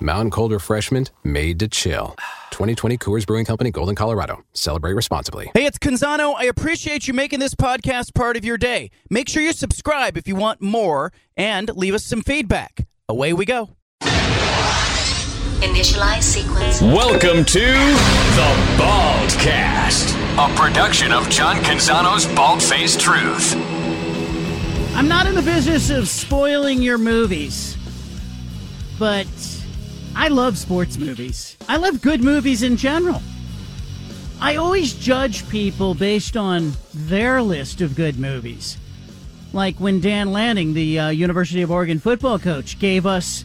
Mountain Cold Refreshment made to chill. 2020 Coors Brewing Company, Golden, Colorado. Celebrate responsibly. Hey, it's Canzano. I appreciate you making this podcast part of your day. Make sure you subscribe if you want more and leave us some feedback. Away we go. Initialize sequence. Welcome to the Baldcast, a production of John Canzano's Bald Faced Truth. I'm not in the business of spoiling your movies, but I love sports movies. I love good movies in general. I always judge people based on their list of good movies. Like when Dan Lanning, the uh, University of Oregon football coach, gave us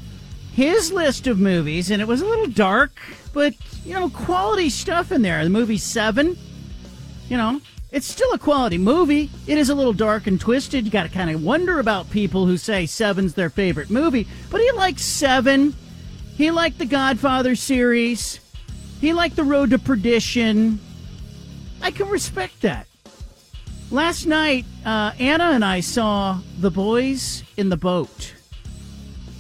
his list of movies, and it was a little dark, but, you know, quality stuff in there. The movie Seven, you know, it's still a quality movie. It is a little dark and twisted. You got to kind of wonder about people who say Seven's their favorite movie, but he likes Seven. He liked the Godfather series. He liked The Road to Perdition. I can respect that. Last night, uh, Anna and I saw The Boys in the Boat.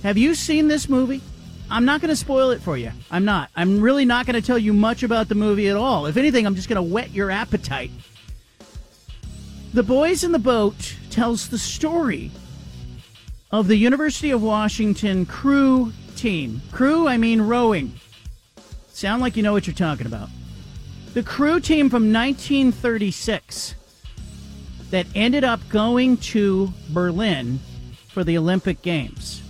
Have you seen this movie? I'm not going to spoil it for you. I'm not. I'm really not going to tell you much about the movie at all. If anything, I'm just going to whet your appetite. The Boys in the Boat tells the story of the University of Washington crew team. Crew, I mean rowing. Sound like you know what you're talking about. The crew team from 1936 that ended up going to Berlin for the Olympic Games.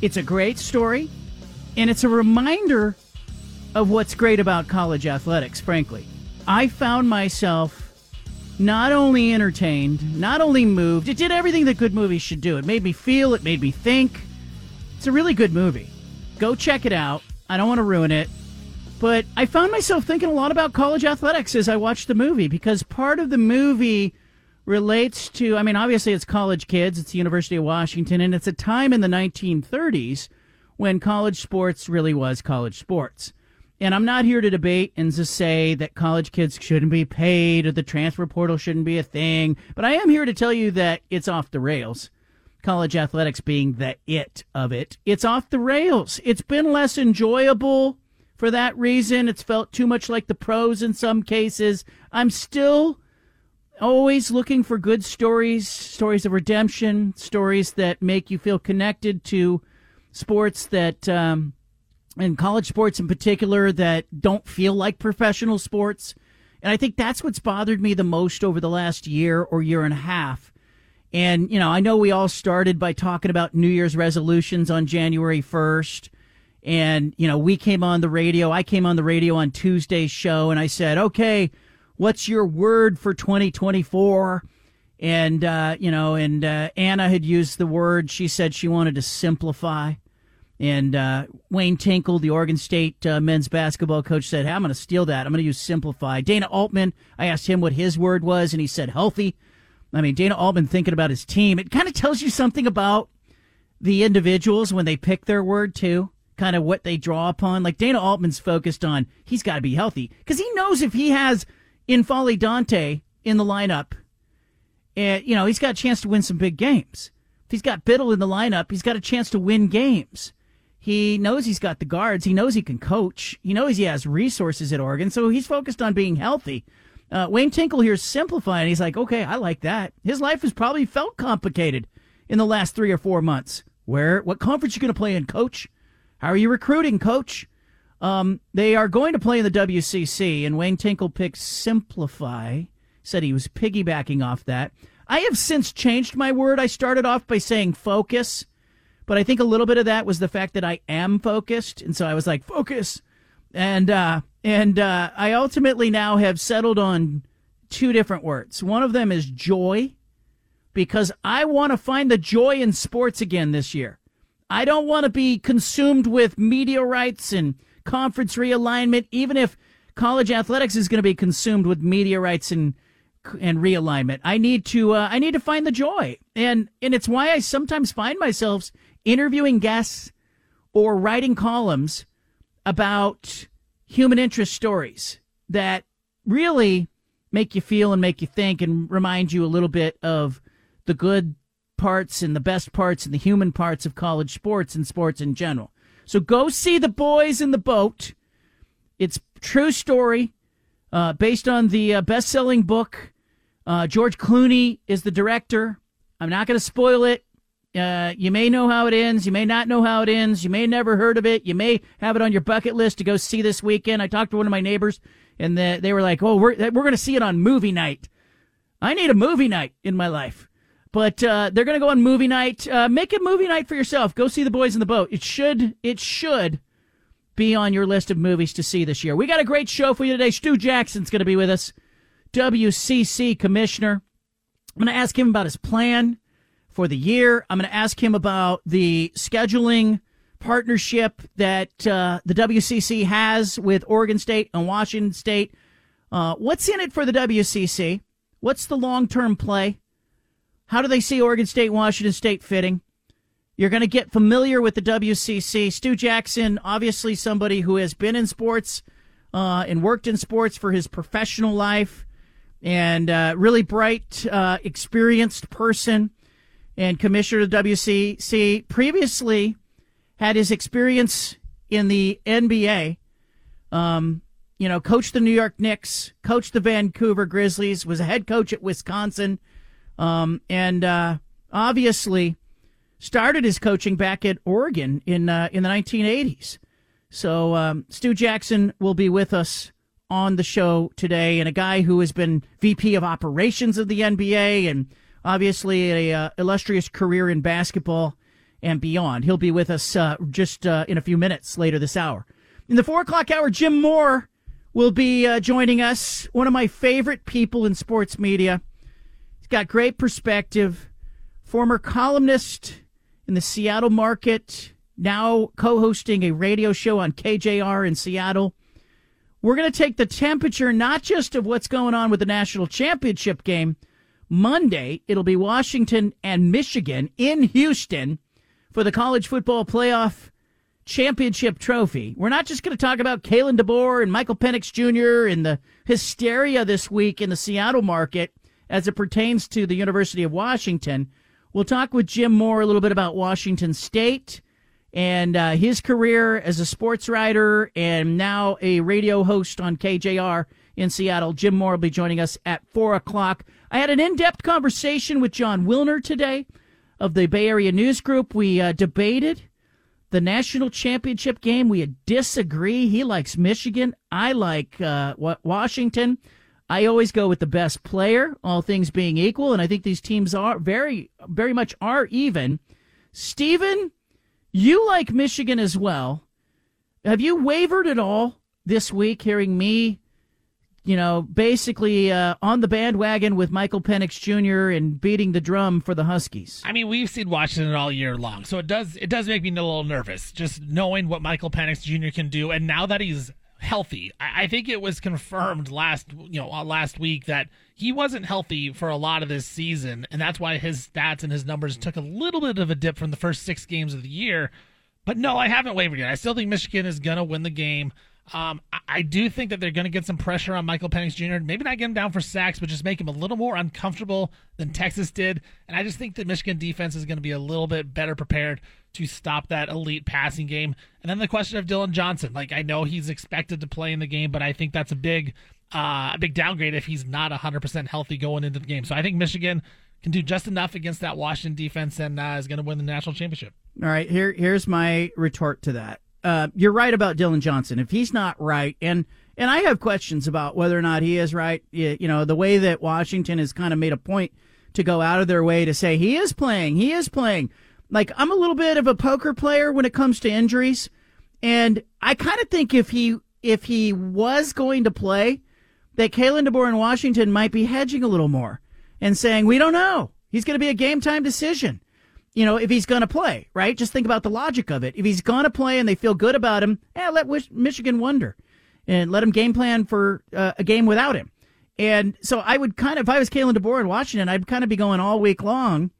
It's a great story, and it's a reminder of what's great about college athletics, frankly. I found myself not only entertained, not only moved, it did everything that good movies should do. It made me feel, it made me think. It's a really good movie. Go check it out. I don't want to ruin it. But I found myself thinking a lot about college athletics as I watched the movie because part of the movie relates to, I mean, obviously it's college kids, it's the University of Washington, and it's a time in the 1930s when college sports really was college sports. And I'm not here to debate and to say that college kids shouldn't be paid or the transfer portal shouldn't be a thing, but I am here to tell you that it's off the rails college athletics being the it of it. It's off the rails. It's been less enjoyable for that reason. It's felt too much like the pros in some cases. I'm still always looking for good stories, stories of redemption, stories that make you feel connected to sports that, um, and college sports in particular, that don't feel like professional sports. And I think that's what's bothered me the most over the last year or year and a half and, you know, I know we all started by talking about New Year's resolutions on January 1st. And, you know, we came on the radio. I came on the radio on Tuesday's show and I said, okay, what's your word for 2024? And, uh, you know, and uh, Anna had used the word. She said she wanted to simplify. And uh, Wayne Tinkle, the Oregon State uh, men's basketball coach, said, hey, I'm going to steal that. I'm going to use simplify. Dana Altman, I asked him what his word was, and he said healthy. I mean, Dana Altman thinking about his team. It kind of tells you something about the individuals when they pick their word too. Kind of what they draw upon. Like Dana Altman's focused on he's got to be healthy because he knows if he has N'Faly Dante in the lineup, and you know he's got a chance to win some big games. If he's got Bittle in the lineup, he's got a chance to win games. He knows he's got the guards. He knows he can coach. He knows he has resources at Oregon, so he's focused on being healthy. Uh, Wayne Tinkle here is simplifying. He's like, okay, I like that. His life has probably felt complicated in the last three or four months. Where, what conference you going to play in, coach? How are you recruiting, coach? Um, they are going to play in the WCC, and Wayne Tinkle picked Simplify. Said he was piggybacking off that. I have since changed my word. I started off by saying focus, but I think a little bit of that was the fact that I am focused, and so I was like, focus. And uh, and uh, I ultimately now have settled on two different words. One of them is joy, because I want to find the joy in sports again this year. I don't want to be consumed with rights and conference realignment, even if college athletics is going to be consumed with rights and and realignment. I need to uh, I need to find the joy, and and it's why I sometimes find myself interviewing guests or writing columns about human interest stories that really make you feel and make you think and remind you a little bit of the good parts and the best parts and the human parts of college sports and sports in general. So go see the boys in the boat. It's true story, uh, based on the uh, best-selling book. Uh, George Clooney is the director. I'm not going to spoil it. Uh, you may know how it ends. You may not know how it ends. You may never heard of it. You may have it on your bucket list to go see this weekend. I talked to one of my neighbors, and the, they were like, "Oh, we're we're going to see it on movie night." I need a movie night in my life, but uh, they're going to go on movie night. Uh, make a movie night for yourself. Go see the boys in the boat. It should it should be on your list of movies to see this year. We got a great show for you today. Stu Jackson's going to be with us, WCC commissioner. I'm going to ask him about his plan for the year. I'm going to ask him about the scheduling partnership that uh, the WCC has with Oregon State and Washington State. Uh, what's in it for the WCC? What's the long term play? How do they see Oregon State, Washington State fitting? You're going to get familiar with the WCC. Stu Jackson, obviously somebody who has been in sports uh, and worked in sports for his professional life, and uh, really bright, uh, experienced person, and commissioner of the WCC. Previously, had his experience in the NBA. Um, you know, coached the New York Knicks, coached the Vancouver Grizzlies, was a head coach at Wisconsin, um, and uh, obviously started his coaching back at Oregon in uh, in the 1980s. So um, Stu Jackson will be with us on the show today, and a guy who has been VP of operations of the NBA and obviously a uh, illustrious career in basketball and beyond. He'll be with us uh, just uh, in a few minutes later this hour. In the four o'clock hour, Jim Moore will be uh, joining us. One of my favorite people in sports media. He's got great perspective. Former columnist in the Seattle market, now co hosting a radio show on KJR in Seattle. We're going to take the temperature not just of what's going on with the national championship game. Monday, it'll be Washington and Michigan in Houston for the college football playoff championship trophy. We're not just going to talk about Kalen DeBoer and Michael Penix Jr. and the hysteria this week in the Seattle market as it pertains to the University of Washington. We'll talk with Jim Moore a little bit about Washington State and uh, his career as a sports writer and now a radio host on KJR in Seattle. Jim Moore will be joining us at 4 o'clock. I had an in depth conversation with Jon Wilner today of the Bay Area News Group. We uh, debated the national championship game. We disagree. He likes Michigan. I like uh, Washington. I always go with the best player, all things being equal, and I think these teams are very, very much are even. Stephen, you like Michigan as well. Have you wavered at all this week, hearing me, you know, basically uh, on the bandwagon with Michael Penix Jr. and beating the drum for the Huskies? I mean, we've seen Washington all year long, so it does it does make me a little nervous just knowing what Michael Penix Jr. can do, and now that he's healthy. I, think it was confirmed last you know uh, last week that he wasn't healthy for a lot of this season, and that's why his stats and his numbers took a little bit of a dip from the first six games of the year. But no, I haven't wavered yet. I still think Michigan is to win the game. Um, I, I, do think that they're going to get some pressure on Michael Penix Jr. Maybe not get him down for sacks, but just make him a little more uncomfortable than Texas did. And I just think that Michigan defense is going to be a little bit better prepared to stop that elite passing game. And then the question of Dillon Johnson. Like I know he's expected to play in the game, but I think that's a big, uh, a big downgrade if he's not 100% healthy going into the game. So I think Michigan can do just enough against that Washington defense and uh, is going to win the national championship. All right, here here's my retort to that uh, you're right about Dillon Johnson. If he's not right, and and I have questions about whether or not he is right. You, you know, the way that Washington has kind of made a point to go out of their way to say he is playing, he is playing. Like I'm a little bit of a poker player when it comes to injuries, and I kind of think if he if he was going to play, that Kalen DeBoer in Washington might be hedging a little more and saying we don't know. He's going to be a game time decision you know, if he's going to play, right? Just think about the logic of it. If he's going to play and they feel good about him, eh, let Michigan wonder. and let him game plan for uh, a game without him. And so I would kind of, if I was Kalen DeBoer in Washington, I'd kind of be going all week long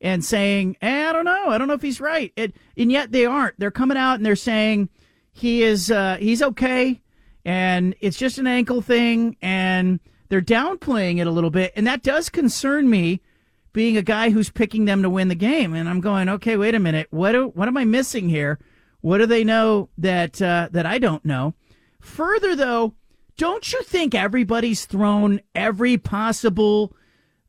and saying, eh, I don't know, I don't know if he's right. It, and yet they aren't. They're coming out and they're saying he is, uh, he's okay, and it's just an ankle thing, and they're downplaying it a little bit, and that does concern me. Being a guy who's picking them to win the game, and I'm going, okay, wait a minute, what do, what am I missing here? What do they know that uh, that I don't know? Further, though, don't you think everybody's thrown every possible?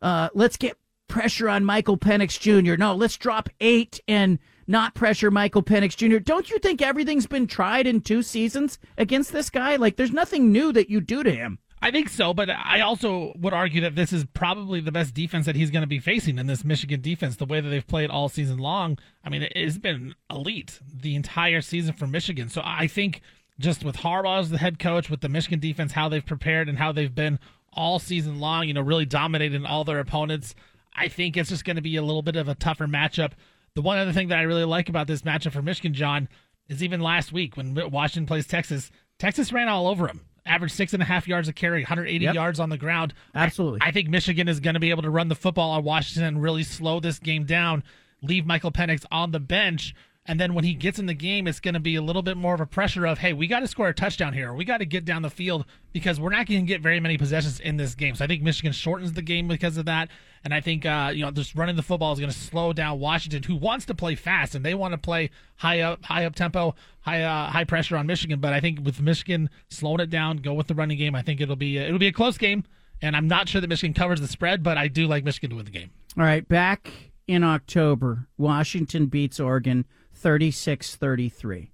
Uh, let's get pressure on Michael Penix Jr. No, let's drop eight and not pressure Michael Penix Jr. Don't you think everything's been tried in two seasons against this guy? Like, there's nothing new that you do to him. I think so, but I also would argue that this is probably the best defense that he's going to be facing in this Michigan defense. The way that they've played all season long, I mean, it's been elite the entire season for Michigan. So I think just with Harbaugh as the head coach, with the Michigan defense, how they've prepared and how they've been all season long, you know, really dominating all their opponents. I think it's just going to be a little bit of a tougher matchup. The one other thing that I really like about this matchup for Michigan, John, is even last week when Washington plays Texas, Texas ran all over them. Averaged six and a half yards a carry, 180 yep. yards on the ground. Absolutely. I, I think Michigan is going to be able to run the football on Washington and really slow this game down, leave Michael Penix on the bench and then when he gets in the game, it's going to be a little bit more of a pressure of, hey, we got to score a touchdown here. We got to get down the field because we're not going to get very many possessions in this game. So I think Michigan shortens the game because of that. And I think, uh, you know, just running the football is going to slow down Washington, who wants to play fast and they want to play high up, high up tempo, high, uh, high pressure on Michigan. But I think with Michigan slowing it down, go with the running game. I think it'll be, it'll be a close game. And I'm not sure that Michigan covers the spread, but I do like Michigan to win the game. All right. Back in October, Washington beats Oregon 36 33.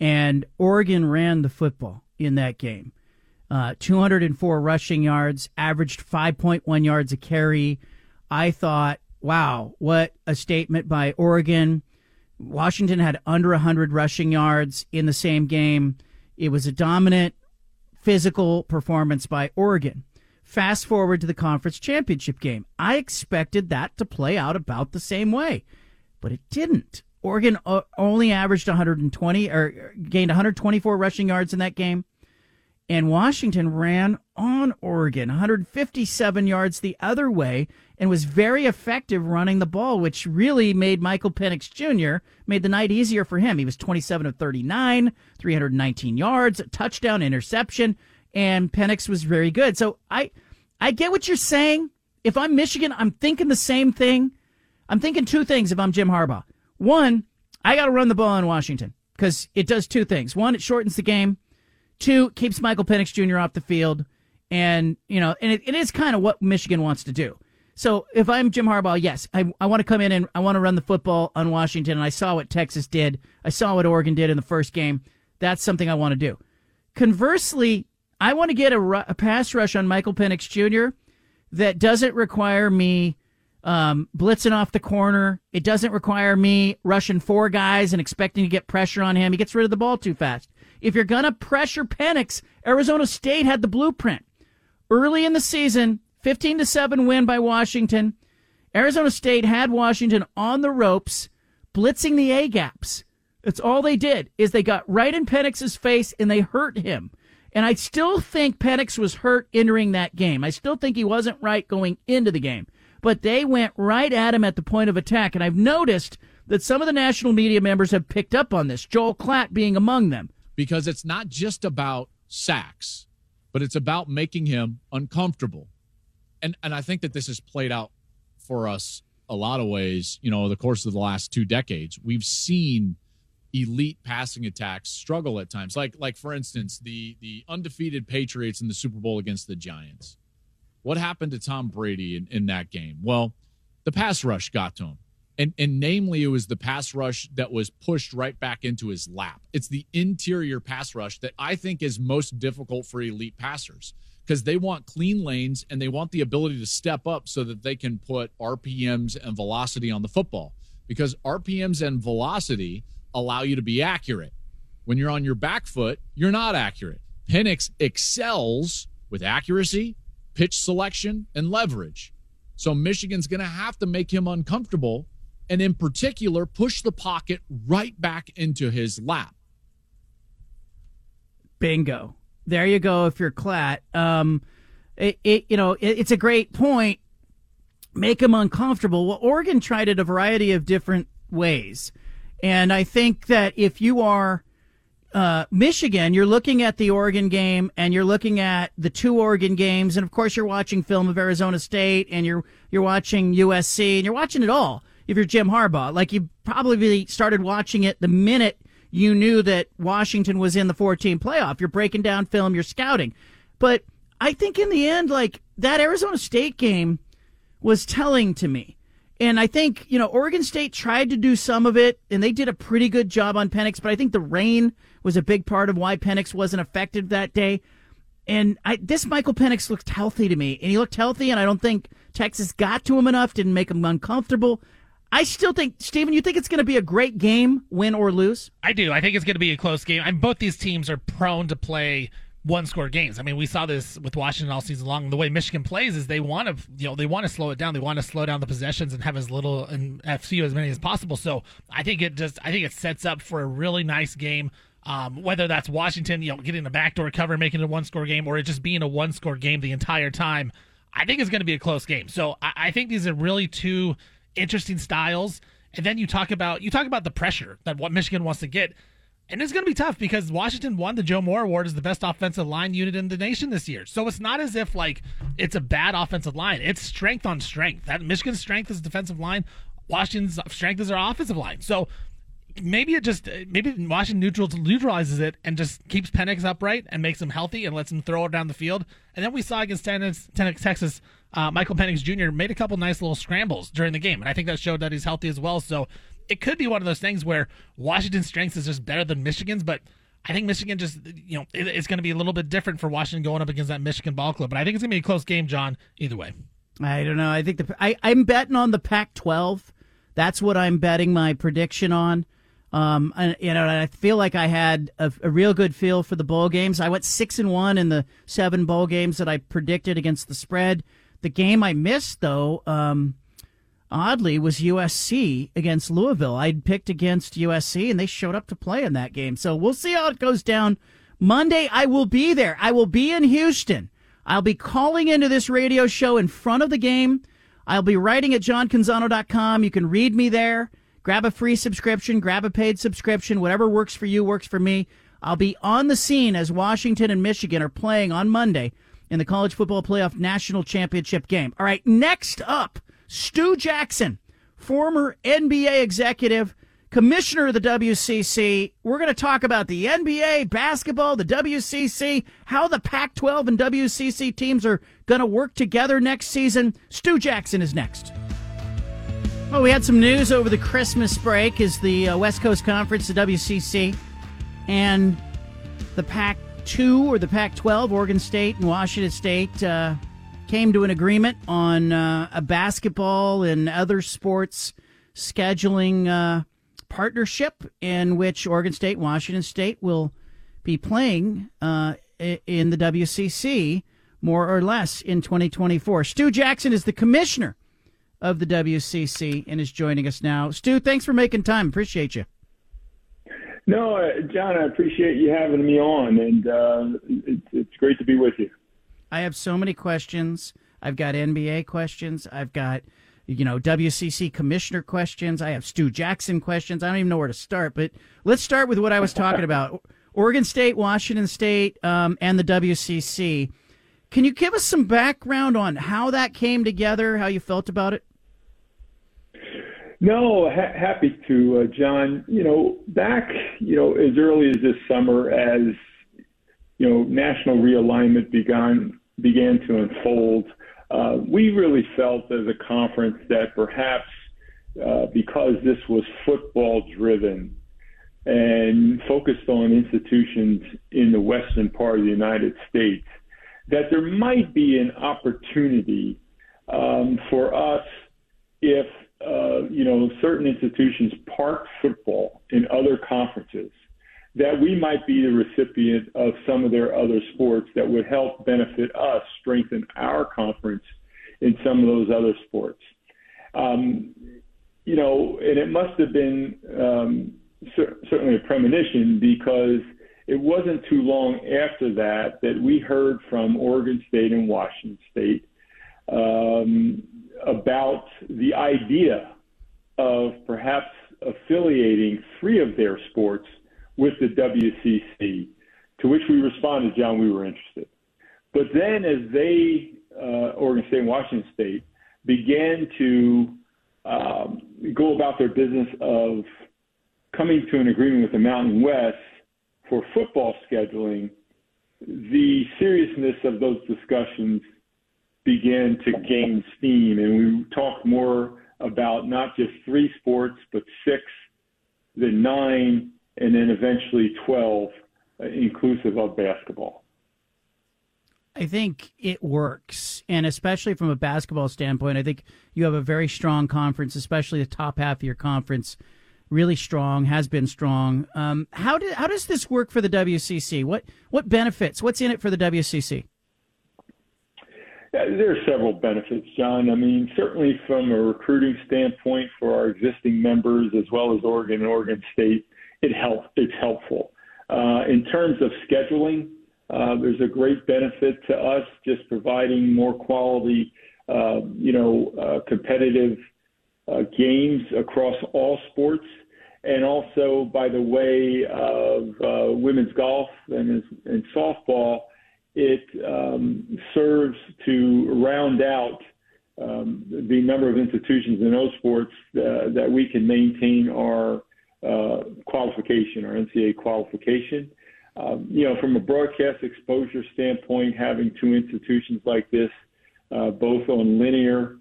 And Oregon ran the football in that game. Uh, 204 rushing yards, averaged 5.1 yards a carry. I thought, wow, what a statement by Oregon. Washington had under 100 rushing yards in the same game. It was a dominant physical performance by Oregon. Fast forward to the conference championship game. I expected that to play out about the same way, but it didn't. Oregon only averaged 120 or gained 124 rushing yards in that game. And Washington ran on Oregon 157 yards the other way and was very effective running the ball, which really made Michael Penix Jr. made the night easier for him. He was 27 of 39, 319 yards, touchdown, interception, and Penix was very good. So I I get what you're saying. If I'm Michigan, I'm thinking the same thing. I'm thinking two things if I'm Jim Harbaugh. One, I got to run the ball in Washington because it does two things. One, it shortens the game. Two, keeps Michael Penix Jr. off the field. And, you know, and it, it is kind of what Michigan wants to do. So if I'm Jim Harbaugh, yes, I, I want to come in and I want to run the football on Washington. And I saw what Texas did. I saw what Oregon did in the first game. That's something I want to do. Conversely, I want to get a, a pass rush on Michael Penix Jr. that doesn't require me um, blitzing off the corner. It doesn't require me rushing four guys and expecting to get pressure on him. He gets rid of the ball too fast. If you're going to pressure Penix, Arizona State had the blueprint. Early in the season, 15 to 7 win by Washington. Arizona State had Washington on the ropes, blitzing the A gaps. That's all they did is they got right in Penix's face and they hurt him. And I still think Penix was hurt entering that game. I still think he wasn't right going into the game but they went right at him at the point of attack. And I've noticed that some of the national media members have picked up on this, Joel Klatt being among them. Because it's not just about sacks, but it's about making him uncomfortable. And and I think that this has played out for us a lot of ways, you know, the course of the last two decades. We've seen elite passing attacks struggle at times. Like like for instance, the the undefeated Patriots in the Super Bowl against the Giants. What happened to Tom Brady in, in that game? Well, the pass rush got to him. And, and namely, it was the pass rush that was pushed right back into his lap. It's the interior pass rush that I think is most difficult for elite passers because they want clean lanes and they want the ability to step up so that they can put RPMs and velocity on the football because RPMs and velocity allow you to be accurate. When you're on your back foot, you're not accurate. Penix excels with accuracy, pitch selection, and leverage. So Michigan's going to have to make him uncomfortable and, in particular, push the pocket right back into his lap. Bingo. There you go. If you're Klatt, um, it, it you know it, it's a great point. Make him uncomfortable. Well, Oregon tried it a variety of different ways, and I think that if you are uh, Michigan, you're looking at the Oregon game and you're looking at the two Oregon games, and of course you're watching film of Arizona State and you're you're watching USC and you're watching it all. If you're Jim Harbaugh, like you probably started watching it the minute you knew that Washington was in the 14 playoff. You're breaking down film, you're scouting, but I think in the end, like that Arizona State game was telling to me. And I think, you know, Oregon State tried to do some of it, and they did a pretty good job on Penix, but I think the rain was a big part of why Penix wasn't effective that day. And I, this Michael Penix looked healthy to me, and he looked healthy, and I don't think Texas got to him enough, didn't make him uncomfortable. I still think, Stephen, you think it's going to be a great game, win or lose? I do. I think it's going to be a close game. And both these teams are prone to play one score games. I mean, we saw this with Washington all season long. The way Michigan plays is they want to, you know, they want to slow it down. They want to slow down the possessions and have as little and uh, FCU as many as possible. So I think it just, I think it sets up for a really nice game. Um, whether that's Washington, you know, getting a backdoor cover, making it a one score game, or it just being a one score game the entire time, I think it's going to be a close game. So I, I think these are really two interesting styles. And then you talk about you talk about the pressure that what Michigan wants to get. And it's going to be tough because Washington won the Joe Moore Award as the best offensive line unit in the nation this year. So it's not as if like it's a bad offensive line. It's strength on strength. That Michigan's strength is defensive line. Washington's strength is our offensive line. So maybe it just maybe Washington neutral neutralizes it and just keeps Penix upright and makes him healthy and lets him throw it down the field. And then we saw against Texas, uh, Michael Penix Jr. made a couple nice little scrambles during the game, and I think that showed that he's healthy as well. So it could be one of those things where Washington's strength is just better than Michigan's, but. I think Michigan just, you know, it, it's going to be a little bit different for Washington going up against that Michigan ball club. But I think it's going to be a close game, John, either way. I don't know. I think the I, I'm betting on the Pac 12. That's what I'm betting my prediction on. Um, and, you know, I feel like I had a, a, real good feel for the bowl games. I went six and one in the seven bowl games that I predicted against the spread. The game I missed, though, um, oddly, was USC against Louisville. I'd picked against USC, and they showed up to play in that game. So we'll see how it goes down. Monday, I will be there. I will be in Houston. I'll be calling into this radio show in front of the game. I'll be writing at johncanzano.com. You can read me there. Grab a free subscription, grab a paid subscription, whatever works for you works for me. I'll be on the scene as Washington and Michigan are playing on Monday in the College Football Playoff National Championship game. All right, next up, Stu Jackson, former NBA executive, commissioner of the WCC. We're going to talk about the NBA, basketball, the WCC, how the Pac 12 and WCC teams are going to work together next season. Stu Jackson is next. Well, we had some news over the Christmas break as the uh, West Coast Conference, the WCC, and the Pac 2 or the Pac 12, Oregon State and Washington State, uh, came to an agreement on uh, a basketball and other sports scheduling uh, partnership in which Oregon State Washington State will be playing uh, in the WCC more or less in 2024. Stu Jackson is the commissioner of the WCC and is joining us now. Stu, thanks for making time. Appreciate you. No, uh, John, I appreciate you having me on, and uh, it's, it's great to be with you. I have so many questions. I've got NBA questions. I've got, you know, WCC commissioner questions. I have Stu Jackson questions. I don't even know where to start, but let's start with what I was talking about Oregon State, Washington State, um, and the WCC. Can you give us some background on how that came together, how you felt about it? No, ha- happy to, uh, John. You know, back, you know, as early as this summer, as you know, national realignment began began to unfold, uh, we really felt as a conference that perhaps uh, because this was football driven and focused on institutions in the western part of the United States, that there might be an opportunity um, for us if uh, you know certain institutions park football in other conferences that we might be the recipient of some of their other sports that would help benefit us strengthen our conference in some of those other sports. Um, you know, and it must have been um, cer- certainly a premonition because it wasn't too long after that that we heard from Oregon State and Washington State um, about the idea of perhaps affiliating three of their sports with the WCC, to which we responded, John, we were interested. But then as they, uh, Oregon State and Washington State, began to um, go about their business of coming to an agreement with the Mountain West for football scheduling, the seriousness of those discussions began to gain steam, and we talked more about not just three sports, but six, then nine, and then eventually 12, uh, inclusive of basketball. I think it works. And especially from a basketball standpoint, I think you have a very strong conference, especially the top half of your conference. Really strong, has been strong. Um, how, how does this work for the WCC? What, what benefits? What's in it for the WCC? There are several benefits, John. I mean, certainly from a recruiting standpoint for our existing members, as well as Oregon and Oregon State, it help, it's helpful. Uh, in terms of scheduling, uh, there's a great benefit to us just providing more quality, uh, you know, uh, competitive uh, games across all sports. And also, by the way of uh, women's golf and, and softball, it um, serves to round out um, the number of institutions in those sports uh, that we can maintain our uh, qualification, our NCAA qualification. Um, you know, from a broadcast exposure standpoint, having two institutions like this, uh, both on linear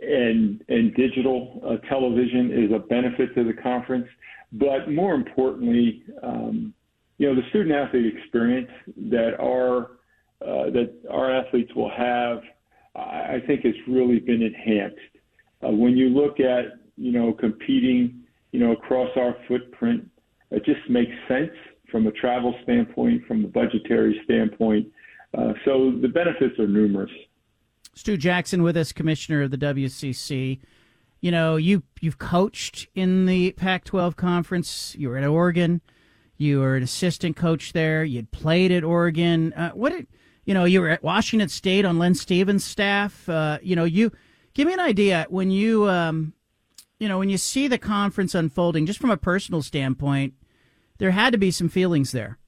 and and digital uh, television, is a benefit to the conference. But more importantly, um, you know, the student athlete experience that our uh, that our athletes will have, I think it's really been enhanced. Uh, when you look at, you know, competing, you know, across our footprint, it just makes sense from a travel standpoint, from a budgetary standpoint. Uh, so the benefits are numerous. Stu Jackson with us, commissioner of the WCC. You know, you you've coached in the Pac-12 conference. You were at Oregon. You were an assistant coach there. You'd played at Oregon. Uh, what did you know, you were at Washington State on Len Stevens' staff. Uh, you know, you give me an idea when you, um, you know, when you see the conference unfolding, just from a personal standpoint, there had to be some feelings there.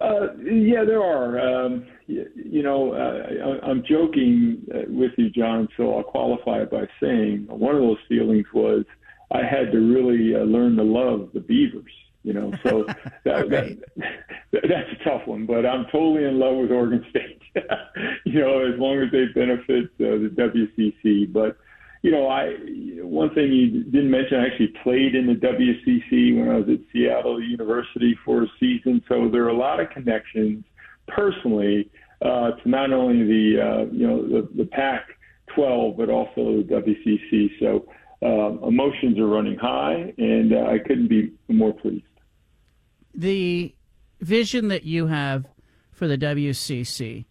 Uh, yeah, there are. Um, you, you, know, uh, I, I'm joking uh, with you, John, so I'll qualify by saying one of those feelings was I had to really uh, learn to love the Beavers you know. So that, that, that's a tough one, but I'm totally in love with Oregon State. you know, as long as they benefit uh, the WCC. But you know, I one thing you didn't mention, I actually played in the WCC when I was at Seattle University for a season. So there are a lot of connections personally uh, to not only the uh, you know the, the Pac-12 but also the WCC. So. Uh, emotions are running high, and uh, I couldn't be more pleased the vision that you have for the WCC,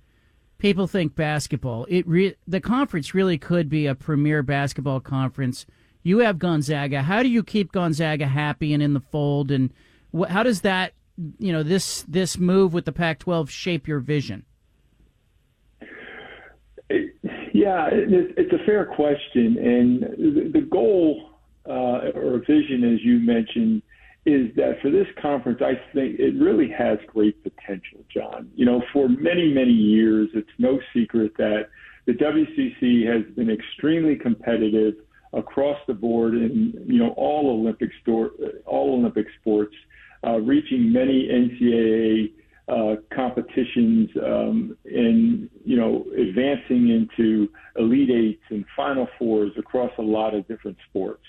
people think basketball. It re- the conference really could be a premier basketball conference. You have Gonzaga. How do you keep Gonzaga happy and in the fold? And wh- how does that, you know, this this move with the Pac-12 shape your vision? Yeah, it's a fair question, and the goal uh, or vision, as you mentioned, is that for this conference, I think it really has great potential, John. You know, for many, many years, it's no secret that the WCC has been extremely competitive across the board in, you know, all Olympic, store, all Olympic sports, uh, reaching many NCAA uh, competitions um, and, you know, advancing into Elite Eights and Final Fours across a lot of different sports.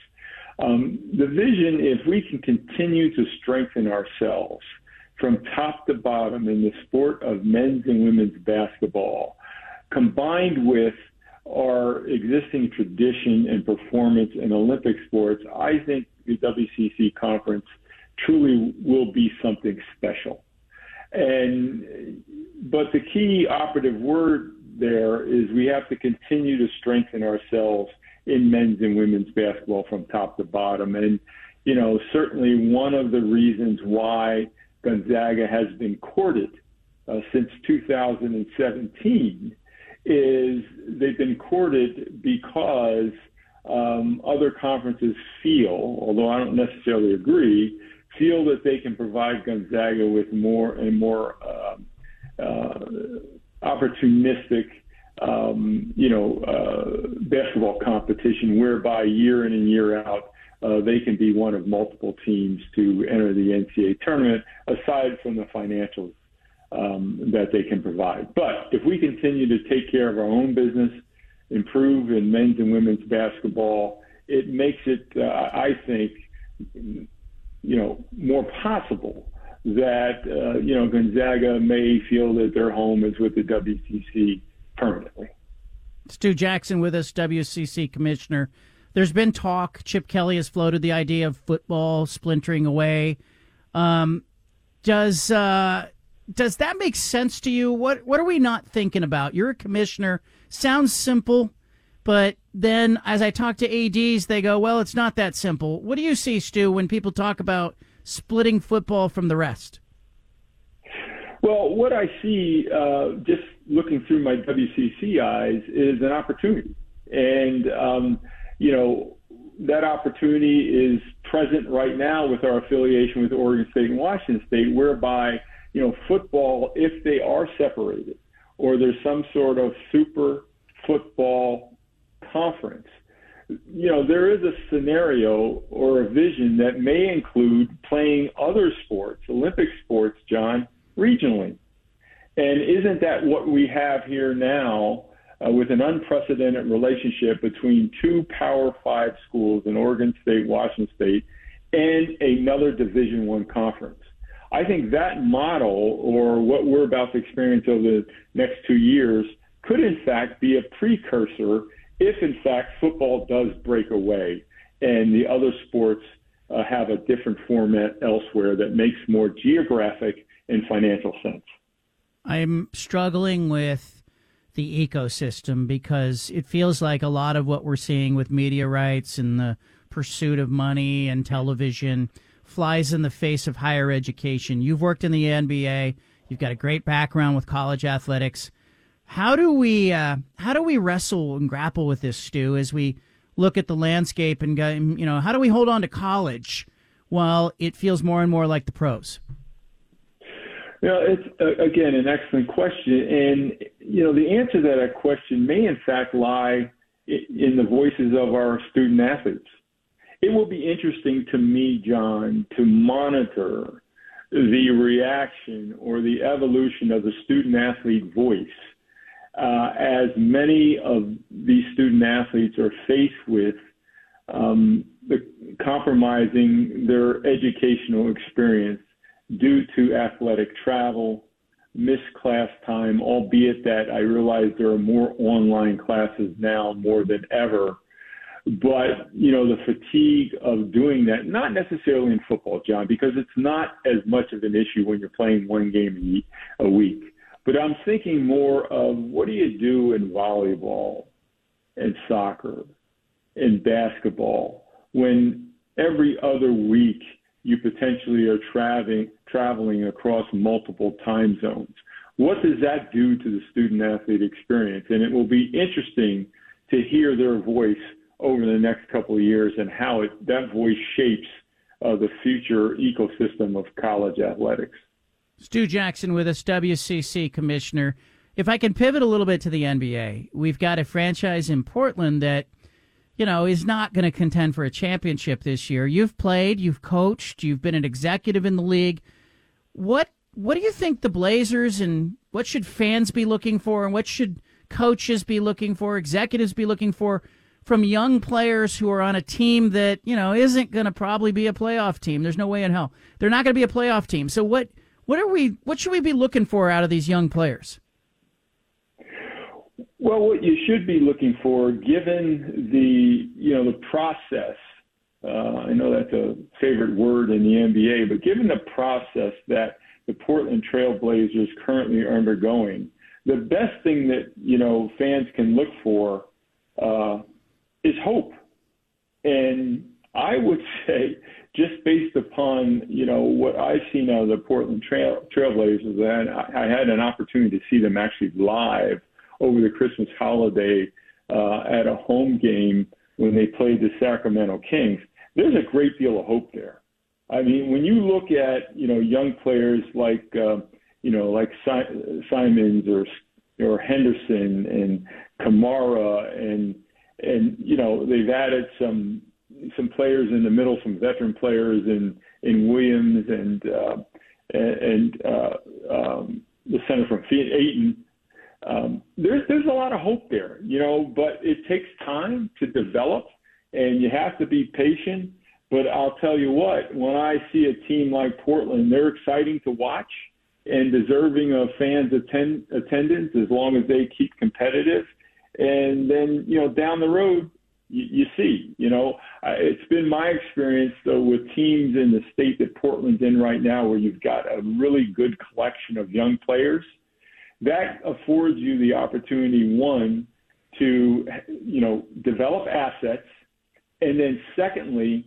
Um, the vision, if we can continue to strengthen ourselves from top to bottom in the sport of men's and women's basketball, combined with our existing tradition and performance in Olympic sports, I think the WCC conference truly will be something special. And but the key operative word there is we have to continue to strengthen ourselves in men's and women's basketball from top to bottom. And you know, certainly one of the reasons why Gonzaga has been courted uh, since 2017 is they've been courted because um, other conferences feel, although I don't necessarily agree, feel that they can provide Gonzaga with more and more uh, uh, opportunistic, um, you know, uh, basketball competition, whereby year in and year out uh, they can be one of multiple teams to enter the NCAA tournament, aside from the financials um, that they can provide. But if we continue to take care of our own business, improve in men's and women's basketball, it makes it, uh, I think, you know, more possible that uh, you know Gonzaga may feel that their home is with the WCC permanently. Stu Jackson with us, WCC commissioner. There's been talk. Chip Kelly has floated the idea of football splintering away. Um, does uh, does that make sense to you? What what are we not thinking about? You're a commissioner. Sounds simple, but then as I talk to ads, they go, "Well, it's not that simple." What do you see, Stu, when people talk about splitting football from the rest? Well, what I see, uh, just looking through my WCC eyes, is an opportunity, and um, you know, that opportunity is present right now with our affiliation with Oregon State and Washington State, whereby, you know, football, if they are separated or there's some sort of super football conference, you know, there is a scenario or a vision that may include playing other sports, Olympic sports, John, regionally. And isn't that what we have here now uh, with an unprecedented relationship between two Power Five schools in Oregon State, Washington State, and another Division One conference. I think that model, or what we're about to experience over the next two years, could in fact be a precursor if in fact football does break away and the other sports uh, have a different format elsewhere that makes more geographic and financial sense. I'm struggling with the ecosystem because it feels like a lot of what we're seeing with media rights and the pursuit of money and television flies in the face of higher education. You've worked in the NBA. You've got a great background with college athletics. How do we uh, how do we wrestle and grapple with this, Stu, as we look at the landscape and go, you know, how do we hold on to college while it feels more and more like the pros? You know, it's uh, again an excellent question, and you know the answer to that question may in fact lie in the voices of our student athletes. It will be interesting to me, John, to monitor the reaction or the evolution of the student athlete voice uh, as many of these student athletes are faced with um, the compromising their educational experience due to athletic travel, missed class time, albeit that I realize there are more online classes now more than ever. But, you know, the fatigue of doing that, not necessarily in football, John, because it's not as much of an issue when you're playing one game a week. But I'm thinking more of what do you do in volleyball and soccer and basketball when every other week – you potentially are traveling traveling across multiple time zones. What does that do to the student athlete experience? And it will be interesting to hear their voice over the next couple of years and how it, that voice shapes uh, the future ecosystem of college athletics. Stu Jackson with us, WCC commissioner. If I can pivot a little bit to the NBA, we've got a franchise in Portland that – you know, is not going to contend for a championship this year. You've played, you've coached, you've been an executive in the league. What what do you think the Blazers and what should fans be looking for and what should coaches be looking for, executives be looking for from young players who are on a team that, you know, isn't going to probably be a playoff team. There's no way in hell. They're not going to be a playoff team. So what what are we what should we be looking for out of these young players? Well, what you should be looking for, given the you know the process, uh, I know that's a favorite word in the NBA, but given the process that the Portland Trailblazers currently are undergoing, the best thing that you know fans can look for uh, is hope. And I would say just based upon you know what I've seen out of the Portland Trail Trailblazers, and I, I had an opportunity to see them actually live over the Christmas holiday uh, at a home game when they played the Sacramento Kings. There's a great deal of hope there. I mean, when you look at you know young players like uh, you know like si- Simons or or Henderson and Camara and and you know they've added some some players in the middle, some veteran players in in Williams and uh, and uh, um, the center from Ayton. Um, there's there's a lot of hope there, you know, but it takes time to develop, and you have to be patient. But I'll tell you what, when I see a team like Portland, they're exciting to watch and deserving of fans' attend, attendance as long as they keep competitive. And then, you know, down the road, you, you see, you know, it's been my experience though with teams in the state that Portland's in right now, where you've got a really good collection of young players. That affords you the opportunity, one, to you know develop assets, and then secondly,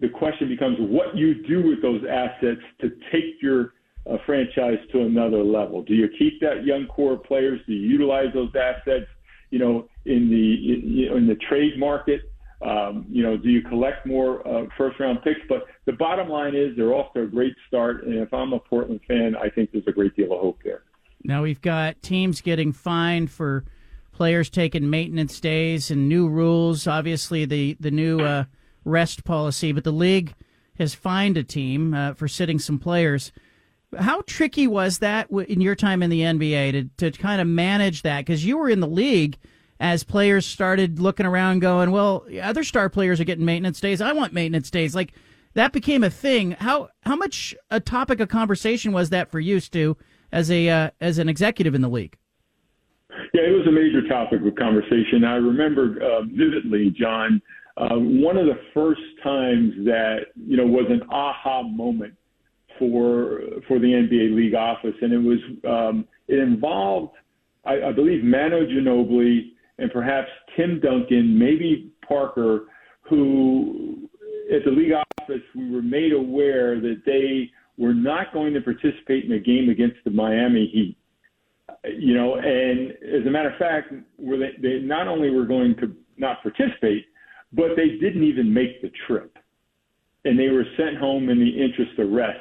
the question becomes what you do with those assets to take your uh, franchise to another level. Do you keep that young core of players? Do you utilize those assets? You know, in the in in the trade market. Um, you know, do you collect more uh, first round picks? But the bottom line is they're off to a great start, and if I'm a Portland fan, I think there's a great deal of hope there. Now we've got teams getting fined for players taking maintenance days and new rules. Obviously, the the new uh, rest policy, but the league has fined a team uh, for sitting some players. How tricky was that in your time in the NBA to, to kind of manage that? Because you were in the league as players started looking around going, well, other star players are getting maintenance days. I want maintenance days. Like that became a thing. How how much a topic of conversation was that for you, Stu, as a uh, as an executive in the league? Yeah, it was a major topic of conversation. I remember uh, vividly, John, uh, one of the first times that you know was an aha moment for for the NBA league office, and it was um, it involved, I, I believe, Manu Ginobili and perhaps Tim Duncan, maybe Parker, who at the league office we were made aware that they were not going to participate in a game against the Miami Heat. You know, and as a matter of fact, were they, they not only were going to not participate, but they didn't even make the trip, and they were sent home in the interest of rest.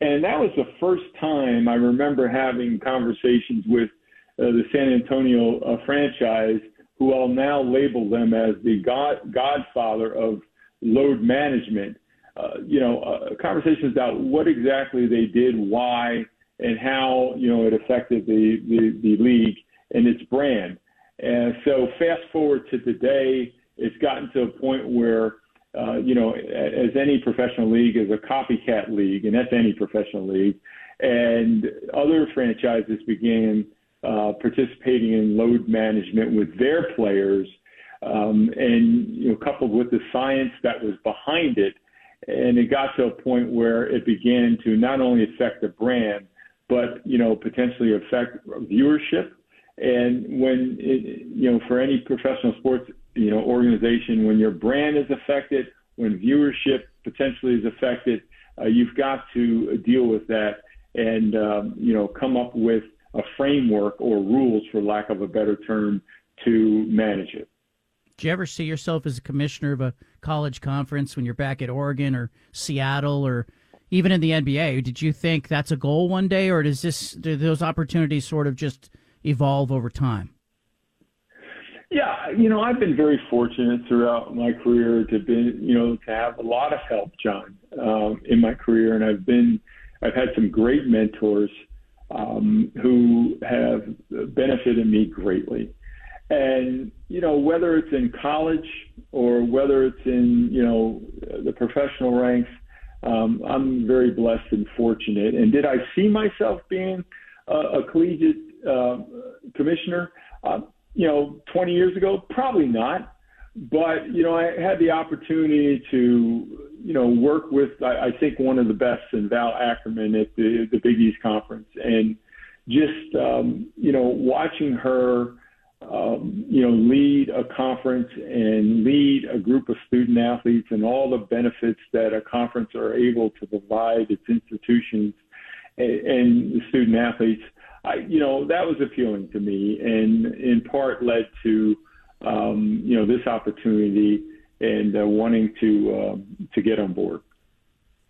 And that was the first time I remember having conversations with uh, the San Antonio uh, franchise, who I'll now label them as the god, godfather of load management. Uh, you know, uh, conversations about what exactly they did, why, and how you know it affected the the, the league and its brand. And so, fast forward to today, it's gotten to a point where uh, you know, as any professional league is a copycat league, and that's any professional league. And other franchises began uh, participating in load management with their players, um, and you know, coupled with the science that was behind it, and it got to a point where it began to not only affect the brand, but you know, potentially affect viewership. And when it, you know, for any professional sports you know organization, when your brand is affected, when viewership potentially is affected, uh, you've got to deal with that and um, you know come up with a framework or rules, for lack of a better term, to manage it. Do you ever see yourself as a commissioner of a college conference when you're back at Oregon or Seattle or even in the NBA? Did you think that's a goal one day, or does this do those opportunities sort of just evolve over time? Yeah, you know, I've been very fortunate throughout my career to be, you know, to have a lot of help, John, um, in my career, and I've been, I've had some great mentors um, who have benefited me greatly. And, you know, whether it's in college or whether it's in, you know, the professional ranks, um, I'm very blessed and fortunate. And did I see myself being a, a collegiate uh, commissioner? Uh, you know, 20 years ago, probably not. But you know, I had the opportunity to you know, work with I, I think one of the best in Val Ackerman at the the Big East conference, and just um, you know, watching her um, you know, lead a conference and lead a group of student athletes and all the benefits that a conference are able to provide its institutions and, and the student athletes. I, you know, that was appealing to me, and in part led to, um, you know, this opportunity and uh, wanting to uh, to get on board.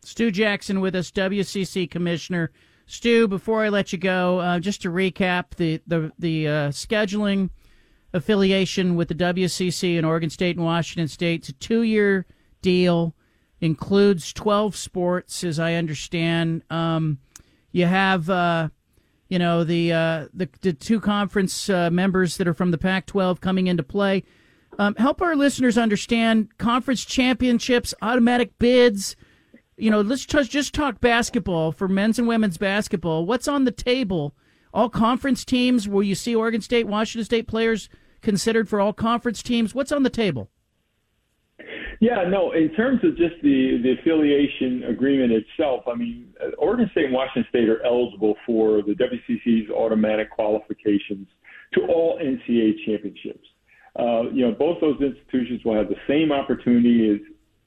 Stu Jackson with us, WCC Commissioner. Stu, before I let you go, uh, just to recap the the the uh, scheduling affiliation with the WCC in Oregon State and Washington State. It's a two year deal, includes twelve sports, as I understand. Um, you have. Uh, you know the, uh, the the two conference uh, members that are from the Pac-12 coming into play. Um, help our listeners understand conference championships, automatic bids, you know, let's just, just talk basketball for men's and women's basketball. What's on the table? All conference teams, will you see Oregon State, Washington State players considered for all conference teams? What's on the table? Yeah, no, in terms of just the, the affiliation agreement itself, I mean, Oregon State and Washington State are eligible for the WCC's automatic qualifications to all NCAA championships. Uh, you know, both those institutions will have the same opportunity as,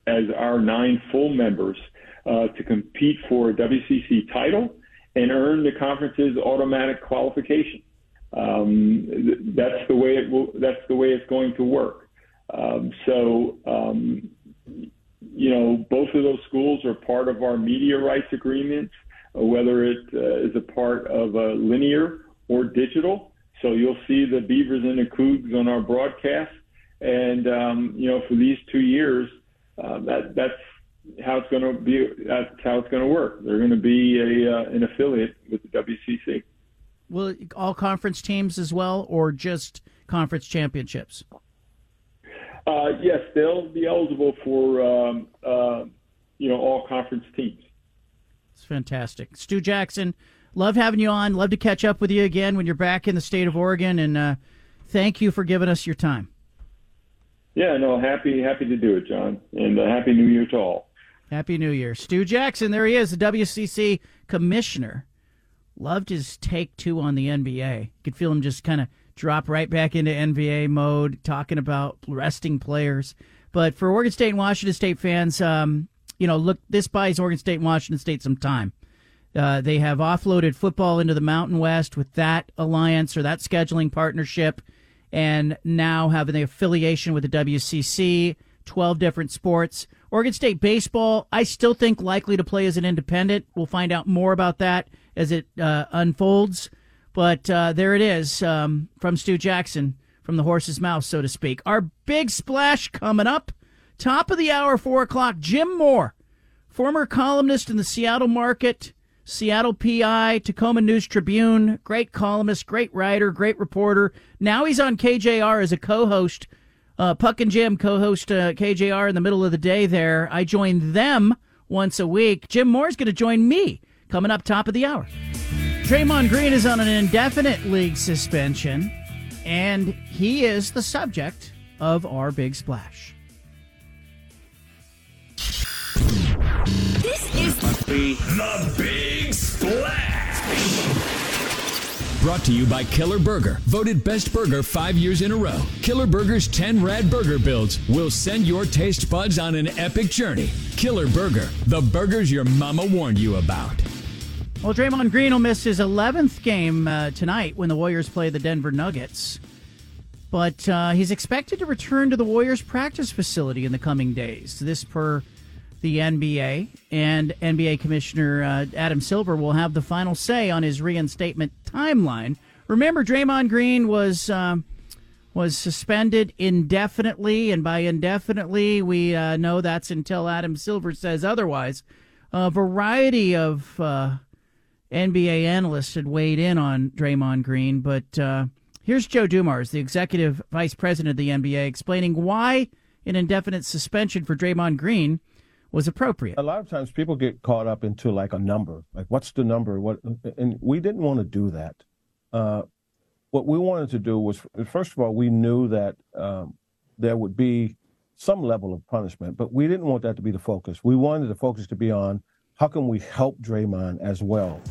as our nine full members uh, to compete for a WCC title and earn the conference's automatic qualification. Um, that's the way it will. That's the way it's going to work. Um, so, um, you know, both of those schools are part of our media rights agreements, uh, whether it uh, is a part of uh, linear or digital. So you'll see the Beavers and the Cougs on our broadcast, and um, you know, for these two years, uh, that that's how it's going to be. That's how it's going to work. They're going to be a uh, an affiliate with the WCC. Will all conference teams as well, or just conference championships? Uh, yes, they'll be eligible for um, uh, you know all conference teams. It's fantastic, Stu Jackson. Love having you on. Love to catch up with you again when you're back in the state of Oregon, and uh, thank you for giving us your time. Yeah, no, happy happy to do it, John, and uh, happy New Year to all. Happy New Year. Stu Jackson, there he is, the WCC commissioner. Loved his take, two on the NBA. You could feel him just kind of drop right back into NBA mode, talking about resting players. But for Oregon State and Washington State fans, um, you know, look, this buys Oregon State and Washington State some time. Uh, they have offloaded football into the Mountain West with that alliance or that scheduling partnership, and now having the affiliation with the WCC, 12 different sports. Oregon State baseball, I still think likely to play as an independent. We'll find out more about that as it uh, unfolds. But uh, there it is um, from Stu Jackson, from the horse's mouth, so to speak. Our big splash coming up. Top of the hour, 4 o'clock. Jim Moore, former columnist in the Seattle Market, Seattle PI, Tacoma News Tribune, great columnist, great writer, great reporter. Now he's on KJR as a co host uh, Puck and Jim co-host uh, KJR in the middle of the day. There, I join them once a week. Jim Moore's going to join me coming up top of the hour. Draymond Green is on an indefinite league suspension, and he is the subject of our big splash. This is the Big Splash. Brought to you by Killer Burger, voted best burger five years in a row. Killer Burger's 10 rad burger builds will send your taste buds on an epic journey. Killer Burger, the burgers your mama warned you about. Well, Draymond Green will miss his 11th game uh, tonight when the Warriors play the Denver Nuggets. But uh, he's expected to return to the Warriors practice facility in the coming days. This per the NBA, and NBA Commissioner uh, Adam Silver will have the final say on his reinstatement timeline. Remember, Draymond Green was um, was suspended indefinitely, and by indefinitely, we uh, know that's until Adam Silver says otherwise. A variety of uh, NBA analysts had weighed in on Draymond Green, but uh, here's Joe Dumars, the executive vice president of the NBA, explaining why an indefinite suspension for Draymond Green was appropriate. A lot of times people get caught up into like a number, like what's the number? What? And we didn't want to do that. Uh, what we wanted to do was, first of all, we knew that um, there would be some level of punishment, but we didn't want that to be the focus. We wanted the focus to be on how can we help Draymond as well.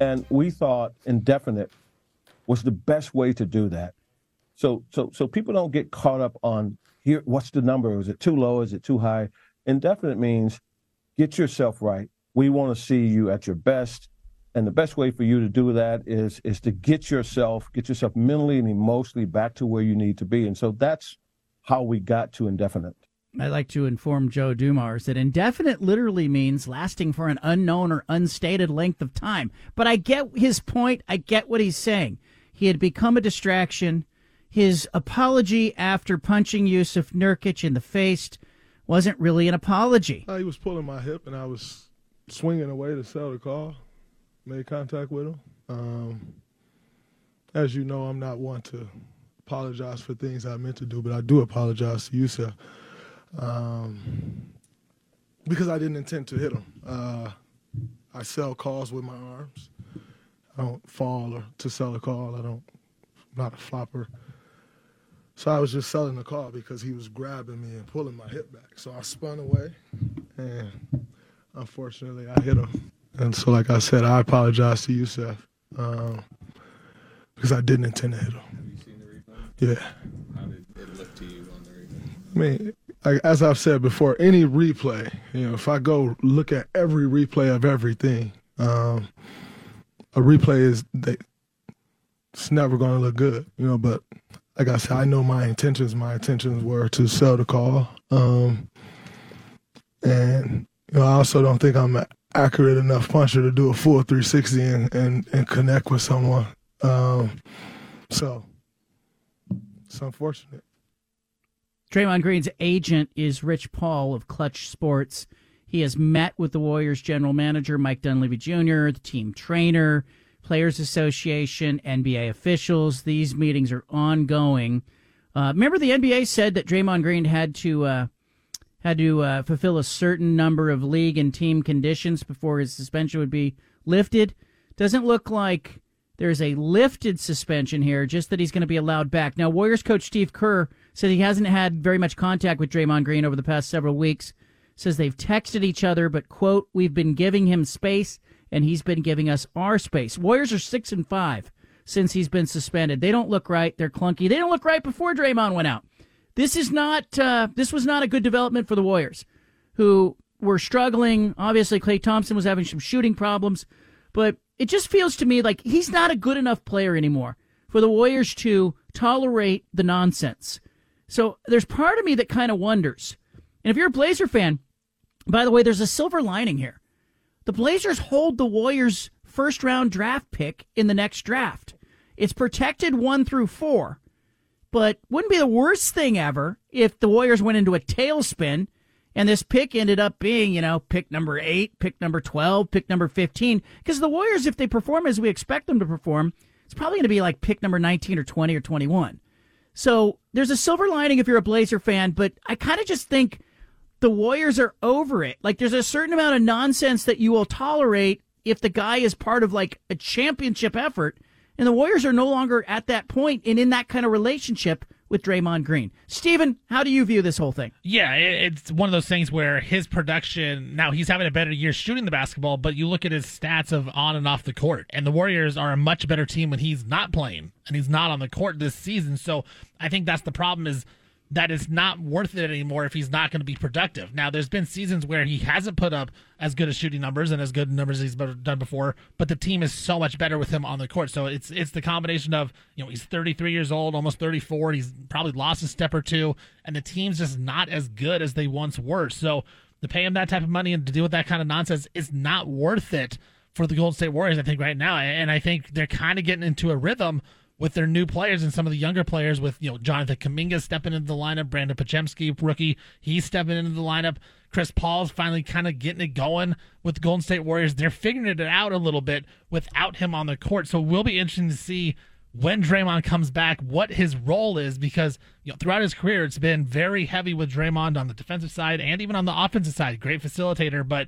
And we thought indefinite was the best way to do that. So so so people don't get caught up on here. What's the number? Is it too low? Is it too high? Indefinite means get yourself right. We want to see you at your best. And the best way for you to do that is is to get yourself get yourself mentally and emotionally back to where you need to be. And so that's how we got to indefinite. I'd like to inform Joe Dumars that indefinite literally means lasting for an unknown or unstated length of time. But I get his point. I get what he's saying. He had become a distraction. His apology after punching Jusuf Nurkic in the face wasn't really an apology. Uh, he was pulling my hip, and I was swinging away to sell the call. Made contact with him. Um, as you know, I'm not one to apologize for things I meant to do, but I do apologize to Jusuf um, because I didn't intend to hit him. Uh, I sell calls with my arms. I don't fall or to sell a call. I don't. I'm not a flopper. So I was just selling the car because he was grabbing me and pulling my hip back. So I spun away, and unfortunately I hit him. And so, like I said, I apologize to Jusuf um, because I didn't intend to hit him. Have you seen the replay? Yeah. How did it look to you on the replay? I mean, like, as I've said before, any replay, you know, if I go look at every replay of everything, um, a replay is they, it's never going to look good, you know. But like I said, I know my intentions. My intentions were to sell the call, um, and you know, I also don't think I'm an accurate enough puncher to do a full 360 and and, and connect with someone. Um, so it's unfortunate. Draymond Green's agent is Rich Paul of Clutch Sports. He has met with the Warriors general manager, Mike Dunleavy Jr., the team trainer, Players Association, NBA officials. These meetings are ongoing. Uh, remember, the NBA said that Draymond Green had to uh, had to uh, fulfill a certain number of league and team conditions before his suspension would be lifted. Doesn't look like there's a lifted suspension here, just that he's going to be allowed back. Now, Warriors coach Steve Kerr said he hasn't had very much contact with Draymond Green over the past several weeks. Says they've texted each other, but quote, we've been giving him space and he's been giving us our space. Warriors are six and five since he's been suspended. They don't look right. They're clunky. They don't look right before Draymond went out. This is not. Uh, this was not a good development for the Warriors, who were struggling. Obviously, Klay Thompson was having some shooting problems, but it just feels to me like he's not a good enough player anymore for the Warriors to tolerate the nonsense. So there's part of me that kind of wonders. And if you're a Blazer fan, by the way, there's a silver lining here. The Blazers hold the Warriors' first round draft pick in the next draft. It's protected one through four, but wouldn't be the worst thing ever if the Warriors went into a tailspin and this pick ended up being, you know, pick number eight, pick number 12, pick number 15. Because the Warriors, if they perform as we expect them to perform, it's probably going to be like pick number 19 or 20 or 21. So there's a silver lining if you're a Blazer fan, but I kind of just think the Warriors are over it. Like there's a certain amount of nonsense that you will tolerate if the guy is part of like a championship effort. And the Warriors are no longer at that point and in that kind of relationship with Draymond Green. Steven, how do you view this whole thing? Yeah, it's one of those things where his production, now he's having a better year shooting the basketball, but you look at his stats of on and off the court, and the Warriors are a much better team when he's not playing and he's not on the court this season. So I think that's the problem is that it's not worth it anymore if he's not going to be productive. Now, there's been seasons where he hasn't put up as good as shooting numbers and as good numbers as he's done before, but the team is so much better with him on the court. So it's it's the combination of you know he's 33 years old, almost 34. He's probably lost a step or two, and the team's just not as good as they once were. So to pay him that type of money and to deal with that kind of nonsense is not worth it for the Golden State Warriors. I think right now, and I think they're kind of getting into a rhythm with their new players and some of the younger players with, you know, Jonathan Kuminga stepping into the lineup, Brandon Podziemski, rookie, he's stepping into the lineup. Chris Paul's finally kind of getting it going with the Golden State Warriors. They're figuring it out a little bit without him on the court. So it will be interesting to see when Draymond comes back, what his role is, because you know throughout his career it's been very heavy with Draymond on the defensive side and even on the offensive side. Great facilitator, but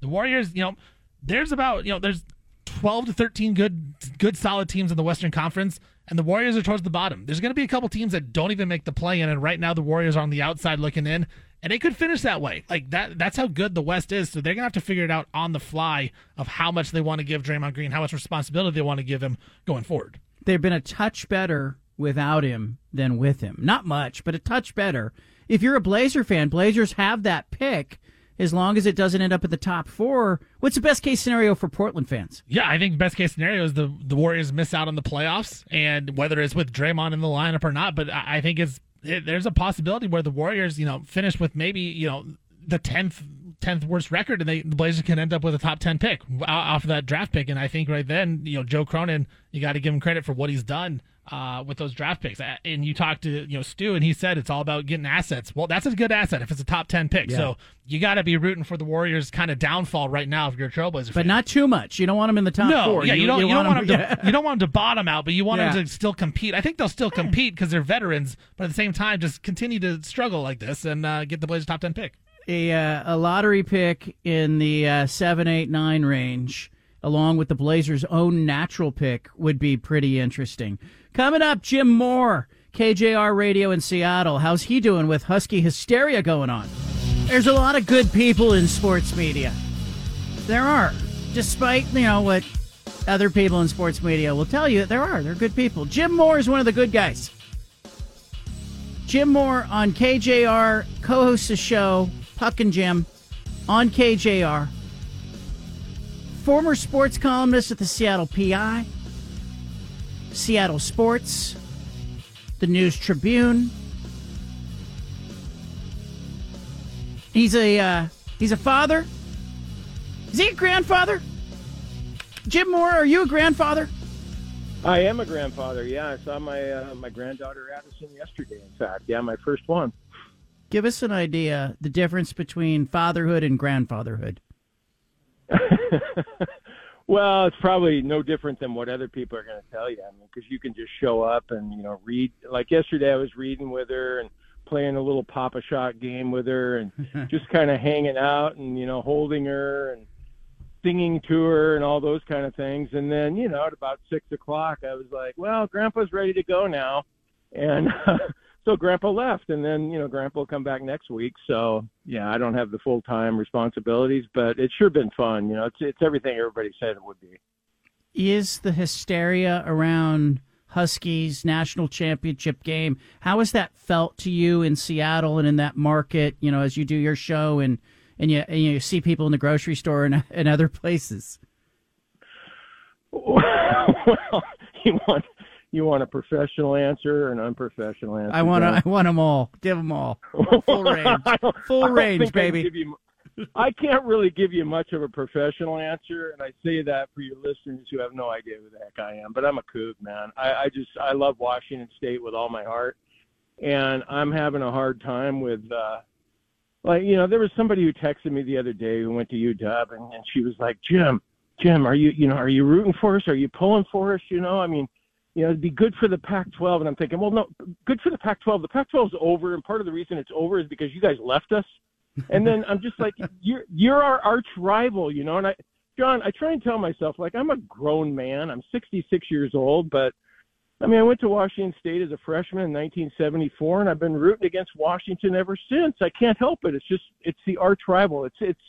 the Warriors, you know, there's about you know there's 12 to 13 good good solid teams in the Western Conference and the Warriors are towards the bottom. There's going to be a couple teams that don't even make the play in, and right now the Warriors are on the outside looking in, and they could finish that way. Like that, that's how good the West is. So they're going to have to figure it out on the fly of how much they want to give Draymond Green, how much responsibility they want to give him going forward. They've been a touch better without him than with him. Not much, but a touch better. If you're a Blazer fan, Blazers have that pick as long as it doesn't end up at the top four. What's the best case scenario for Portland fans? Yeah, I think best case scenario is the the Warriors miss out on the playoffs, and whether it's with Draymond in the lineup or not. But I, I think it's it, there's a possibility where the Warriors, you know, finish with maybe you know the tenth tenth worst record, and they the Blazers can end up with a top ten pick off of that draft pick. And I think right then, you know, Joe Cronin, you got to give him credit for what he's done uh, with those draft picks. And you talked to you know Stu, and he said it's all about getting assets. Well, that's a good asset if it's a top ten pick. Yeah. So you got to be rooting for the Warriors' kind of downfall right now if you're a Trailblazer. But fan. not too much. You don't want them in the top no, four. Yeah, you, you don't. You, you don't want them. them to, you don't want them to bottom out, but you want yeah. them to still compete. I think they'll still compete because they're veterans, but at the same time, just continue to struggle like this and uh, get the Blazers' top ten pick. A, uh, a lottery pick in the uh, seven, eight, nine range, along with the Blazers' own natural pick, would be pretty interesting. Coming up, Jim Moore, KJR Radio in Seattle. How's he doing with Husky hysteria going on? There's a lot of good people in sports media. There are. Despite, you know, what other people in sports media will tell you, there are. They're good people. Jim Moore is one of the good guys. Jim Moore on KJR co hosts a show, Puck and Jim, on KJR. Former sports columnist at the Seattle PI Seattle Sports, the News Tribune. He's a uh, he's a father. Is he a grandfather? Jim Moore, are you a grandfather? I am a grandfather. Yeah, I saw my uh, my granddaughter Addison yesterday. In fact, yeah, my first one. Give us an idea the difference between fatherhood and grandfatherhood. Well, it's probably no different than what other people are going to tell you. I mean, because you can just show up and you know read. Like yesterday, I was reading with her and playing a little Pop-A-Shot game with her and just kind of hanging out and you know holding her and singing to her and all those kind of things. And then you know at about six o'clock, I was like, "Well, Grandpa's ready to go now," and uh, so grandpa left and then you know grandpa will come back next week. So yeah i don't have the full time responsibilities but it's sure been fun. You know it's it's everything everybody said it would be. Is the hysteria around huskies national championship game how has that felt to you in seattle and in that market you know as you do your show and and you, and you see people in the grocery store and, and other places? Well you want you want a professional answer or an unprofessional answer? I want I want them all. Give them all. Full range. Full range, baby. You, I can't really give you much of a professional answer, and I say that for your listeners who have no idea who the heck I am. But I'm a kook, man. I, I just I love Washington State with all my heart, and I'm having a hard time with. uh like you know, there was somebody who texted me the other day who went to UW, and, and she was like, "Jim, Jim, are you you know are you rooting for us? Are you pulling for us? You know, I mean, you know, it'd be good for the Pac-12. And I'm thinking, well, no, good for the Pac-12. The Pac-12 is over, and part of the reason it's over is because you guys left us. And then I'm just like, you're you're our arch rival, you know. And I, John, I try and tell myself like I'm a grown man. I'm 66 years old, but I mean, I went to Washington State as a freshman in 1974, and I've been rooting against Washington ever since. I can't help it. It's just it's the arch rival. It's it's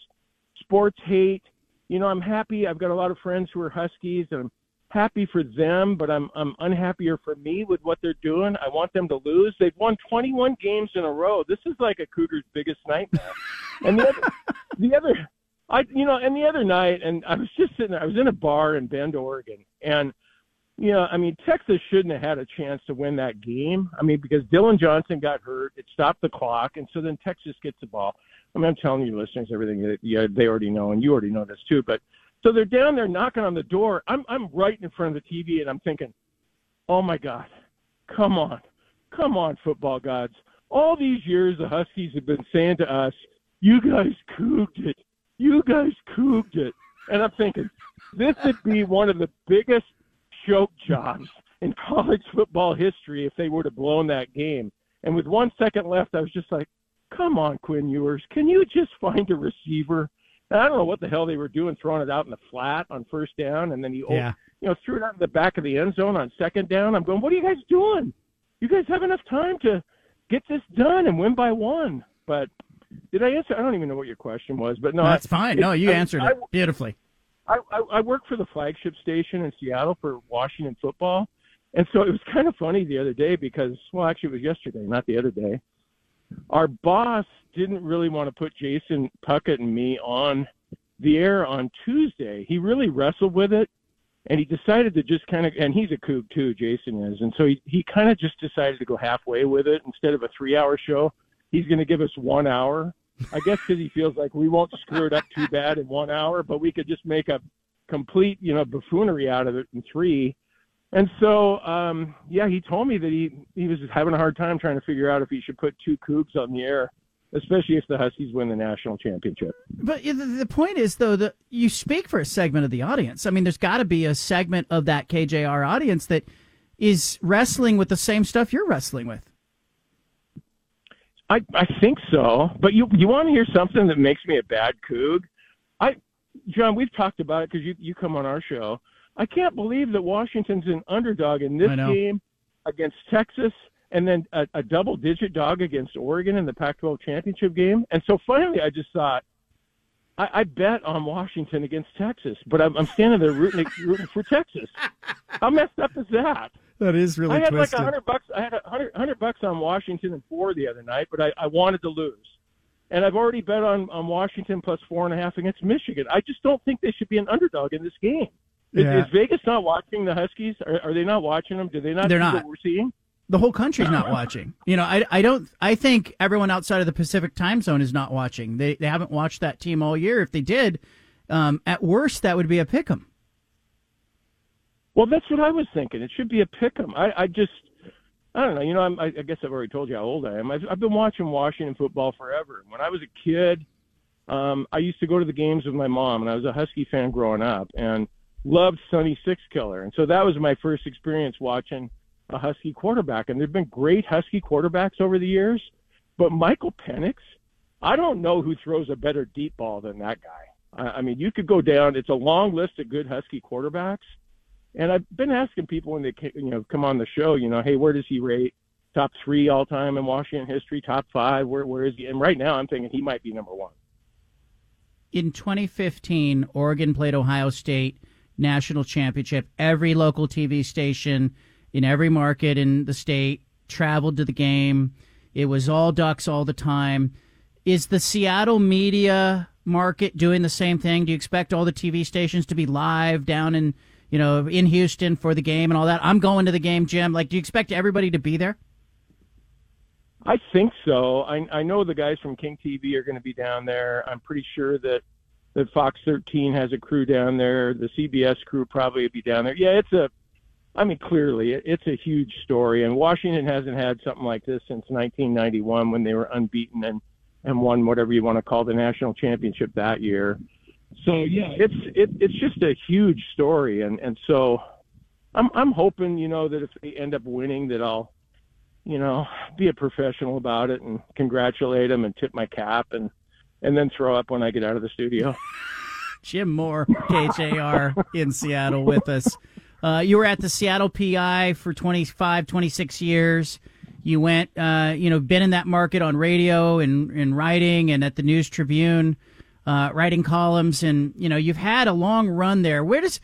sports hate. You know, I'm happy. I've got a lot of friends who are Huskies, and I'm happy for them, but I'm I'm unhappier for me with what they're doing. I want them to lose. They've won 21 games in a row. This is like a Cougar's biggest nightmare. and the other, the other, I you know, and the other night, and I was just sitting there. I was in a bar in Bend, Oregon, and you know, I mean, Texas shouldn't have had a chance to win that game. I mean, because Dillon Johnson got hurt, it stopped the clock, and so then Texas gets the ball. I mean, I'm telling you, listeners, everything that yeah, they already know, and you already know this too. But so they're down there knocking on the door. I'm I'm right in front of the TV and I'm thinking, "Oh my god. Come on. Come on, football gods. All these years the Huskies have been saying to us, "You guys cooked it. You guys cooked it." And I'm thinking, this would be one of the biggest choke jobs in college football history if they would have blown that game. And with one second left, I was just like, "Come on, Quinn Ewers, can you just find a receiver?" And I don't know what the hell they were doing, throwing it out in the flat on first down, and then he, yeah. you know, threw it out in the back of the end zone on second down. I'm going, what are you guys doing? You guys have enough time to get this done and win by one. But did I answer? I don't even know what your question was, but no, that's I, fine. No, you I, answered I, it beautifully. I, I, I work for the flagship station in Seattle for Washington football, And so it was kind of funny the other day because, well, actually, it was yesterday, not the other day. Our boss didn't really want to put Jason Puckett and me on the air on Tuesday. He really wrestled with it and he decided to just kind of and he's a kook too jason is and so he, he kind of just decided to go halfway with it instead of a three hour show. He's going to give us one hour. I guess because he feels like we won't screw it up too bad in one hour but we could just make a complete you know buffoonery out of it in three and so um yeah he told me that he he was having a hard time trying to figure out if he should put two cougs on the air especially if the Huskies win the national championship. But the point is, though, that you speak for a segment of the audience. I mean, there's got to be a segment of that KJR audience that is wrestling with the same stuff you're wrestling with. I I think so. But you you want to hear something that makes me a bad coog? I John, we've talked about it because you you come on our show. I can't believe that Washington's an underdog in this game against Texas and then a, a double digit dog against Oregon in the Pac 12 championship game. And so finally, I just thought, I, I bet on Washington against Texas, but I'm, I'm standing there rooting, rooting for Texas. How messed up is that? That is really I had twisted. like a hundred bucks. I had a hundred hundred bucks on Washington and four the other night, but I, I wanted to lose. And I've already bet on, on Washington plus four and a half against Michigan. I just don't think they should be an underdog in this game. Is, Yeah. is Vegas not watching the Huskies? Are, are they not watching them? Do they not They're see not. what we're seeing? the whole country's not watching. You know, I, I don't. I think everyone outside of the Pacific time zone is not watching. They they haven't watched that team all year. If they did, um, at worst, that would be a pick 'em. Well, that's what I was thinking. It should be a pick 'em. I, I just, I don't know. You know, I'm, I, I guess I've already told you how old I am. I've, I've been watching Washington football forever. When I was a kid, um, I used to go to the games with my mom, and I was a Husky fan growing up, and loved Sonny Six Killer. And so that was my first experience watching a Husky quarterback. And there've been great Husky quarterbacks over the years, but Michael Penix, I don't know who throws a better deep ball than that guy. I, I mean, you could go down. It's a long list of good Husky quarterbacks. And I've been asking people when they you know come on the show, you know, hey, where does he rate? Top three all time in Washington history, top five. Where where is he? And right now, I'm thinking he might be number one. In 2015, Oregon played Ohio State national championship. Every local TV station in every market in the state traveled to the game. It was all ducks all the time. Is the Seattle media market doing the same thing? Do you expect all the TV stations to be live down in, you know, in Houston for the game and all that? I'm going to the game, Jim. Like, do you expect everybody to be there? I think so. I, I know the guys from King TV are going to be down there. I'm pretty sure that that Fox 13 has a crew down there. The CBS crew probably will be down there. Yeah, it's a. I mean, clearly, it, it's a huge story, and Washington hasn't had something like this since 1991 when they were unbeaten and and won whatever you want to call the national championship that year. So yeah, it's it, it's just a huge story, and and so I'm I'm hoping you know that if they end up winning, that I'll you know, be a professional about it and congratulate them and tip my cap and and then throw up when I get out of the studio. Jim Moore, KJR in Seattle with us. Uh, you were at the Seattle PI for 25, 26 years. You went, uh, you know, been in that market on radio and, and writing and at the News Tribune, uh, writing columns. And, you know, you've had a long run there. Where does,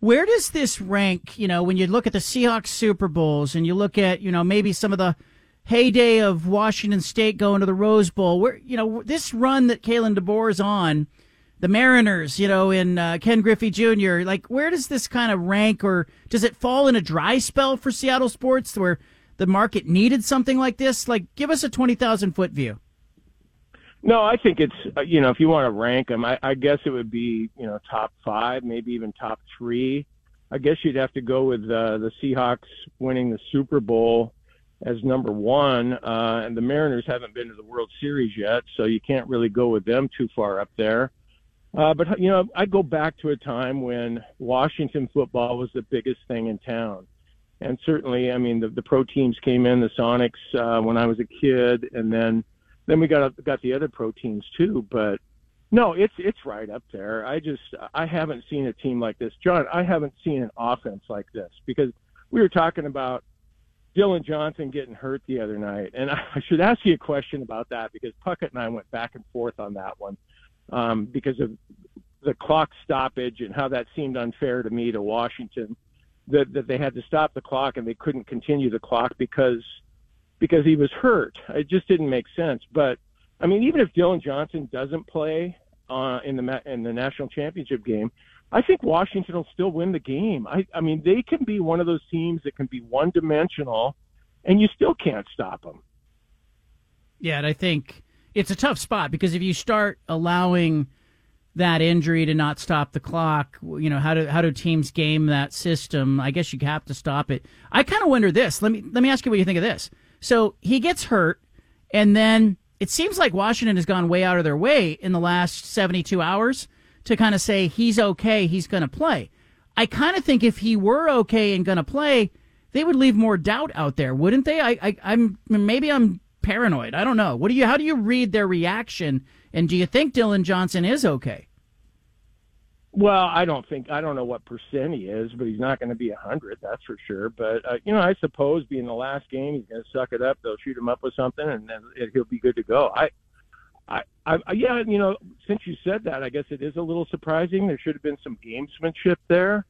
where does this rank, you know, when you look at the Seahawks Super Bowls and you look at, you know, maybe some of the heyday of Washington State going to the Rose Bowl, where, you know, this run that Kalen DeBoer is on, the Mariners, you know, in uh, Ken Griffey Jr., like, where does this kind of rank or does it fall in a dry spell for Seattle sports where the market needed something like this? Like, give us a 20,000 foot view. No, I think it's uh, you know if you want to rank them, I, I guess it would be you know top five, maybe even top three. I guess you'd have to go with uh, the Seahawks winning the Super Bowl as number one, uh, and the Mariners haven't been to the World Series yet, so you can't really go with them too far up there. Uh, but you know, I go back to a time when Washington football was the biggest thing in town, and certainly, I mean, the, the pro teams came in, the Sonics uh, when I was a kid, and then then we got got the other pro teams too. But no, it's it's right up there. I just I haven't seen a team like this, John. I haven't seen an offense like this because we were talking about Dillon Johnson getting hurt the other night, and I should ask you a question about that because Puckett and I went back and forth on that one um, because of the clock stoppage and how that seemed unfair to me to Washington. that that they had to stop the clock and they couldn't continue the clock because because he was hurt. It just didn't make sense. But I mean, even if Dillon Johnson doesn't play uh, in the in the national championship game, I think Washington will still win the game. I, I mean, they can be one of those teams that can be one dimensional, and you still can't stop them. Yeah, and I think it's a tough spot because if you start allowing that injury to not stop the clock, you know how do how do teams game that system? I guess you have to stop it. I kind of wonder this. Let me let me ask you what you think of this. So he gets hurt, and then it seems like Washington has gone way out of their way in the last seventy two hours to kind of say he's okay, he's going to play. I kind of think if he were okay and going to play, they would leave more doubt out there, wouldn't they? I, I, I'm maybe I'm paranoid. I don't know. What do you? How do you read their reaction? And do you think Dillon Johnson is okay? Well, I don't think I don't know what percent he is, but he's not going to be a hundred, that's for sure. But uh, you know, I suppose being the last game, he's going to suck it up. They'll shoot him up with something, and then he'll be good to go. I, I, I, yeah, you know, since you said that, I guess it is a little surprising. There should have been some gamesmanship there,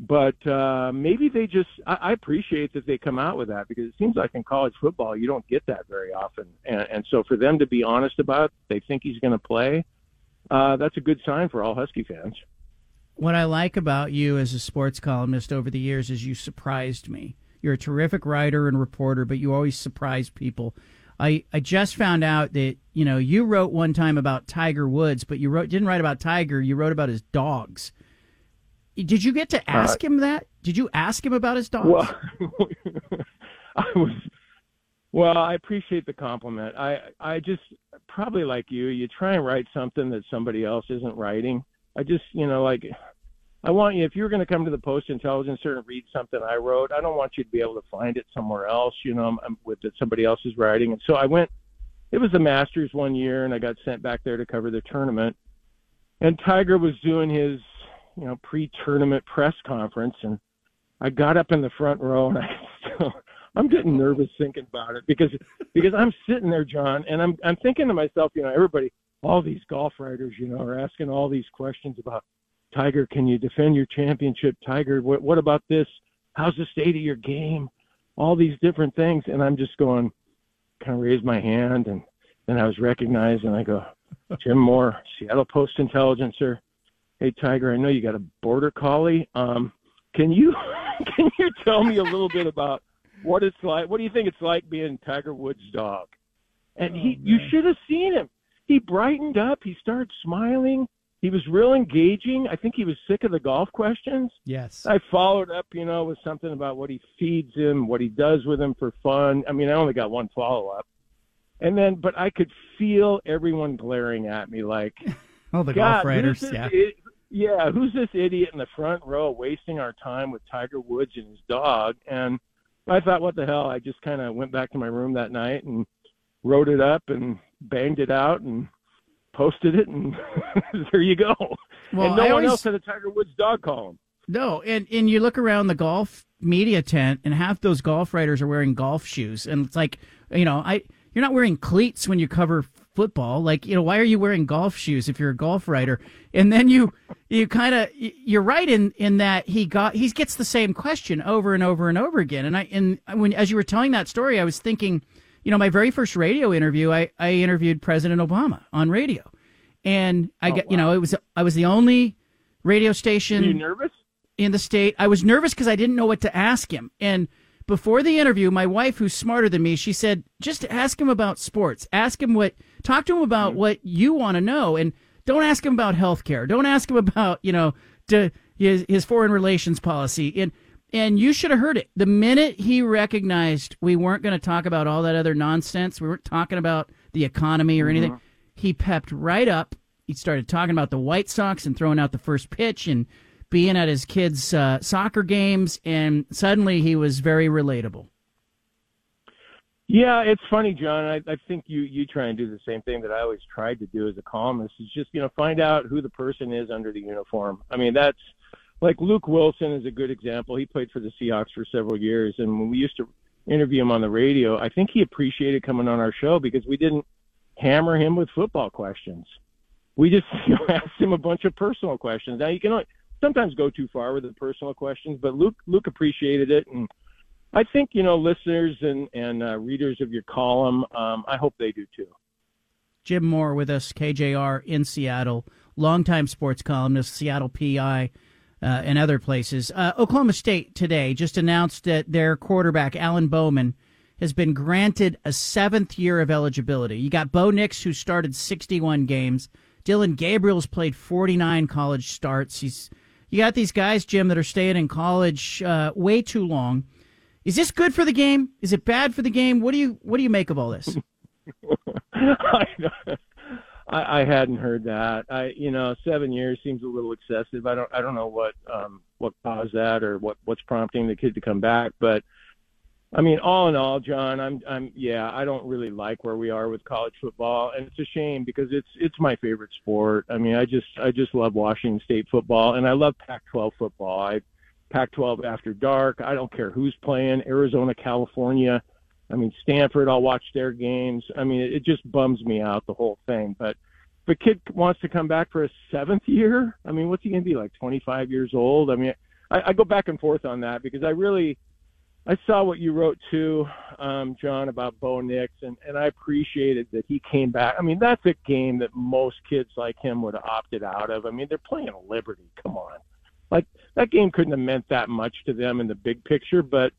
but uh, maybe they just. I, I appreciate that they come out with that because it seems like in college football you don't get that very often, and, and so for them to be honest about, it, they think he's going to play. Uh, that's a good sign for all Husky fans. What I like about you as a sports columnist over the years is you surprised me. You're a terrific writer and reporter, but you always surprise people. I, I just found out that you know you wrote one time about Tiger Woods, but you wrote didn't write about Tiger. You wrote about his dogs. Did you get to ask uh, him that? Did you ask him about his dogs? Well, I was. Well, I appreciate the compliment. I I just probably like you. You try and write something that somebody else isn't writing. I just you know like I want you, if you're going to come to the Post Intelligencer and read something I wrote, I don't want you to be able to find it somewhere else, you know, I'm, with that somebody else is writing. And so I went, it was the Masters one year, and I got sent back there to cover the tournament. And Tiger was doing his, you know, pre-tournament press conference, and I got up in the front row, and I still, I'm getting nervous thinking about it because because I'm sitting there, John, and I'm I'm thinking to myself, you know, everybody, all these golf writers, you know, are asking all these questions about Tiger, can you defend your championship? Tiger, what, what about this? How's the state of your game? All these different things. And I'm just going, kind of raise my hand. And then I was recognized and I go, Jim Moore, Seattle Post Intelligencer. Hey, Tiger, I know you got a border collie. Um, can you, can you tell me a little bit about what it's like? What do you think it's like being Tiger Woods' dog? And he, oh, you should have seen him. He brightened up. He started smiling he was real engaging. I think he was sick of the golf questions. Yes. I followed up, you know, with something about what he feeds him, what he does with him for fun. I mean, I only got one follow up. And then, but I could feel everyone glaring at me like, oh, the golf writers. Yeah. yeah. Who's this idiot in the front row wasting our time with Tiger Woods and his dog? And I thought, what the hell? I just kind of went back to my room that night and wrote it up and banged it out and posted it, and there you go. Well, and no I one always, else had a Tiger Woods dog column. No, and and you look around the golf media tent, and half those golf writers are wearing golf shoes, and it's like, you know, I you're not wearing cleats when you cover football. Like, you know, why are you wearing golf shoes if you're a golf writer? And then you you kind of you're right in in that he got he gets the same question over and over and over again. And I and when as you were telling that story, I was thinking you know, my very first radio interview, I, I interviewed President Obama on radio, and I oh, got wow. you know it was I was the only radio station. Were you nervous in the state? I was nervous because I didn't know what to ask him. And before the interview, my wife, who's smarter than me, she said, just ask him about sports. Ask him what, talk to him about mm-hmm. what you want to know, and don't ask him about health care. Don't ask him about you know to, his, his foreign relations policy. And and you should have heard it. The minute he recognized we weren't going to talk about all that other nonsense, we weren't talking about the economy or mm-hmm. anything, he pepped right up. He started talking about the White Sox and throwing out the first pitch and being at his kids' uh, soccer games, and suddenly he was very relatable. Yeah, it's funny, John. I, I think you you try and do the same thing that I always tried to do as a columnist. Is just you know find out who the person is under the uniform. I mean that's like Luke Wilson is a good example. He played for the Seahawks for several years, and when we used to interview him on the radio, I think he appreciated coming on our show because we didn't hammer him with football questions. We just you know, asked him a bunch of personal questions. Now you can sometimes go too far with the personal questions. But Luke Luke appreciated it, and I think you know listeners and and uh, readers of your column, um, I hope they do too. Jim Moore with us, KJR in Seattle, longtime sports columnist, Seattle PI, uh, and other places. Uh, Oklahoma State today just announced that their quarterback, Alan Bowman, has been granted a seventh year of eligibility. You got Bo Nix, who started 61 games. Dillon Gabriel's played 49 college starts. He's you got these guys, Jim, that are staying in college uh, way too long. Is this good for the game? Is it bad for the game? What do you what do you make of all this? I, I hadn't heard that. I you know seven years seems a little excessive. I don't I don't know what um what caused that or what what's prompting the kid to come back, but I mean, all in all, John, I'm, I'm, yeah, I don't really like where we are with college football, and it's a shame because it's, it's my favorite sport. I mean, I just, I just love Washington State football, and I love Pac-12 football. I, Pac-12 after dark. I don't care who's playing. Arizona, California. I mean, Stanford. I'll watch their games. I mean, it, just bums me out the whole thing. But if a kid wants to come back for a seventh year, I mean, what's he gonna be like? 25 years old? I mean, I, I go back and forth on that because I really I saw what you wrote too, um, John, about Bo Nix, and, and I appreciated that he came back. I mean, that's a game that most kids like him would have opted out of. I mean, they're playing Liberty. Come on. Like, that game couldn't have meant that much to them in the big picture, but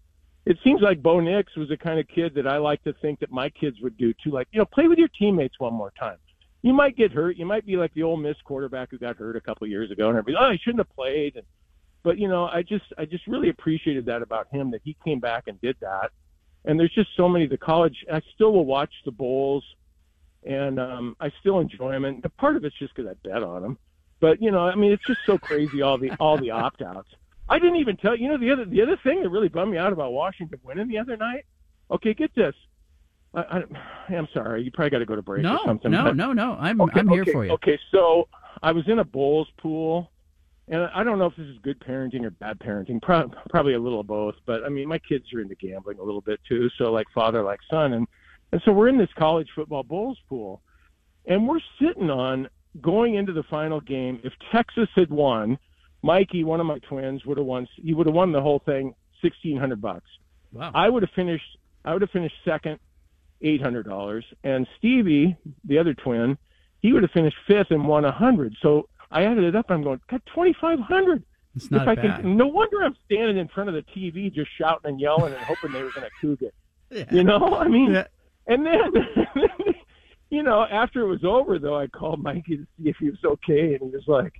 it seems like Bo Nix was the kind of kid that I like to think that my kids would do too. Like, you know, play with your teammates one more time. You might get hurt. You might be like the Ole Miss quarterback who got hurt a couple years ago, and everybody, oh, he shouldn't have played. And but you know, I just I just really appreciated that about him that he came back and did that. And there's just so many the college. I still will watch the bowls, and um, I still enjoy them. And part of it's just because I bet on them. But you know, I mean, it's just so crazy all the all the opt outs. I didn't even tell you know the other the other thing that really bummed me out about Washington winning the other night. Okay, get this. I, I, am sorry. You probably got to go to break no, or something. No, but, no, no. I'm okay, I'm here okay, for you. Okay, so I was in a bowls pool and I don't know if this is good parenting or bad parenting, pro- probably a little of both. But I mean, my kids are into gambling a little bit too, so like father, like son, and and so we're in this college football bowls pool, and we're sitting on going into the final game. If Texas had won, Mikey, one of my twins, would have won. He would have won the whole thing, sixteen hundred bucks. Wow. I would have finished. I would have finished second, eight hundred dollars, and Stevie, the other twin, he would have finished fifth and won a hundred. So I added it up. I'm going, got 2,500. It's not if I bad. Can, no wonder I'm standing in front of the TV just shouting and yelling and hoping they were going to coog it. Yeah. You know, I mean, Yeah. and then, you know, after it was over, though, I called Mikey to see if he was okay, and he was like,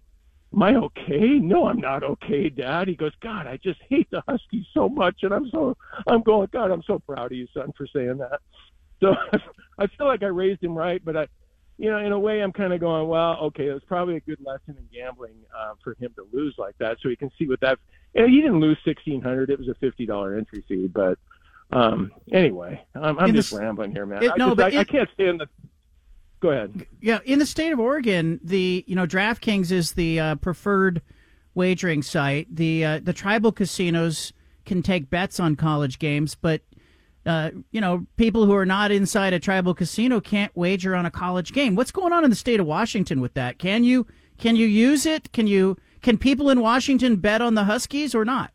"Am I okay? No, I'm not okay, Dad." He goes, "God, I just hate the Huskies so much," and I'm so, I'm going, God, I'm so proud of you, son, for saying that. So I feel like I raised him right, but I, you know, in a way, I'm kind of going, well, okay, it was probably a good lesson in gambling uh, for him to lose like that, so he can see what that. And he didn't lose sixteen hundred; it was a fifty dollar entry fee. But um, anyway, I'm, I'm In the just rambling here, man. it- I, no, just, but I, I can't stand the. Go ahead. Yeah, in the state of Oregon, the you know DraftKings is the uh, preferred wagering site. The uh, the tribal casinos can take bets on college games, but uh, you know people who are not inside a tribal casino can't wager on a college game. What's going on in the state of Washington with that? Can you can you use it? Can you can people in Washington bet on the Huskies or not?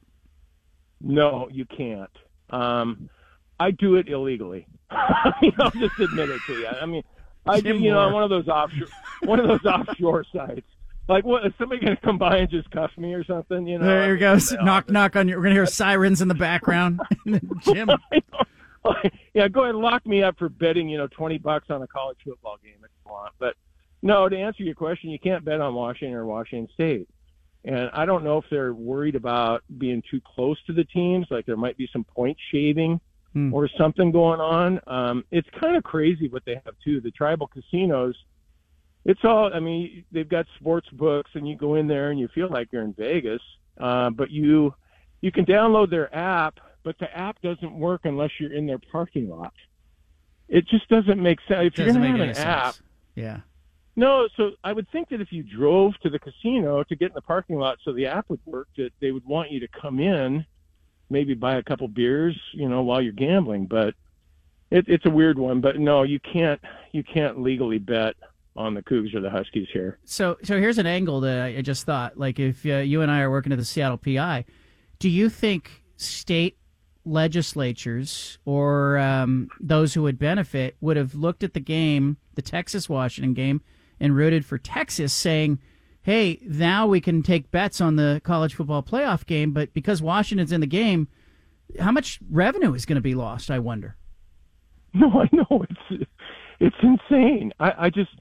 No, you can't. Um, I do it illegally. I mean, I'll just admit it to you. I mean, I Jim you know, Moore. on one of those offshore, one of those offshore sites. Like, what? Is somebody gonna come by and just cuff me or something? You know? There I you go. no. Knock knock on your. We're gonna hear sirens in the background. Jim. yeah, go ahead and lock me up for betting, you know, twenty bucks on a college football game if you want. But no, to answer your question, you can't bet on Washington or Washington State. And I don't know if they're worried about being too close to the teams, like there might be some point shaving Hmm. or something going on. Um, it's kind of crazy what they have too. The tribal casinos, it's all. I mean, they've got sports books, and you go in there and you feel like you're in Vegas. Uh, but you you can download their app, but the app doesn't work unless you're in their parking lot. It just doesn't make sense. If you're going to have an any app. Yeah. no. So I would think that if you drove to the casino to get in the parking lot, so the app would work, that they would want you to come in, maybe buy a couple beers, you know, while you're gambling. But it, it's a weird one. But no, you can't. You can't legally bet on the Cougs or the Huskies here. So, so here's an angle that I just thought. Like, if uh, you and I are working at the Seattle PI, do you think state legislatures or um, those who would benefit would have looked at the game, the Texas Washington game, and rooted for Texas, saying, "Hey, now we can take bets on the college football playoff game, but because Washington's in the game, how much revenue is going to be lost?" I wonder. No, I know it's it's insane. I, I just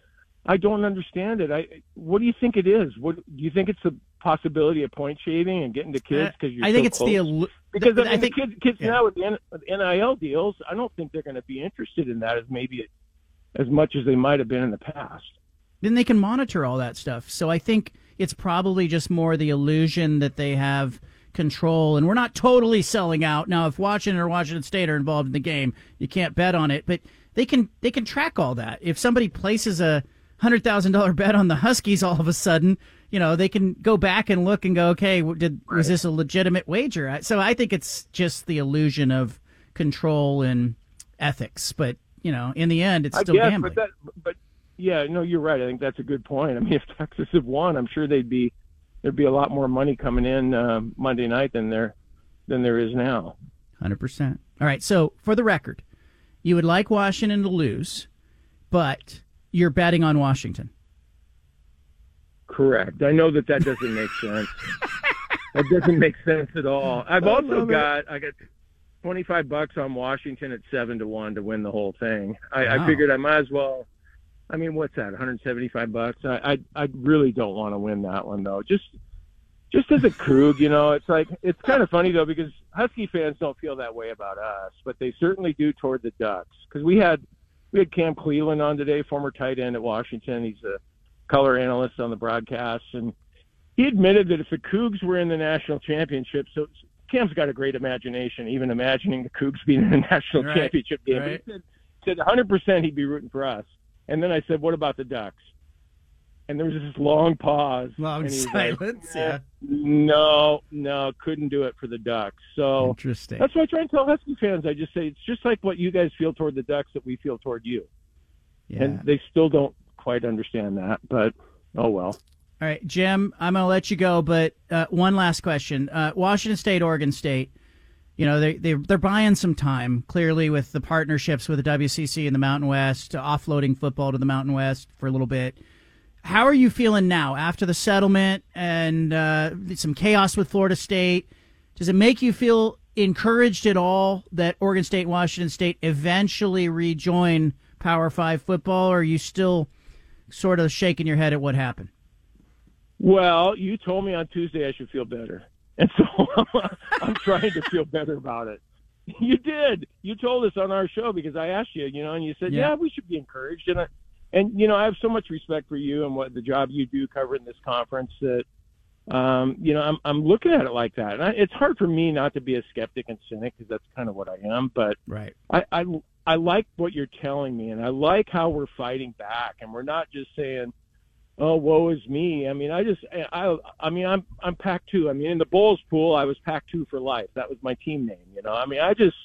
I don't understand it. I what do you think it is? What do you think it's the possibility of point shaving and getting to uh, kids because you're I think so it's close? the illu- because I, I mean, think- the kids kids yeah. now with the, N, with the NIL deals, I don't think they're going to be interested in that as maybe as much as they might have been in the past. Then they can monitor all that stuff. So I think it's probably just more the illusion that they have control and we're not totally selling out. Now if Washington or Washington State are involved in the game, you can't bet on it, but they can they can track all that. If somebody places a hundred thousand dollar bet on the Huskies all of a sudden, you know, they can go back and look and go, okay, did was this a legitimate wager? So I think it's just the illusion of control and ethics, but you know, in the end, it's I still guess, gambling. but that but yeah, no, you're right. I think that's a good point. I mean, if Texas had won, I'm sure they'd be there'd be a lot more money coming in uh, Monday night than there than there is now. Hundred percent. All right. So for the record, you would like Washington to lose, but you're betting on Washington. Correct. I know that that doesn't make sense. that doesn't make sense at all. I've also love it. got I got twenty five bucks on Washington at seven to one to win the whole thing. I, Wow. I figured I might as well. I mean, what's that? One hundred seventy five bucks. I, I I really don't want to win that one though. Just just as a Coug, you know, it's like it's kind of funny though because Husky fans don't feel that way about us, but they certainly do toward the Ducks. Because we had we had Cam Cleveland on today, former tight end at Washington. He's a color analyst on the broadcast, and he admitted that if the Cougs were in the national championship, so Cam's got a great imagination, even imagining the Cougs being in the national Right, championship game. right. He said, said 100% he'd be rooting for us. And then I said, what about the Ducks? And there was this long pause. Long was like, silence, yeah. No, no, couldn't do it for the Ducks. So Interesting. that's why I try and tell Husky fans. I just say it's just like what you guys feel toward the Ducks that we feel toward you. Yeah. And they still don't quite understand that, but oh well. All right, Jim, I'm going to let you go, but uh, one last question. Uh, Washington State, Oregon State, you know, they, they, they're buying some time, clearly, with the partnerships with the WCC and the Mountain West, offloading football to the Mountain West for a little bit. How are you feeling now after the settlement and uh, some chaos with Florida State? Does it make you feel encouraged at all that Oregon State, Washington State eventually rejoin Power Five football, or are you still sort of shaking your head at what happened? Well, you told me on Tuesday I should feel better, and so I'm trying to feel better about it. You did. You told us on our show because I asked you, you know, and you said, Yeah. "Yeah, we should be encouraged." And I, and you know, I have so much respect for you and what the job you do covering this conference that, um, you know, I'm I'm looking at it like that. And I, it's hard for me not to be a skeptic and cynic because that's kind of what I am. But Right. I, I I like what you're telling me, and I like how we're fighting back, and we're not just saying, "Oh, woe is me." I mean, I just I I mean, I'm I'm Pac-2. I mean, in the Bulls pool, I was Pac-2 for life. That was my team name. You know, I mean, I just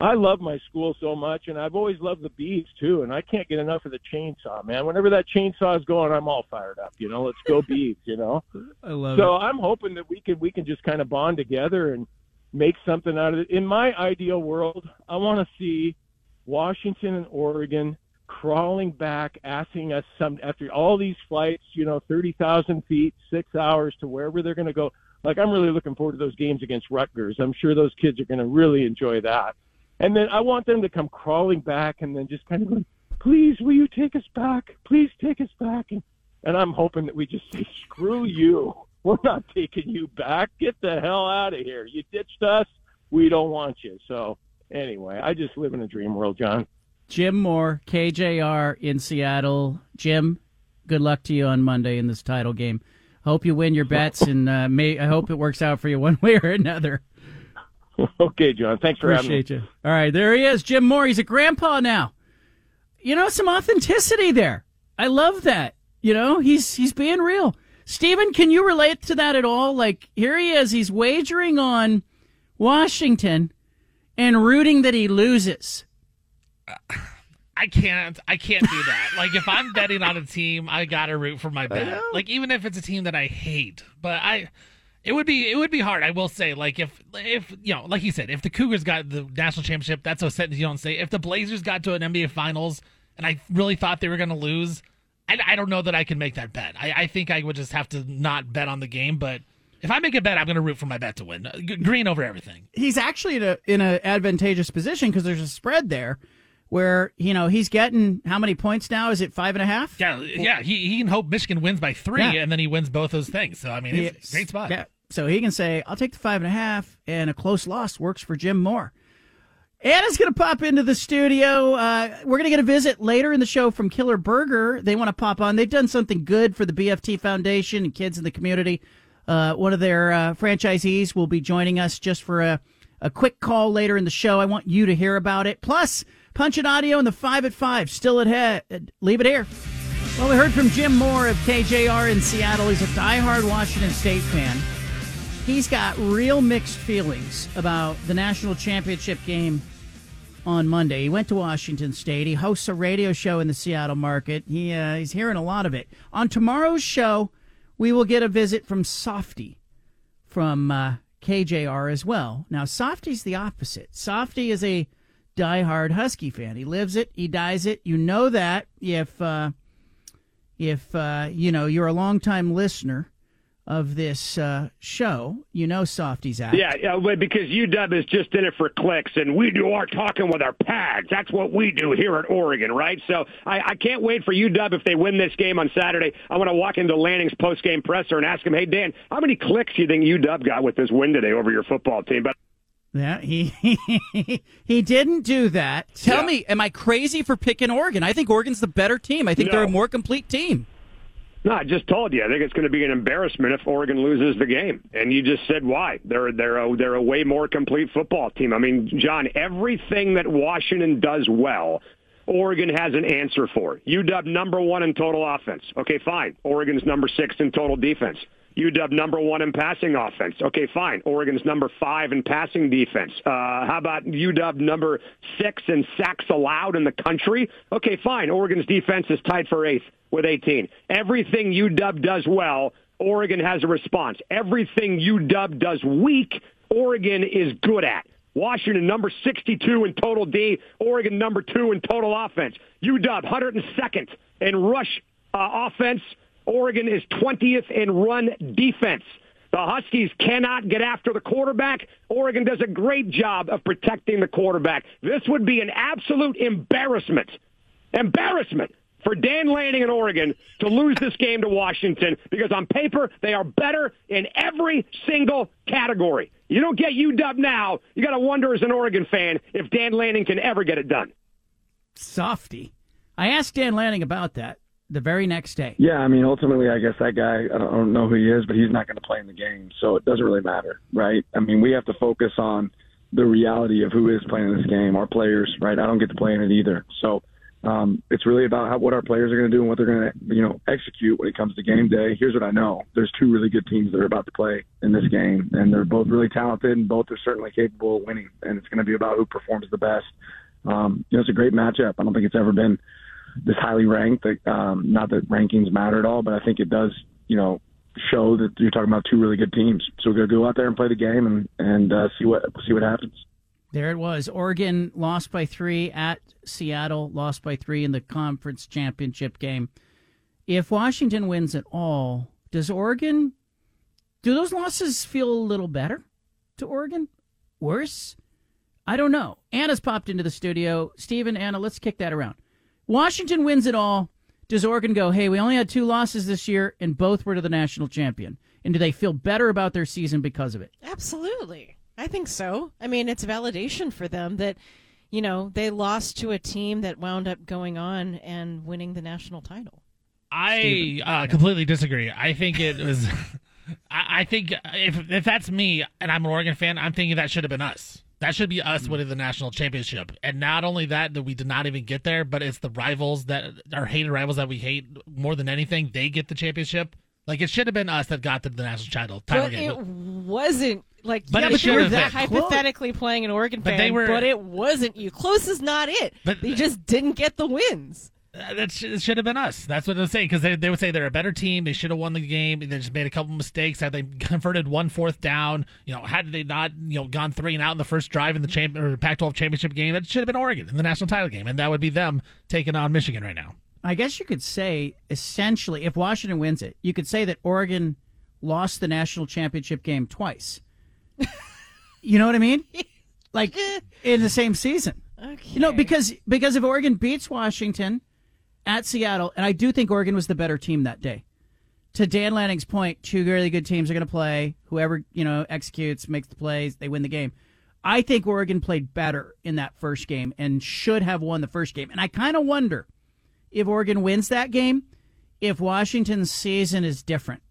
I love my school so much, and I've always loved the bees too. And I can't get enough of the chainsaw, man. Whenever that chainsaw is going, I'm all fired up. You know, let's go bees. You know. I love it. So I'm hoping that we can we can just kind of bond together and make something out of it. In my ideal world, I want to see Washington and Oregon crawling back, asking us some after all these flights, you know, thirty thousand feet, six hours to wherever they're going to go. Like I'm really looking forward to those games against Rutgers. I'm sure those kids are going to really enjoy that. And then I want them to come crawling back and then just kind of going, please, will you take us back? Please take us back. And, and I'm hoping that we just say, screw you. We're not taking you back. Get the hell out of here. You ditched us. We don't want you. So anyway, I just live in a dream world, John. Jim Moore, KJR in Seattle. Jim, good luck to you on Monday in this title game. Hope you win your bets, and uh, may I hope it works out for you one way or another. okay, John. Thanks for having me. Appreciate you. All right, there he is, Jim Moore. He's a grandpa now. You know, some authenticity there. I love that. You know, he's he's being real. Steven, can you relate to that at all? Like, here he is. He's wagering on Washington and rooting that he loses. I can't. I can't do that. like if I'm betting on a team, I gotta root for my bet. Like even if it's a team that I hate, but I. It would be it would be hard. I will say, like if if you know, like you said, if the Cougars got the national championship, that's so set you don't say. If the Blazers got to an NBA Finals, and I really thought they were going to lose, I, I don't know that I can make that bet. I, I think I would just have to not bet on the game. But if I make a bet, I'm going to root for my bet to win. Green over everything. He's actually in a in an advantageous position because there's a spread there where you know he's getting how many points now? Is it five and a half? Yeah, yeah. He, he can hope Michigan wins by three, yeah. and then he wins both those things. So I mean, it's a great spot. Yeah. So he can say, "I'll take the five and a half," and a close loss works for Jim Moore. Anna's going to pop into the studio. Uh, we're going to get a visit later in the show from Killer Burger. They want to pop on. They've done something good for the BFT Foundation and kids in the community. Uh, one of their uh, franchisees will be joining us just for a, a quick call later in the show. I want you to hear about it. Plus, Punch and Audio and the 5 at 5. Still at head. Leave it here. Well, we heard from Jim Moore of KJR in Seattle. He's a diehard Washington State fan. He's got real mixed feelings about the national championship game on Monday. He went to Washington State. He hosts a radio show in the Seattle market. He uh, he's hearing a lot of it. On tomorrow's show, we will get a visit from Softy from uh, KJR as well. Now, Softy's the opposite. Softy is a diehard Husky fan. He lives it, he dies it. You know that if uh, if uh, you know you're a longtime listener of this uh, show, you know Softy's out. Yeah, yeah, because UW is just in it for clicks, and we do our talking with our pads. That's what we do here at Oregon, right? So I, I can't wait for UW if they win this game on Saturday. I want to walk into Lanning's post game presser and ask him, "Hey Dan, how many clicks do you think UW got with this win today over your football team?" But yeah, he he didn't do that. Tell yeah. me, am I crazy for picking Oregon? I think Oregon's the better team. I think no. they're a more complete team. No, I just told you. I think it's going to be an embarrassment if Oregon loses the game, and you just said why. They're they're a, they're a way more complete football team. I mean, John, everything that Washington does well, Oregon has an answer for. UW number one in total offense. Okay, fine. Oregon's number six in total defense. UW number one in passing offense. Okay, fine. Oregon's number five in passing defense. Uh, how about UW number six in sacks allowed in the country? Okay, fine. Oregon's defense is tied for eighth with 18. Everything UW does well, Oregon has a response. Everything UW does weak, Oregon is good at. Washington number 62 in total D, Oregon number two in total offense. UW 102nd in rush uh, offense. Oregon is 20th in run defense. The Huskies cannot get after the quarterback. Oregon does a great job of protecting the quarterback. This would be an absolute embarrassment. Embarrassment for Dan Lanning and Oregon to lose this game to Washington because on paper they are better in every single category. You don't get UW now. You got to wonder as an Oregon fan if Dan Lanning can ever get it done. Softy. I asked Dan Lanning about that the very next day. Yeah, I mean, ultimately, I guess that guy, I don't know who he is, but he's not going to play in the game. So it doesn't really matter, right? I mean, we have to focus on the reality of who is playing in this game, our players, right? I don't get to play in it either. So um, it's really about how, what our players are going to do and what they're going to, you know, execute when it comes to game day. Here's what I know: there's two really good teams that are about to play in this game, and they're both really talented, and both are certainly capable of winning. And it's going to be about who performs the best. Um, you know, it's a great matchup. I don't think it's ever been this highly ranked. Um, not that rankings matter at all, but I think it does, you know, show that you're talking about two really good teams. So we're gonna go out there and play the game and and uh, see what see what happens. There it was. Oregon lost by three at Seattle, lost by three in the conference championship game. If Washington wins at all, does Oregon? Do those losses feel a little better to Oregon? Worse? I don't know. Anna's popped into the studio. Stephen, Anna, let's kick that around. Washington wins it all. Does Oregon go, hey, we only had two losses this year and both were to the national champion? And do they feel better about their season because of it? Absolutely. I think so. I mean, it's validation for them that, you know, they lost to a team that wound up going on and winning the national title. I uh, completely disagree. I think it was. I, I think if if that's me and I'm an Oregon fan, I'm thinking that should have been us. That should be us hmm. winning the national championship. And not only that, that we did not even get there, but it's the rivals that our hated rivals that we hate more than anything. They get the championship. Like it should have been us that got to the national title. title game. it wasn't Like, But yeah, but you were that been. hypothetically playing an Oregon But fan, they were- but it wasn't you. Close is not it. But- they just didn't get the wins. Uh, That sh- should have been us. That's what I'm saying because they, they would say they're a better team. They should have won the game. They just made a couple mistakes. Had they converted one fourth down, you know, had they not, you know, gone three and out in the first drive in the champ or Pac-12 championship game, that should have been Oregon in the national title game, and that would be them taking on Michigan right now. I guess you could say essentially, if Washington wins it, you could say that Oregon lost the national championship game twice. you know what I mean? Like in the same season. Okay. You know, because because if Oregon beats Washington at Seattle, and I do think Oregon was the better team that day. To Dan Lanning's point, two really good teams are going to play. Whoever you know executes, makes the plays, they win the game. I think Oregon played better in that first game and should have won the first game. And I kind of wonder if Oregon wins that game, if Washington's season is different.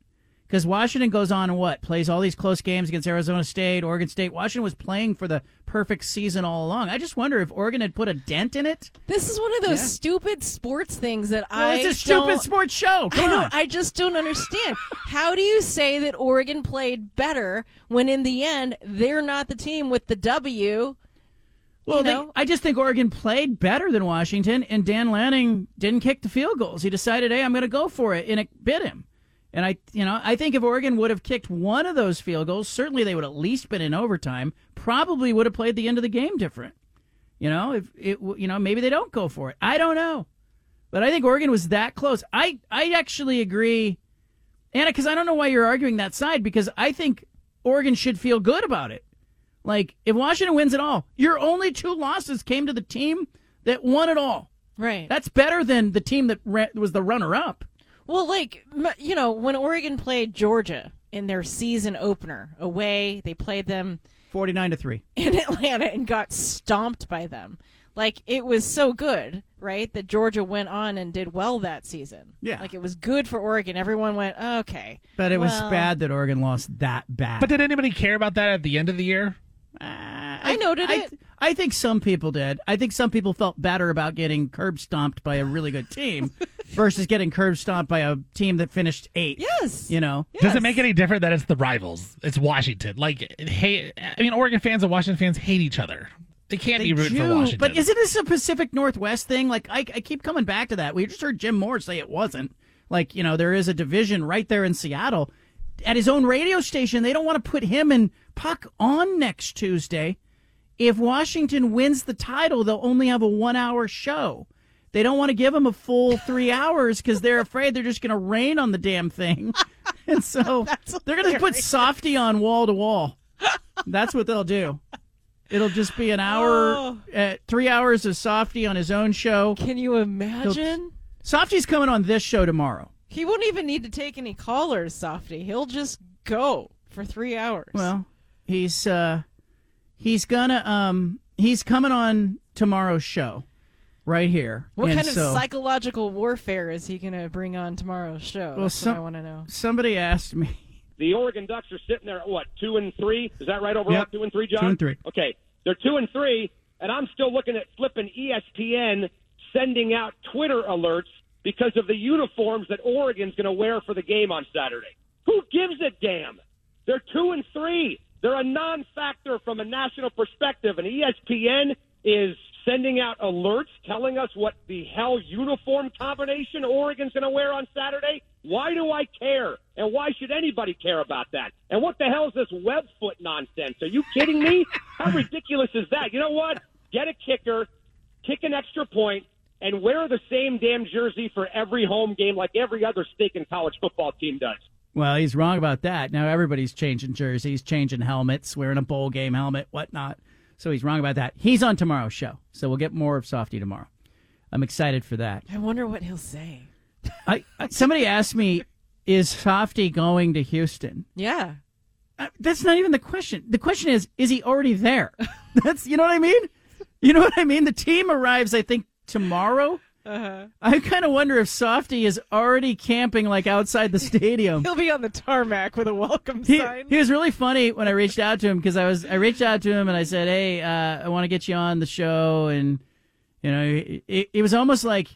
Because Washington goes on and what? Plays all these close games against Arizona State, Oregon State. Washington was playing for the perfect season all along. I just wonder if Oregon had put a dent in it. This is one of those Yeah. stupid sports things that Well, I it's a stupid sports show. I Come know. on. I just don't understand. How do you say that Oregon played better when in the end they're not the team with the W? Well, you they- I just think Oregon played better than Washington, and Dan Lanning didn't kick the field goals. He decided, hey, I'm going to go for it, and it bit him. And I, you know, I think if Oregon would have kicked one of those field goals, certainly they would at least been in overtime. Probably would have played the end of the game different. You know, if it, you know, maybe they don't go for it. I don't know, but I think Oregon was that close. I, I actually agree, Anna, because I don't know why you're arguing that side. Because I think Oregon should feel good about it. Like, if Washington wins it all, your only two losses came to the team that won it all. Right. That's better than the team that was the runner up. Well, like you know, when Oregon played Georgia in their season opener away, they played them 49 to 3. in Atlanta and got stomped by them. Like it was so good, right? That Georgia went on and did well that season. Yeah. Like it was good for Oregon. Everyone went, okay. But it was bad that Oregon lost that bad. But did anybody care about that at the end of the year? Uh, I noted I, it. I think some people did. I think some people felt better about getting curb stomped by a really good team versus getting curb stomped by a team that finished eighth. Yes. You know? Does it make any difference that it's the rivals? It's Washington. Like, hey, I mean, Oregon fans and Washington fans hate each other. They can't They be rooting for Washington. But isn't this a Pacific Northwest thing? Like, I, I keep coming back to that. We just heard Jim Moore say it wasn't. Like, you know, there is a division right there in Seattle. At his own radio station, they don't want to put him and Puck on next Tuesday. If Washington wins the title, they'll only have a one hour show. They don't want to give him a full three hours because they're afraid they're just going to rain on the damn thing. And so they're going to put Softy on wall to wall. That's what they'll do. It'll just be an hour, Oh. uh, three hours of Softy on his own show. Can you imagine? Softy's coming on this show tomorrow. He won't even need to take any callers, Softy. He'll just go for three hours. Well, he's uh, he's gonna um, he's coming on tomorrow's show, right here. what And kind of psychological warfare is he going to bring on tomorrow's show? Well, That's some- what I want to know. Somebody asked me. The Oregon Ducks are sitting there at what two and three? Is that right overall? Yep. Two and three, John. Two and three. Okay, they're two and three, and I'm still looking at flipping ESPN sending out Twitter alerts because of the uniforms that Oregon's going to wear for the game on Saturday. Who gives a damn? They're two and three. They're a non-factor from a national perspective, and ESPN is sending out alerts telling us what the hell uniform combination Oregon's going to wear on Saturday. Why do I care? And why should anybody care about that? And what the hell is this webfoot nonsense? Are you kidding me? How ridiculous is that? You know what? Get a kicker, kick an extra point, and wear the same damn jersey for every home game like every other stinking college football team does. Well, he's wrong about that. Now everybody's changing jerseys, changing helmets, wearing a bowl game helmet, whatnot. So he's wrong about that. He's on tomorrow's show, so we'll get more of Softy tomorrow. I'm excited for that. I wonder what he'll say. I, somebody asked me, "Is Softy going to Houston?" Yeah. Uh, That's not even the question. The question is, is he already there? That's you know what I mean. You know what I mean. The team arrives, I think, tomorrow. Uh-huh. I kind of wonder if Softy is already camping like outside the stadium. He'll be on the tarmac with a welcome He, sign. he was really funny when I reached out to him because I was I reached out to him and I said, "Hey, uh, I want to get you on the show," and you know, it, it was almost like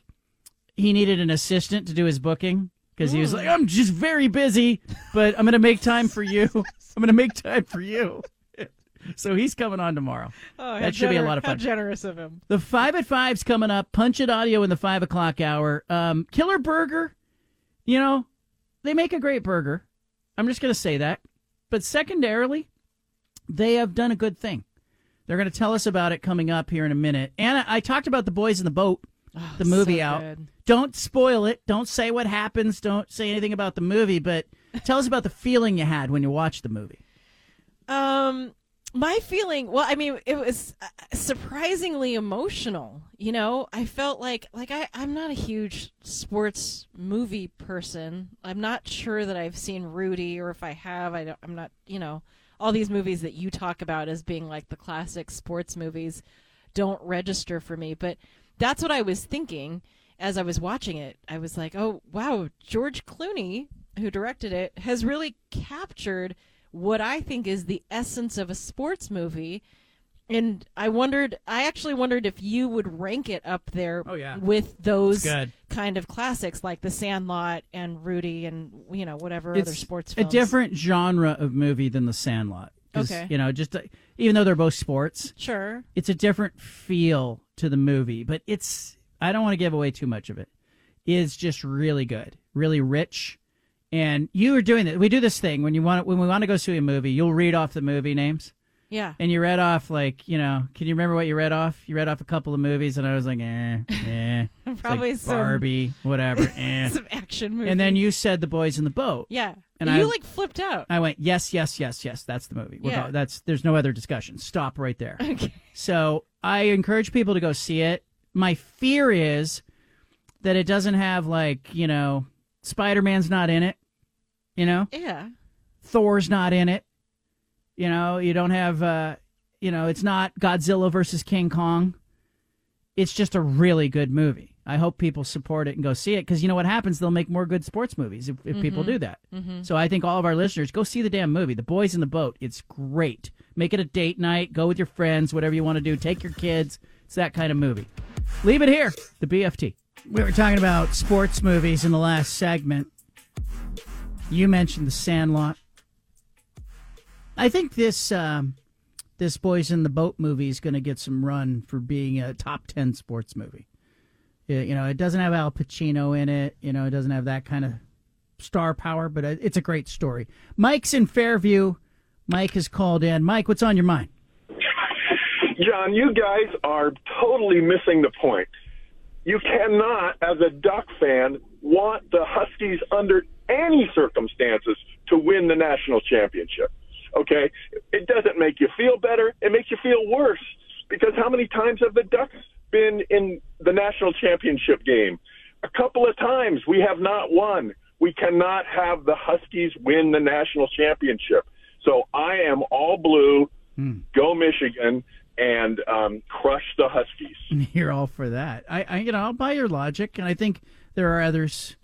he needed an assistant to do his booking because he was like, I'm just very busy, but I'm going to make time for you. I'm going to make time for you. so he's coming on tomorrow. Oh, that should be a lot of fun. How generous of him. The five at five's coming up. Punch it audio in the five o'clock hour. Um, Killer Burger, you know, they make a great burger. I'm just going to say that. But secondarily, they have done a good thing. They're going to tell us about it coming up here in a minute. And I, I talked about the boys in the boat, the movie so out. good. Don't spoil it. Don't say what happens. Don't say anything about the movie. But tell us about the feeling you had when you watched the movie. Um, my feeling, well, I mean, it was uh, surprisingly emotional. You know, I felt like like I I'm not a huge sports movie person. I'm not sure that I've seen Rudy, or if I have, I don't, I'm not. You know, all these movies that you talk about as being like the classic sports movies don't register for me. But that's what I was thinking as I was watching it. I was like, oh wow, George Clooney, who directed it, has really captured what I think is the essence of a sports movie. And I wondered, I actually wondered if you would rank it up there Oh, yeah. with those kind of classics like The Sandlot and Rudy and, you know, whatever other sports. it's a different genre of movie than The Sandlot. Okay. You know, just uh, even though they're both sports, Sure. it's a different feel to the movie. But it's I don't want to give away too much of it. It's just really good, really rich. And you were doing it. We do this thing when you want when we want to go see a movie. You'll read off the movie names. Yeah. And you read off like you know. Can you remember what you read off? You read off a couple of movies, and I was like, eh, eh. Probably like some- Barbie, whatever. eh. Some action movie. And then you said the boys in the boat. Yeah. And you I- like flipped out. I went, yes, yes, yes, yes. That's the movie. We're Yeah. go- that's there's no other discussion. Stop right there. Okay. So I encourage people to go see it. My fear is that it doesn't have like you know Spider Man's not in it. You know, Yeah. Thor's not in it. You know, you don't have uh, you know, it's not Godzilla versus King Kong. It's just a really good movie. I hope people support it and go see it because you know what happens? They'll make more good sports movies if, if people Mhm. do that. Mhm. So I think all of our listeners go see the damn movie, The Boys in the Boat. It's great. Make it a date night. Go with your friends, whatever you want to do. Take your kids. It's that kind of movie. Leave it here, the BFT. We were talking about sports movies in the last segment. You mentioned The Sandlot. I think this um, this Boys in the Boat movie is going to get some run for being a top ten sports movie. Yeah, You know, it doesn't have Al Pacino in it. You know, it doesn't have that kind of star power, but it's a great story. Mike's in Fairview. Mike has called in. Mike, what's on your mind? John, you guys are totally missing the point. You cannot, as a Duck fan, want the Huskies under any circumstances to win the national championship. Okay? It doesn't make you feel better, it makes you feel worse. Because how many times have the Ducks been in the national championship game? A couple of times. We have not won. We cannot have the Huskies win the national championship. So I am all blue. Go Michigan and um, crush the Huskies. You're all for that. I, I, you know, I'll buy your logic, and I think there are others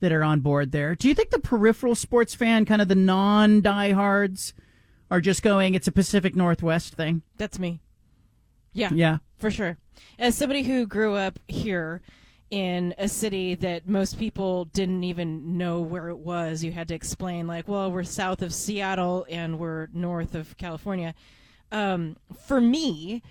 that are on board there. Do you think the peripheral sports fan, kind of the non-diehards, are just going? It's a Pacific Northwest thing. That's me. Yeah. Yeah. For sure. As somebody who grew up here in a city that most people didn't even know where it was, you had to explain, like, well, we're south of Seattle and we're north of California. Um, for me,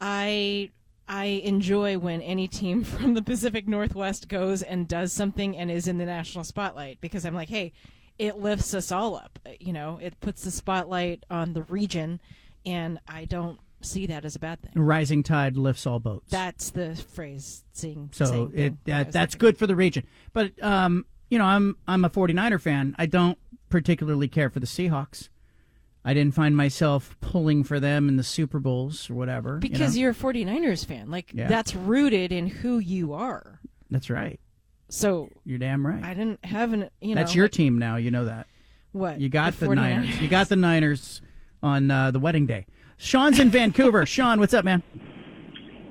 I. I enjoy when any team from the Pacific Northwest goes and does something and is in the national spotlight because I'm like, hey, it lifts us all up. You know, it puts the spotlight on the region, and I don't see that as a bad thing. Rising tide lifts all boats. That's the phrase. Seeing, So it that that, that's good for the region. But um, you know, I'm I'm a 49er fan. I don't particularly care for the Seahawks. I didn't find myself pulling for them in the Super Bowls or whatever. you because know? you are a 49ers fan. Like Yeah. that's rooted in who you are. that's right. So You're damn right. I didn't have an you know that's your like- team now. You know that. What You got the the, 49ers? Niners. You got the Niners on uh, the wedding day. Sean's in Vancouver. Sean, what's up, man?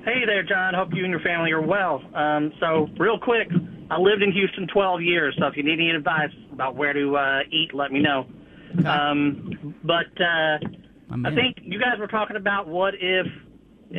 Hey there, John. Hope you and your family are well. Um, so, real quick, I lived in Houston 12 years, so if you need any advice about where to uh, eat, let me know. Um, but uh, I in. think you guys were talking about what if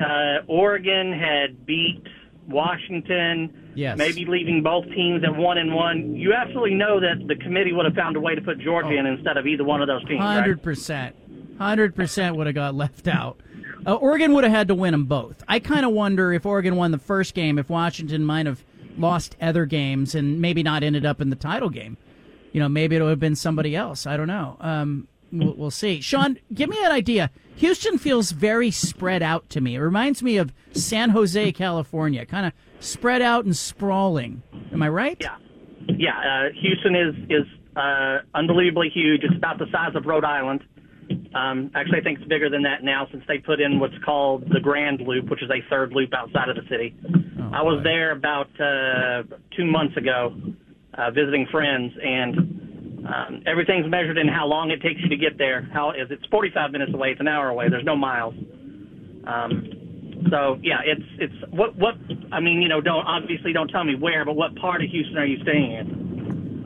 uh, Oregon had beat Washington, Yes. maybe leaving both teams at one and one, you absolutely know that the committee would have found a way to put Georgia in instead of either one of those teams. Hundred percent, hundred percent would have got left out. Uh, Oregon would have had to win them both. I kind of wonder if Oregon won the first game, if Washington might have lost other games and maybe not ended up in the title game. You know, maybe it would have been somebody else. I don't know. Um, we'll, we'll see. Sean, give me an idea. Houston feels very spread out to me. It reminds me of San Jose, California, kind of spread out and sprawling. Am I right? Yeah. Yeah, uh, Houston is is uh, unbelievably huge. It's about the size of Rhode Island. Um, actually, I think it's bigger than that now since they put in what's called the Grand Loop, which is a third loop outside of the city. I was there about uh, two months ago uh, visiting friends, and um, everything's measured in how long it takes you to get there. How is it's 45 minutes away? It's an hour away. There's no miles. Um, so yeah, it's it's what what I mean. You know, don't obviously don't tell me where, but what part of Houston are you staying in?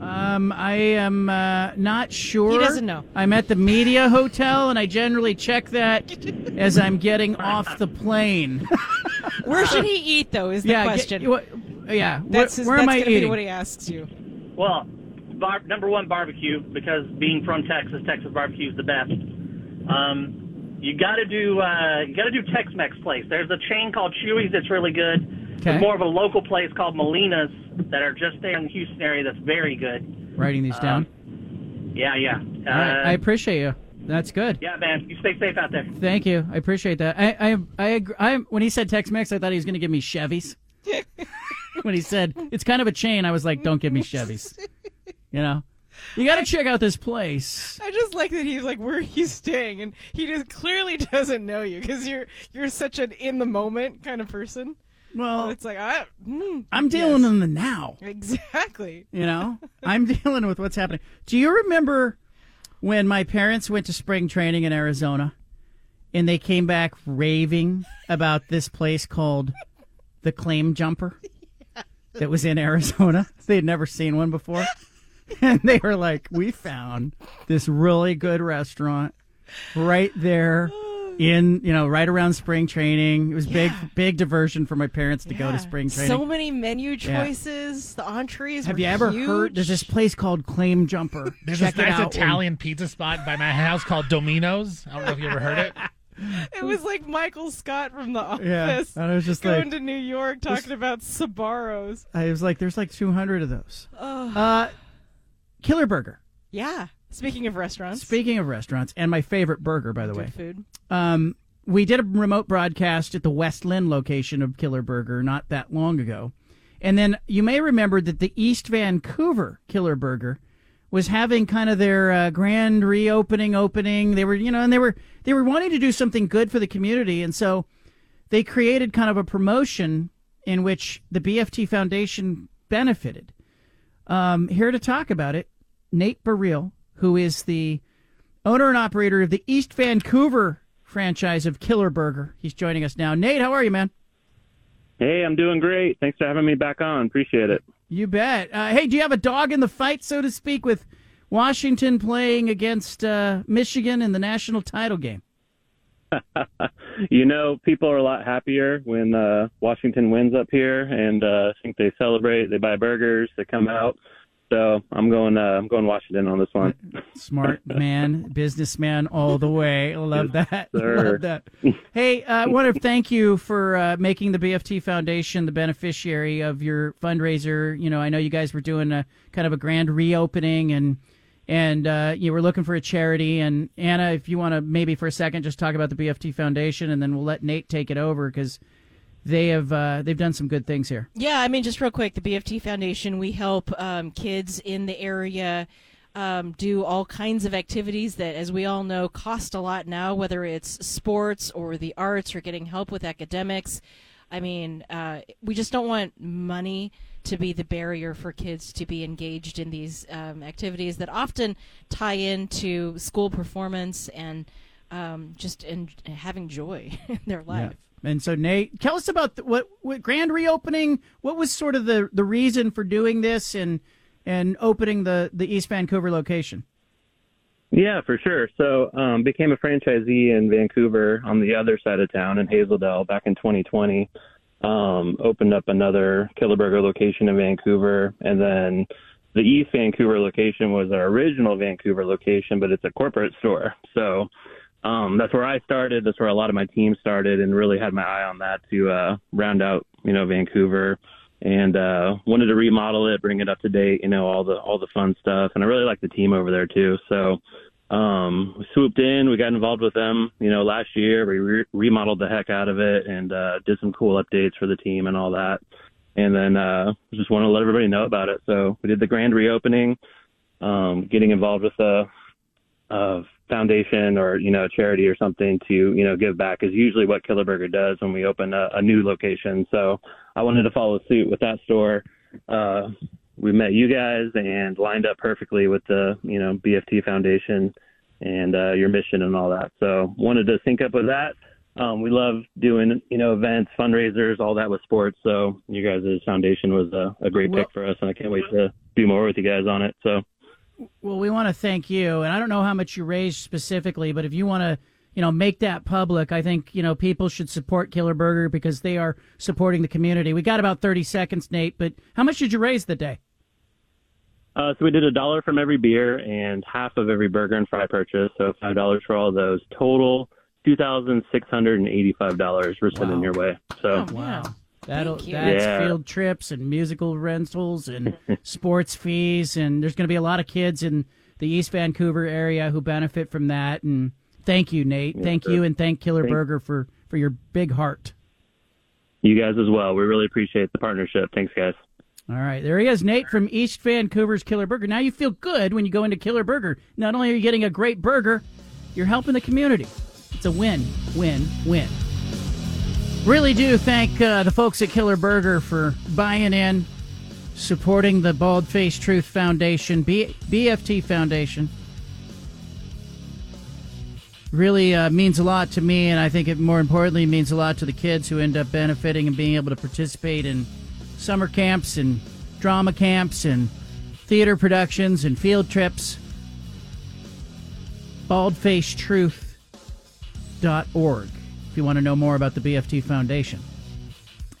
Um, I am uh, not sure. He doesn't know. I'm at the media hotel, and I generally check that as I'm getting off the plane. Where should he eat, though? Is the yeah, question. Get, what, yeah. that's where, his, where that's am I gonna be what he asks you. Well, bar- number one, barbecue, because being from Texas, Texas barbecue is the best. Um, you got to do uh, you got to do Tex-Mex place. There's a chain called Chuy's that's really good. Okay. There's more of a local place called Molina's that are just there in the Houston area that's very good. Writing these down. Yeah, yeah. Uh, All right, I appreciate you. That's good. yeah, man. You stay safe out there. Thank you. I appreciate that. I, I, I. I when he said Tex-Mex, I thought he was going to give me Chevys. when he said it's kind of a chain, I was like, "Don't give me Chevys." You know, you got to check out this place. I just like that he's like, "Where are you staying?" and he just clearly doesn't know you because you're you're such an in the moment kind of person. Well, it's like I, mm, I'm dealing yes. in the now. Exactly. You know, I'm dealing with what's happening. Do you remember when my parents went to spring training in Arizona and they came back raving about this place called the Claim Jumper that was in Arizona? They had never seen one before. And they were like, we found this really good restaurant right there oh. in, you know, right around spring training. It was big, big diversion for my parents to go to spring training. So many menu Yeah. choices. The entrees. Have were you ever huge. heard? There's this place called Claim Jumper. There's Check this it nice out when- Italian pizza spot by my house called Domino's. I don't know if you ever heard it. It was like Michael Scott from The Office. Yeah, and I was just going like- to New York talking about Sbarros. I was like, there's like 200 of those. Uh, Killer Burger. yeah. Speaking of restaurants, Speaking of restaurants, and my favorite burger, by the good way. food. Um, we did a remote broadcast at the West Linn location of Killer Burger not that long ago. And then you may remember that the East Vancouver Killer Burger was having kind of their uh, grand reopening opening. They were, you know, and they were they were wanting to do something good for the community, and so they created kind of a promotion in which the BFT Foundation benefited. Um, here to talk about it, Nate Baril, who is the owner and operator of the East Vancouver franchise of Killer Burger. He's joining us now. Nate, how are you, man? Hey, I'm doing great. Thanks for having me back on. Appreciate it. You bet. Uh, hey, do you have a dog in the fight, so to speak, with Washington playing against uh, Michigan in the national title game? you know, people are a lot happier when uh, Washington wins up here, and uh, I think they celebrate. They buy burgers. They come out. So I'm going. Uh, I'm going Washington on this one. Smart man, businessman all the way. Love that. sir. Love that. Hey, uh, I want to thank you for uh, making the BFT Foundation the beneficiary of your fundraiser. You know, I know you guys were doing a kind of a grand reopening and and uh, you were looking for a charity. And Anna, if you want to maybe for a second just talk about the BFT Foundation, and then we'll let Nate take it over because they have uh, they've done some good things here. Yeah, I mean, just real quick, the BFT Foundation, we help um, kids in the area um, do all kinds of activities that, as we all know, cost a lot now, whether it's sports or the arts or getting help with academics. I mean, uh, we just don't want money to be the barrier for kids to be engaged in these um, activities that often tie into school performance and um, just in having joy in their life. And so, Nate, tell us about the, what what grand reopening. What was sort of the, the reason for doing this and and opening the the East Vancouver location? Yeah, for sure. So, um, became a franchisee in Vancouver on the other side of town in Hazel Dell back in 2020. um, opened up another Killer Burger location in Vancouver, and then the East Vancouver location was our original Vancouver location, but it's a corporate store. So um, that's where I started. That's where a lot of my team started, and really had my eye on that to uh, round out, you know, Vancouver, and uh, wanted to remodel it, bring it up to date, you know, all the all the fun stuff, and I really like the team over there too. So um, we swooped in, we got involved with them, you know, last year. We re- remodeled the heck out of it and uh, did some cool updates for the team and all that. And then uh, just want to let everybody know about it. So we did the grand reopening, um, getting involved with a, a foundation or you know a charity or something to you know give back is usually what Killer Burger does when we open a, a new location. So I wanted to follow suit with that store. Uh, we met you guys and lined up perfectly with the you know BFT Foundation and uh, your mission and all that. So wanted to sync up with that. Um, we love doing you know events, fundraisers, all that with sports. So you guys' foundation was a, a great Well- pick for us, and I can't wait to do more with you guys on it. So Well, we want to thank you, and I don't know how much you raised specifically, but if you want to, you know, make that public, I think you know people should support Killer Burger because they are supporting the community. We got about thirty seconds, Nate, but how much did you raise the day? Uh, so we did a dollar from every beer and half of every burger and fry purchase, so five dollars for all those. Total two thousand six hundred and eighty-five dollars we're in your way. So wow, that'll that's Yeah. field trips and musical rentals and sports fees, and there's going to be a lot of kids in the East Vancouver area who benefit from that. And thank you, Nate. Yes, thank sir. you, and thank Killer Thank- Burger for for your big heart. you guys as well. We really appreciate the partnership. Thanks, guys. All right, there he is, Nate from East Vancouver's Killer Burger. Now you feel good when you go into Killer Burger. Not only are you getting a great burger, you're helping the community. It's a win, win, win. Really do thank uh, the folks at Killer Burger for buying in, supporting the Bald Face Truth Foundation, B- BFT Foundation. Really uh, means a lot to me, and I think it more importantly means a lot to the kids who end up benefiting and being able to participate in summer camps and drama camps and theater productions and field trips. Baldfacetruth.org if you want to know more about the BFT Foundation.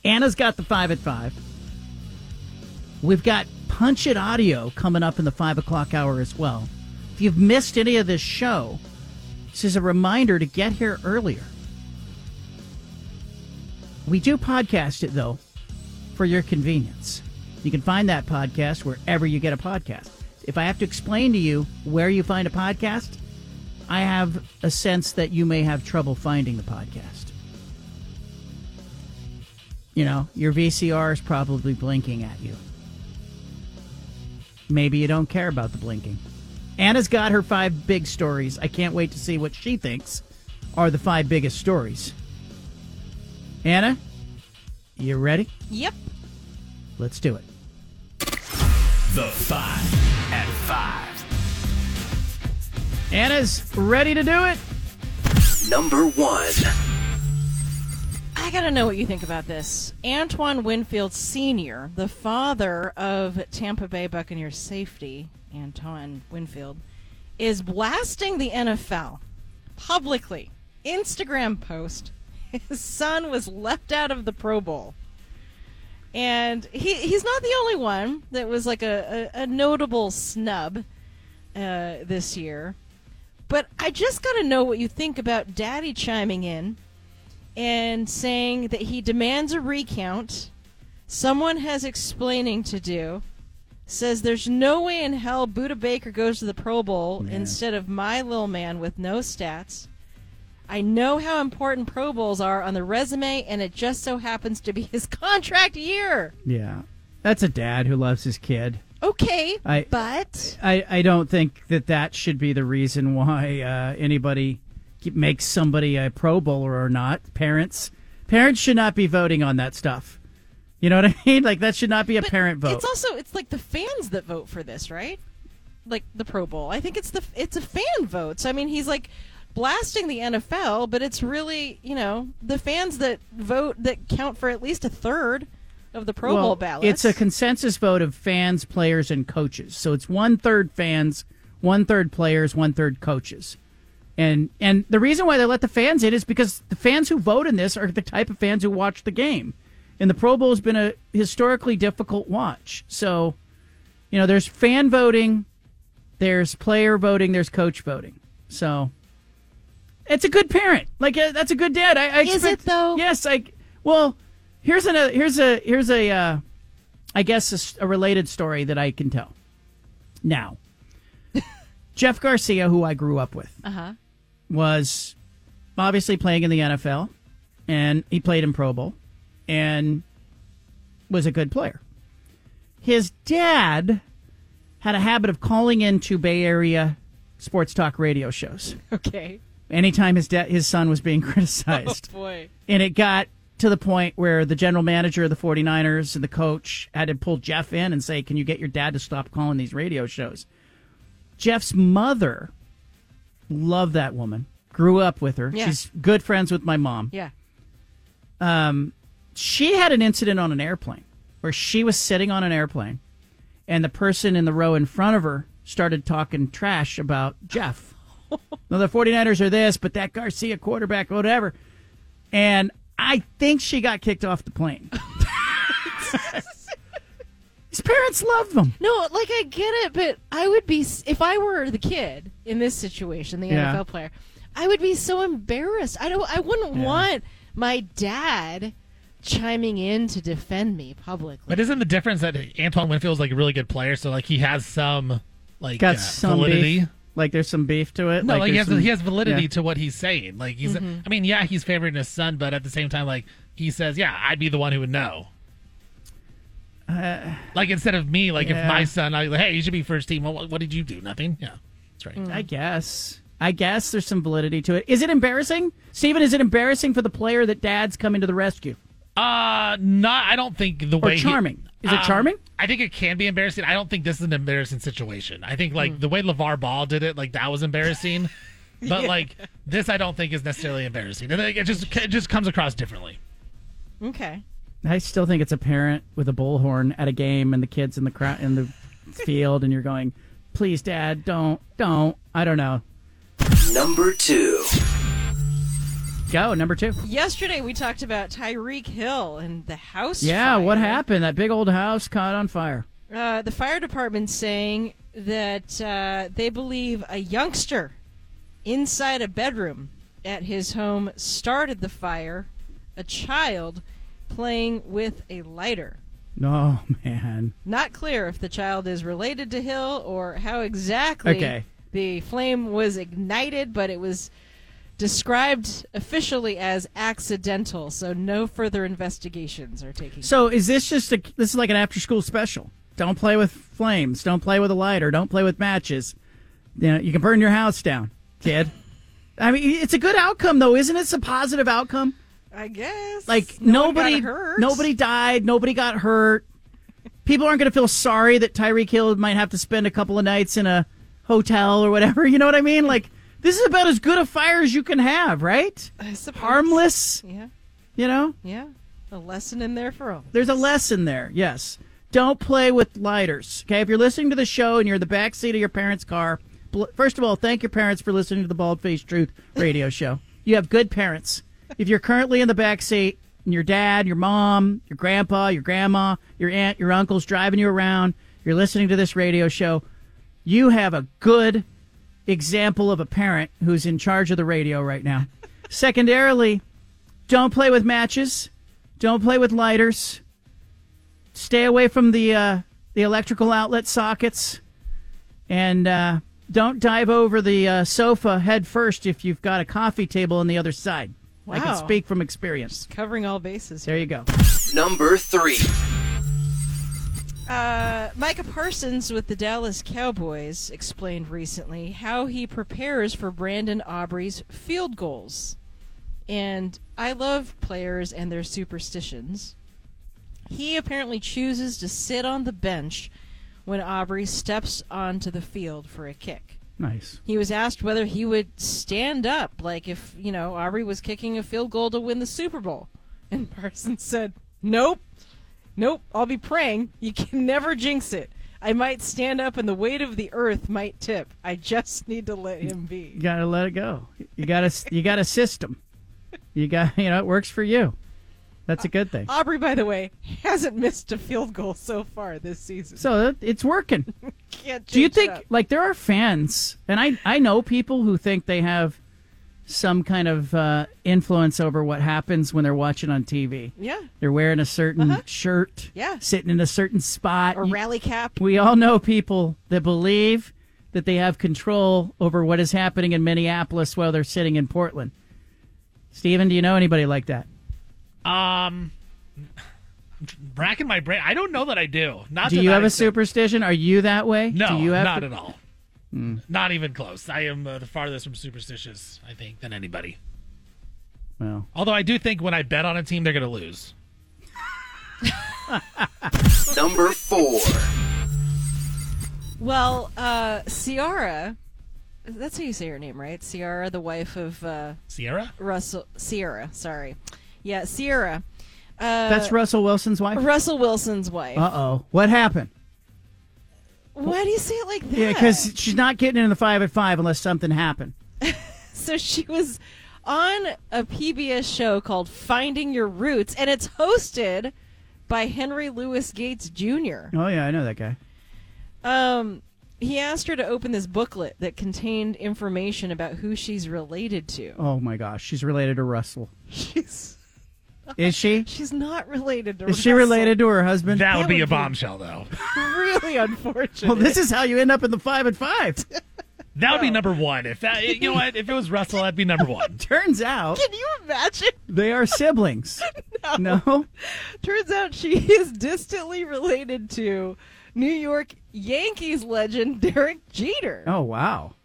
Anna's got the 5 at 5. We've got Punch It Audio coming up in the 5 o'clock hour as well. If you've missed any of this show, this is a reminder to get here earlier. We do podcast it, though, for your convenience. You can find that podcast wherever you get a podcast. If I have to explain to you where you find a podcast, I have a sense that you may have trouble finding the podcast. You know, your VCR is probably blinking at you. Maybe you don't care about the blinking. Anna's got her five big stories. I can't wait to see what she thinks are the five biggest stories. Anna, you ready? Yep. Let's do it. The Five at Five. Anna's ready to do it. Number one. I gotta know what you think about this. Antoine Winfield Sr., the father of Tampa Bay Buccaneers safety, Antoine Winfield, is blasting the NFL publicly. Instagram post. His son was left out of the Pro Bowl. And he, he's not the only one that was like a, a, a notable snub uh, this year. But I just got to know what you think about Daddy chiming in and saying that he demands a recount. Someone has explaining to do. Says there's no way in hell Budda Baker goes to the Pro Bowl Yeah. instead of my little man with no stats. I know how important Pro Bowls are on the resume, and it just so happens to be his contract year. Yeah. That's a dad who loves his kid. Okay, I- but I, I don't think that that should be the reason why uh, anybody makes somebody a Pro Bowler or not. Parents, parents should not be voting on that stuff. You know what I mean? Like that should not be a parent vote. It's also it's like the fans that vote for this, right? Like the Pro Bowl. I think it's the it's a fan vote. So I mean, he's like blasting the NFL, but it's really you know the fans that vote that count for at least a third of the Pro well, Bowl ballots. It's a consensus vote of fans, players, and coaches. So it's one third fans, one third players, one third coaches. And and the reason why they let the fans in is because the fans who vote in this are the type of fans who watch the game. And the Pro Bowl has been a historically difficult watch. So, you know, there's fan voting, there's player voting, there's coach voting. So, it's a good parent. Like uh, that's a good dad. I, I Is it, though? Yes. Like, well, here's a here's a here's a uh, I guess a a related story that I can tell. Now, Jeff Garcia, who I grew up with, Uh huh. was obviously playing in the NFL, and he played in Pro Bowl, and was a good player. His dad had a habit of calling into Bay Area sports talk radio shows Okay. anytime his dad his son was being criticized. Oh boy. And it got to the point where the general manager of the 49ers and the coach had to pull Jeff in and say, Can you get your dad to stop calling these radio shows? Jeff's mother loved that woman, grew up with her. Yeah. She's good friends with my mom. Yeah. Um, she had an incident on an airplane where she was sitting on an airplane and the person in the row in front of her started talking trash about Jeff. well, the 49ers are this, but that Garcia quarterback, whatever. And I think she got kicked off the plane. His parents love them. No, like I get it, but I would be if I were the kid in this situation, the Yeah. NFL player. I would be so embarrassed. I don't. I wouldn't Yeah. want my dad chiming in to defend me publicly. But isn't the difference that Antoine Winfield's like a really good player, so like he has some like Got uh, some validity. Beef. Like there's some beef to it. No, like, he has some- he has validity yeah. to what he's saying. Like he's, Mhm. I mean, yeah, he's favoring his son, but at the same time, like he says, yeah, I'd be the one who would know. Uh, Like instead of me, like Yeah. if my son, I like, hey, you should be first team. Well, what, what did you do? Nothing. Yeah, that's right. I guess. I guess there's some validity to it. Is it embarrassing, Stephen? Is it embarrassing for the player that dad's coming to the rescue? Uh, not. I don't think the Or way he- charming. Is it Um, charming? I think it can be embarrassing. I don't think this is an embarrassing situation. I think like the way LeVar Ball did it, like that was embarrassing. But Yeah. like this, I don't think is necessarily embarrassing. I think it just it just comes across differently. Okay. I still think it's a parent with a bullhorn at a game and the kids in the crowd in the field, and you're going, "Please, Dad, don't, don't." I don't know. Number two. Go number two. Yesterday we talked about Tyreek Hill and the house. Yeah, what happened? That big old house caught on fire. Uh, the fire department saying that uh, they believe a youngster inside a bedroom at his home started the fire. A child playing with a lighter. Oh man. Not clear if the child is related to Hill or how exactly Okay. the flame was ignited, but it was described officially as accidental, so no further investigations are taking place. So is this just a? This is like an after-school special. Don't play with flames. Don't play with a lighter. Don't play with matches. You know, you can burn your house down, kid. I mean, it's a good outcome, though, isn't it? It's a positive outcome. I guess. Like No nobody, hurt. nobody died. Nobody got hurt. People aren't going to feel sorry that Tyreek Hill might have to spend a couple of nights in a hotel or whatever. You know what I mean? Like this is about as good a fire as you can have, right? Harmless. Yeah. You know, Yeah. A lesson in there for all. there's a lesson there. Yes. Don't play with lighters. Okay. If you're listening to the show and you're in the back seat of your parents' car, bl- first of all, thank your parents for listening to the Bald Faced Truth radio show. You have good parents. If you're currently in the back seat and your dad, your mom, your grandpa, your grandma, your aunt, your uncle's driving you around, you're listening to this radio show, you have a good example of a parent who's in charge of the radio right now. Secondarily, don't play with matches. Don't play with lighters. Stay away from the uh, the electrical outlet sockets, and uh, don't dive over the uh, sofa head first if you've got a coffee table on the other side. I can speak from experience. Covering all bases. There you go. Number three. Uh, Micah Parsons with the Dallas Cowboys explained recently how he prepares for Brandon Aubrey's field goals. And I love players and their superstitions. He apparently chooses to sit on the bench when Aubrey steps onto the field for a kick. Nice. He was asked whether he would stand up, like if, you know, Aubrey was kicking a field goal to win the Super Bowl. And Parsons said, Nope. Nope. I'll be praying. You can never jinx it. I might stand up and the weight of the earth might tip. I just need to let him be. You gotta let it go. You gotta you got a system. You got you know it works for you. That's a good thing. Aubrey, by the way, hasn't missed a field goal so far this season. So it's working. Can't Do you think like there are fans, and I I know people who think they have some kind of uh, influence over what happens when they're watching on TV. Yeah. They're wearing a certain shirt. Yeah. Sitting in a certain spot. Or rally cap. We all know people that believe that they have control over what is happening in Minneapolis while they're sitting in Portland. Steven, do you know anybody like that? Um, I'm racking my brain. I don't know that I do. Not do you have a extent. superstition? Are you that way? No, do you have not to- at all. Hmm. Not even close. I am uh, the farthest from superstitious, I think, than anybody. Well, Although I do think when I bet on a team, they're going to lose. Number four. Well, uh, Ciara, that's how you say her name, right? Ciara, the wife of uh, Sierra? Russell. Sierra, sorry. Yeah, Sierra. Uh, That's Russell Wilson's wife. Russell Wilson's wife. Uh oh. What happened? Why do you say it like that? Yeah, because she's not getting in the five at five unless something happened. so she was on a PBS show called Finding Your Roots, and it's hosted by Henry Louis Gates Jr. Oh yeah, I know that guy. Um, he asked her to open this booklet that contained information about who she's related to. Oh my gosh, she's related to Russell. She's Is she? she's not related to. Is she related to her husband? That would be a bombshell, though. really unfortunate. Well, this is how you end up in the five and five. That would be oh. number one. If that, you know what? If it was Russell, that'd be number one. Turns out Can you imagine? they are siblings. No. no? Turns out she is distantly related to New York Yankees legend Derek Jeter. Oh wow.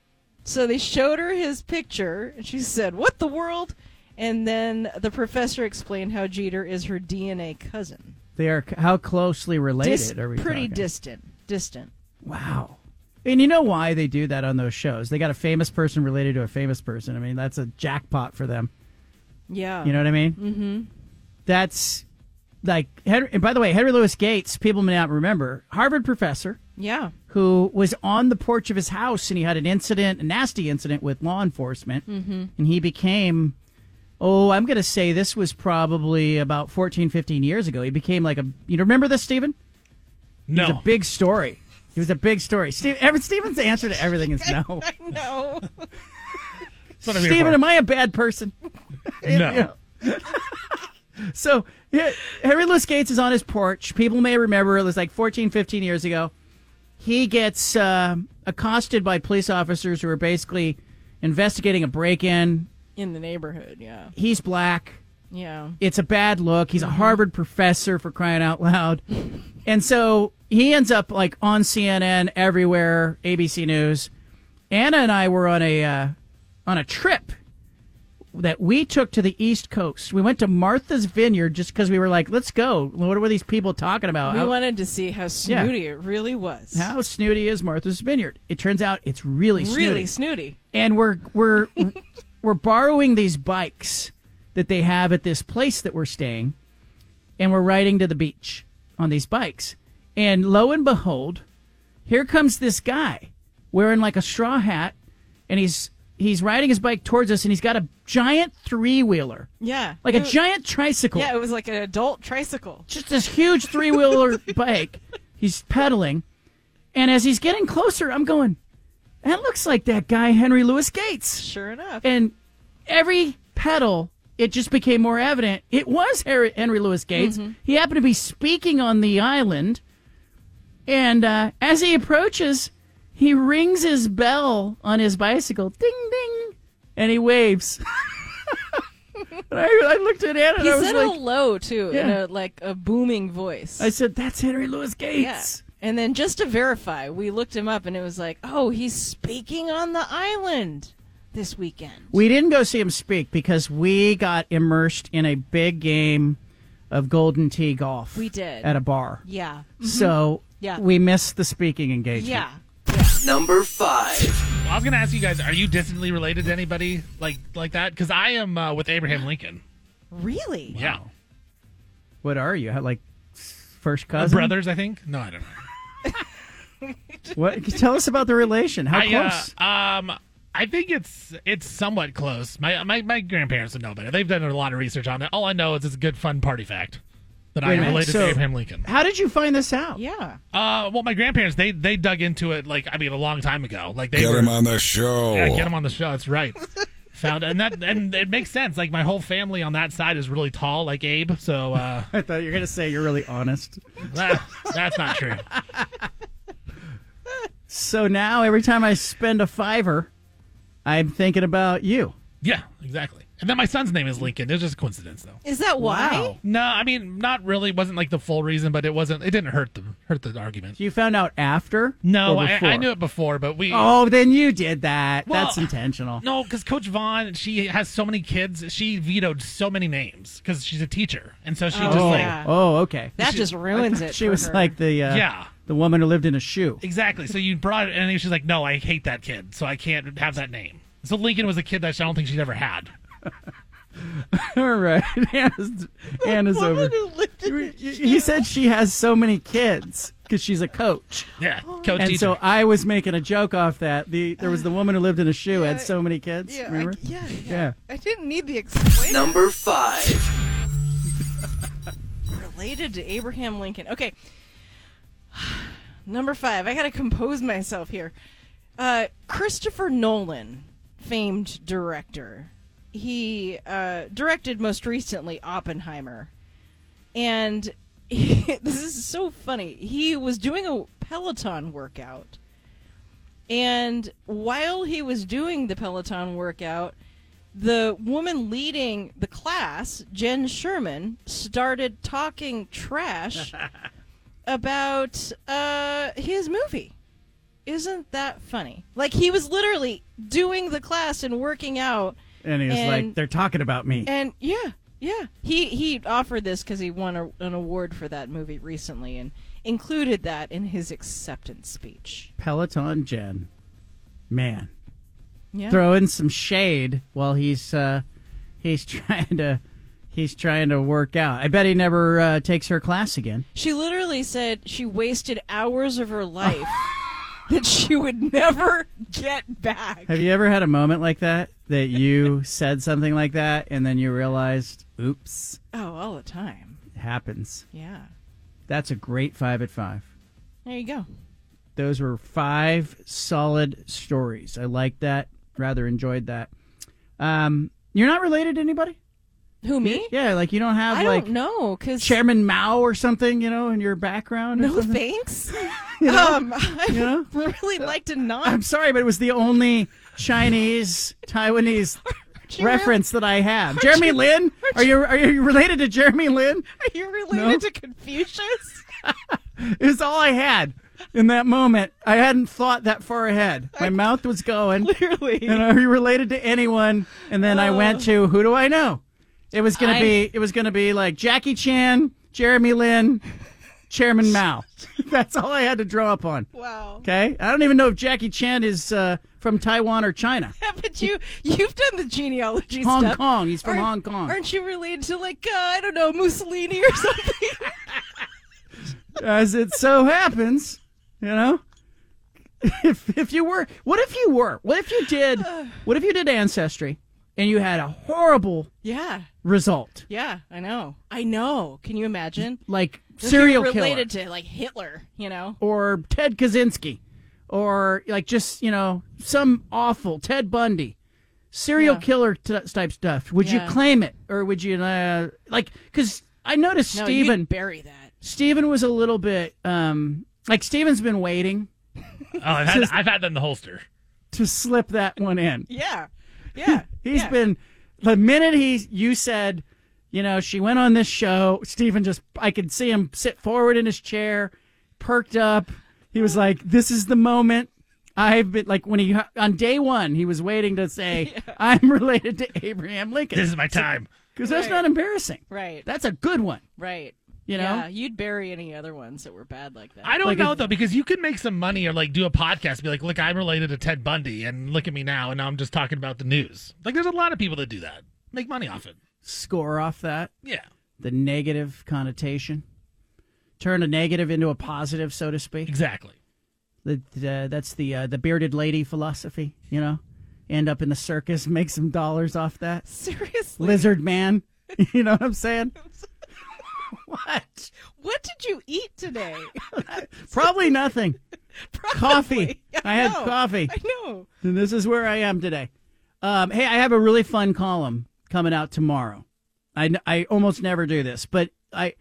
So they showed her his picture, and she said, "What the world?" And then the professor explained how Jeter is her DNA cousin. They are how closely related Dis- are we pretty talking? distant. Distant. Wow. And you know why they do that on those shows? They got a famous person related to a famous person. I mean, that's a jackpot for them. Yeah. You know what I mean? Mm-hmm. That's like Henry, and by the way, Henry Louis Gates, people may not remember, Harvard professor Yeah. who was on the porch of his house and he had an incident, a nasty incident with law enforcement. Mhm. And he became, oh, I'm going to say this was probably about 14, 15 years ago. He became like a, you remember this, Stephen? No. It was a big story. It was a big story. Steve, every, Stephen's answer to everything is no. I know. I'm here Stephen, am I a bad person? No. so yeah, Henry Louis Gates is on his porch. People may remember it was like 14, 15 years ago. He gets uh, accosted by police officers who are basically investigating a break-in. In the neighborhood, yeah. He's black. Yeah. It's a bad look. He's a Harvard professor for crying out loud. and so he ends up like on CNN everywhere, ABC News. Anna and I were on a uh, on a trip that we took to the East Coast. We went to Martha's Vineyard just because we were like, let's go. What were these people talking about? we How- wanted to see how snooty it really was. how snooty is Martha's Vineyard? It turns out it's really snooty. Really snooty. And we're we're we're borrowing these bikes that they have at this place that we're staying, and we're riding to the beach on these bikes. And lo and behold, here comes this guy wearing like a straw hat, and he's he's riding his bike towards us, and he's got a giant three wheeler, Yeah. like a giant tricycle Yeah, it was like an adult tricycle. just this huge three wheeler bike. He's pedaling, and as he's getting closer, I'm going. That looks like that guy Henry Louis Gates. Sure enough. And every pedal, it just became more evident. It was Harry, Henry Louis Gates. Mhm. He happened to be speaking on the island, and uh, as he approaches, he rings his bell on his bicycle, ding ding, and he waves. I, I looked at Anna and He I was said like, hello too, in a like a booming voice. I said, "That's Henry Louis Gates." Yeah. And then just to verify, we looked him up, and it was like, oh, he's speaking on the island this weekend. We didn't go see him speak because we got immersed in a big game of Golden Tee golf. We did. at a bar. Yeah. Mhm. So Yeah. we missed the speaking engagement. Yeah. Number five. Well, I was going to ask you guys: Are you distantly related to anybody like like that? Because I am uh, with Abraham Lincoln. Really? Yeah, What are you? Like first cousin? brothers. I think. No, I don't know. What? Tell us about the relation. How I, uh, close? um, I think it's it's somewhat close. My my my grandparents would know better. They've done a lot of research on it. All I know is it's a good fun party fact that Wait a I am related so- to Abraham Lincoln. How did you find this out? Yeah. Uh, well, my grandparents they they dug into it like I mean a long time ago. Like they Get were, him on the show. Yeah, get him on the show. That's right. Found and that and it makes sense. Like my whole family on that side is really tall, like Abe. So uh, I thought you were gonna say you're really honest. that, that's not true. So now every time I spend a fiver, I'm thinking about you. Yeah, exactly. And then my son's name is Lincoln. It was just a coincidence, though. Is that why? No, I mean, not really. It wasn't like the full reason, but it wasn't. It didn't hurt the hurt the argument. You found out after? No, I. I knew it before, but we. Oh, then you did that. Well, That's intentional. No, because Coach Vaughn, she has so many kids. She vetoed so many names because she's a teacher, and so she oh, just like oh, okay. That just ruins it She for was her. like the uh, Yeah. the woman who lived in a shoe. exactly. So you brought it, and she's like, "No, I hate that kid, so I can't have that name." So Lincoln was a kid that I don't think she'd ever had. All right, Anna's, Anna's over. He said she has so many kids because she's a coach. Yeah, Oh. coach and teacher. so I was making a joke off that. The there was the woman who lived in a shoe had so many kids. Yeah, I- yeah, yeah. yeah. I didn't need the explanation. Number five. related to Abraham Lincoln. Okay. Number five. I got to compose myself here. Uh, Christopher Nolan, famed director. He uh, directed most recently Oppenheimer. And this is so funny. He was doing a Peloton workout. And while he was doing the Peloton workout, the woman leading the class, Jenn Sherman, started talking trash about uh, his movie. Isn't that funny? Like he was literally doing the class and working out, And he was like, "They're talking about me." and yeah, yeah, he he offered this because he won a, an award for that movie recently and included that in his acceptance speech. Peloton Jenn, man, Yeah. throwing some shade while he's uh, he's trying to he's trying to work out. I bet he never uh, takes her class again. She literally said she wasted hours of her life that she would never get back. Have you ever had a moment like that that you said something like that and then you realized, oops, Oh, all the time. it happens. Yeah. That's a great five at five. There you go. Those were five solid stories. I liked that. Rather enjoyed that. Um, you're not related to anybody? Who me? Yeah, like you don't have I like don't know because Chairman Mao or something, you know, in your background. No something? thanks. You know? um, I You know? really like to not. I'm sorry, but it was the only Chinese Taiwanese reference that I have. Jeremy you- Lin? Are you are you related to Jeremy Lin? Are you related No? to Confucius? It was all I had in that moment. I hadn't thought that far ahead. My mouth was going. Clearly. And are you related to anyone? And then I went to who do I know? It was gonna I- be it was gonna be like Jackie Chan, Jeremy Lin, Chairman Mao. That's all I had to draw up on. Wow. Okay? I don't even know if Jackie Chan is uh, from Taiwan or China. Yeah, but you you've done the genealogy Hong stuff. Kong. He's from Aren't- Hong Kong. Aren't you related to like uh, I don't know Mussolini or something? As it so happens, you know. If if you were what if you were? What if you did what if you did ancestry and you had a horrible yeah. result? Yeah, I know. I know. Can you imagine? Like If serial were killer. related to like Hitler, you know? or Ted Kaczynski, or like just you know some awful Ted Bundy, serial Yeah. killer t- type stuff. Would Yeah. you claim it, or would you uh, like? Because I noticed No, Steven you'd bury that. Stephen was a little bit um like Stephen's been waiting Oh, I've had, I've had that in the holster. to slip that one in. Yeah. Yeah. He's yeah. been the minute he you said, you know, she went on this show. Stephen just I could see him sit forward in his chair, perked up. He was like, "This is the moment." I've been like when he on day one he was waiting to say, "I'm related to Abraham Lincoln." This is my time. because that's Right. not embarrassing. Right. That's a good one. Right. You know? Yeah, you'd bury any other ones that were bad like that. I don't Like know if- though because you could make some money or like do a podcast, and be like, look, I'm related to Ted Bundy, and look at me now, and now I'm just talking about the news. Like, there's a lot of people that do that, make money off it. Score off that Yeah, the negative connotation, turn a negative into a positive, so to speak. exactly. The, the, that's the uh, the bearded lady philosophy, you know. end up in the circus, make some dollars off that. Seriously. Lizard man. You know what I'm saying? what? What did you eat today? Probably nothing. Coffee. I I had know. coffee. I know. And this is where I am today. Um, hey, I have a really fun column coming out tomorrow. I, I almost never do this, but I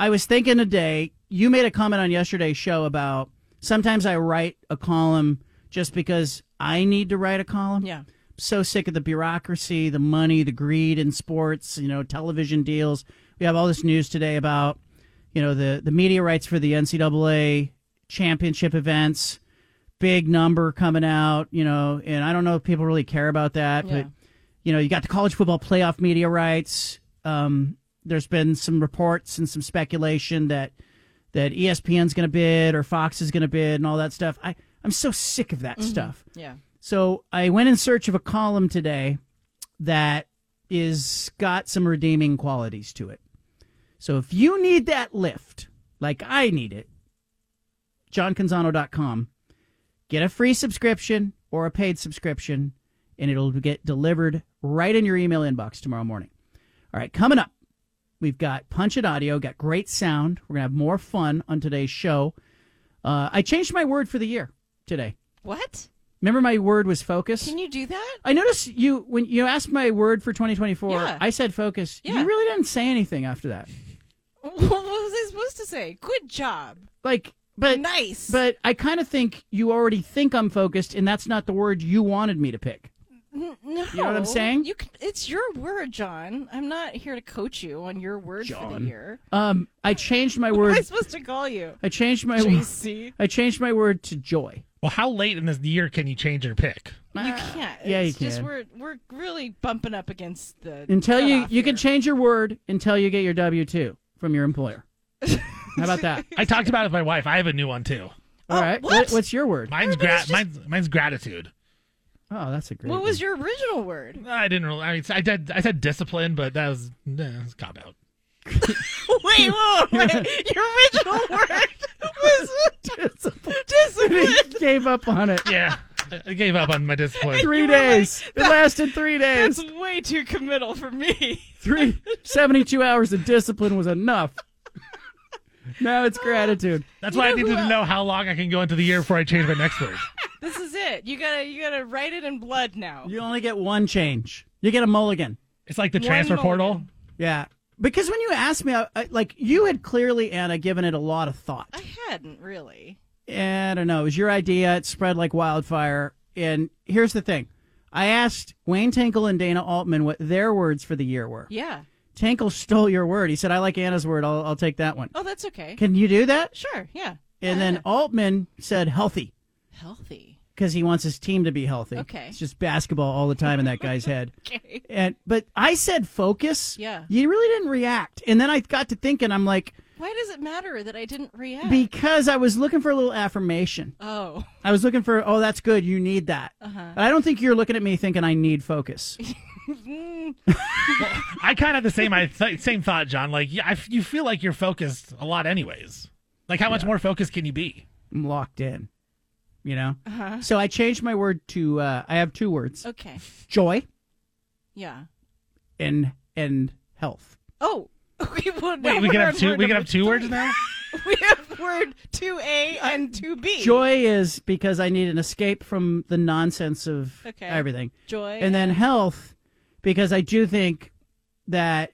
I was thinking today. You made a comment on yesterday's show about sometimes I write a column just because I need to write a column. Yeah. So sick of the bureaucracy, the money, the greed in sports. You know, television deals. We have all this news today about you know the the media rights for the NCAA championship events big number coming out, you know, and I don't know if people really care about that, Yeah. but you know, you got the college football playoff media rights. Um, there's been some reports and some speculation that that ESPN's going to bid or Fox is going to bid and all that stuff. I I'm so sick of that Mhm. stuff. Yeah. So I went in search of a column today that is got some redeeming qualities to it. So if you need that lift, like I need it, johncanzano.com, get a free subscription or a paid subscription, and it'll get delivered right in your email inbox tomorrow morning. All right, coming up, we've got Punch It Audio, got great sound. We're going to have more fun on today's show. Uh, I changed my word for the year today. What? Remember, my word was focus. Can you do that? I noticed you when you asked my word for 2024. Yeah. I said focus. Yeah. You really didn't say anything after that. What was I supposed to say? Good job. Like, but nice. But I kind of think you already think I'm focused, and that's not the word you wanted me to pick. No. You know what I'm saying? You can, it's your word, John. I'm not here to coach you on your word for the year. Um, I changed my What word. am I supposed to call you? I changed my JC. I changed my word to joy. Well, how late in this year can you change your pick? You can't. yeah, you it's Just we're we're really bumping up against the Until you cutoff you can change your word until you get your W two from your employer. How about that? I talked about it with my wife. I have a new one too. All oh, right. What? what's your word? Mine's gra- mine's, mine's gratitude. Oh, that's a great. What was your original word? I didn't really. I, mean, I did. I said discipline, but that was, nah, that was cop out. wait, whoa, wait. Your original word was discipline. discipline. gave up on it. Yeah, I- I gave up on my discipline. Three days. it lasted three days. That's way too committal for me. Three 72 hours of discipline was enough. Now it's gratitude. That's You why I know needed who to el- know how long I can go into the year before I change my next word. This is it. You gotta you gotta write it in blood now. You only get one change. You get a mulligan. It's like the One transfer portal. mulligan. Yeah. Because when you asked me, I, I, like you had clearly, Anna, given it a lot of thought. I hadn't really. Eh, I don't know. It was your idea. It spread like wildfire. And here's the thing. I asked Wayne Tinkle and Dana Altman what their words for the year were. Yeah. Tinkle stole your word. He said, I like Anna's word. I'll, I'll take that one. Oh, that's okay. Can you do that? Sure. Yeah. And then Altman said healthy Healthy. because he wants his team to be healthy. Okay. It's just basketball all the time in that guy's head. Okay. And but I said focus. Yeah. You really didn't react. And then I got to thinking, I'm like, Why does it matter that I didn't react? because I was looking for a little affirmation. oh. I was looking for, oh, that's good. You need that. Uh-huh. But I don't think you're looking at me thinking I need focus. I kind of have the same I th- same thought, John. Like, yeah, I f- you feel like you're focused a lot, anyways. Like, how much more focused can you be? I'm locked in. You know? Uh-huh. So I changed my word to, uh, I have two words Okay. joy Yeah. and, and health. Oh. Okay, well, Wait, we we're can have two. We can have two words now. We have word two A and two B. Joy is because I need an escape from the nonsense of Okay. everything. Joy And then health because I do think that,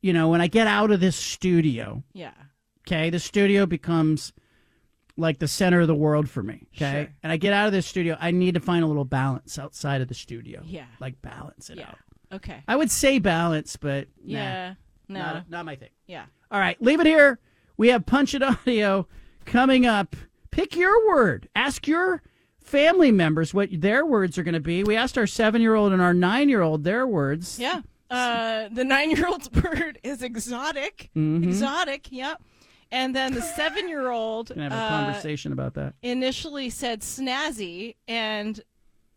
you know, when I get out of this studio, Yeah. okay, the studio becomes like the center of the world for me. Okay. Sure. And I get out of this studio, I need to find a little balance outside of the studio. Yeah. Like balance it Yeah. out. Okay. I would say balance, but nah, Yeah. No. not, not my thing. yeah. All right, leave it here. We have Punch It Audio coming up. Pick your word. Ask your family members what their words are going to be. We asked our seven year old and our nine year old their words. Yeah. Uh, the nine-year-old's word is exotic. Mhm. Exotic. yep. And then the seven-year-old Gonna have a uh, conversation about that. initially said snazzy, and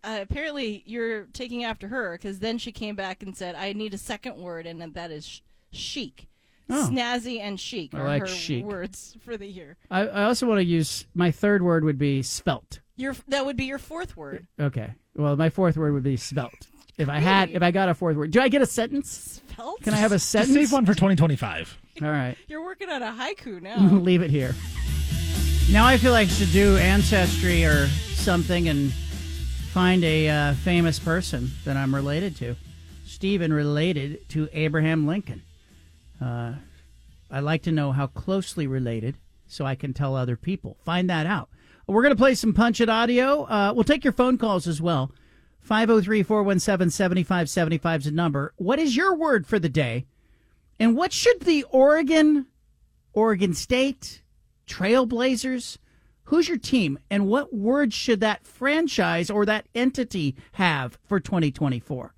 uh, apparently you're taking after her because then she came back and said, "I need a second word, and that is sh- chic." Oh. Snazzy and chic I are like her chic. words for the year. I, I also want to use my third word would be svelte. Your that would be your fourth word. Okay. Well, my fourth word would be svelte. If I had, if I got a fourth word, do I get a sentence? Svelte? Can I have a Just sentence? save one for 2025. All right. You're working on a haiku now. Leave it here. Now I feel like I should do ancestry or something and find a uh, famous person that I'm related to. Stephen related to Abraham Lincoln. Uh, I like to know how closely related so I can tell other people. Find that out. We're going to play some Punch It audio. Uh, we'll take your phone calls as well. 503 417 7575 is the number. What is your word for the day? And what should the Oregon, Oregon State, Trailblazers, who's your team? And what word should that franchise or that entity have for 2024?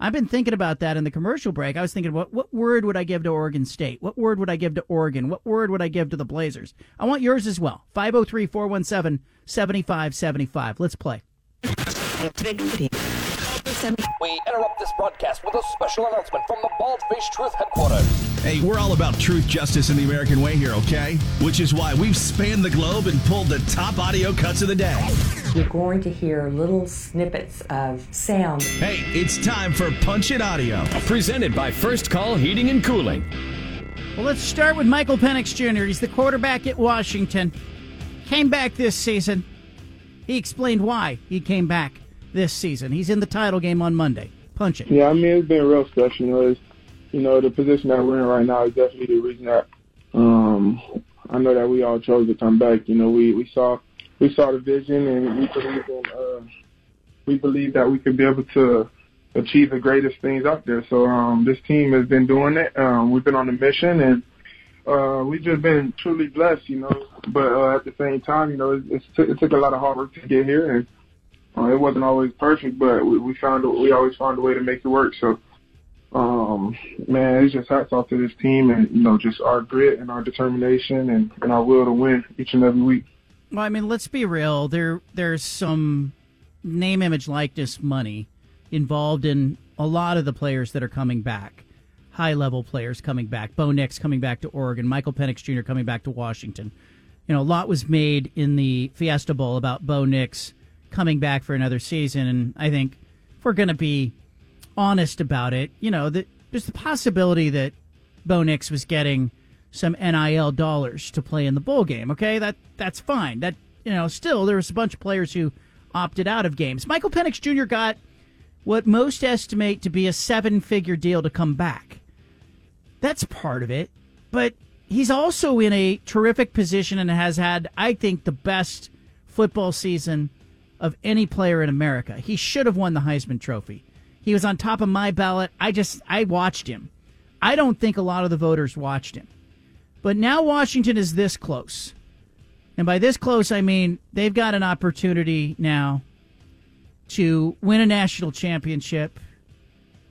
I've been thinking about that in the commercial break. I was thinking about what word would I give to Oregon State? What word would I give to Oregon? What word would I give to the Blazers? I want yours as well. 503 417 7575. Let's play. We interrupt this broadcast with a special announcement from the Bald Face Truth headquarters. Hey, we're all about truth, justice, and the American way here, okay? Which is why we've spanned the globe and pulled the top audio cuts of the day. You're going to hear little snippets of sound. Hey, it's time for Punch It Audio. Presented by First Call Heating and Cooling. Well, let's start with Michael Penix Jr. He's the quarterback at Washington. Came back this season. He explained why he came back this season. He's in the title game on Monday. Punch it. Yeah, I mean it's been real special. You know, it's, you know the position that we're in right now is definitely the reason that um, I know that we all chose to come back. You know, we we saw we saw the vision and we believe in uh, we believe that we could be able to achieve the greatest things out there. So um, this team has been doing it. Um, we've been on a mission and uh, we've just been truly blessed. You know, but uh, at the same time, you know, it, it's t- it took a lot of hard work to get here and. Uh, it wasn't always perfect, but we, we found a, we always found a way to make it work. So, um, man, it's just hats off to this team and you know just our grit and our determination and, and our will to win each and every week. Well, I mean, let's be real. There, there's some name, image, likeness money involved in a lot of the players that are coming back. High level players coming back. Bo Nix coming back to Oregon. Michael Penix Jr. coming back to Washington. You know, a lot was made in the Fiesta Bowl about Bo Nix coming back for another season. And I think if we're going to be honest about it, you know, that there's the possibility that Bo Nix was getting some NIL dollars to play in the bowl game. Okay, that that's fine. That you know, still there was a bunch of players who opted out of games. Michael Penix Jr. got what most estimate to be a seven-figure deal to come back. That's part of it, but he's also in a terrific position and has had, I think, the best football season of any player in America. He should have won the Heisman Trophy. He was on top of my ballot. I just I watched him. I don't think a lot of the voters watched him. But now Washington is this close. And by this close I mean they've got an opportunity now to win a national championship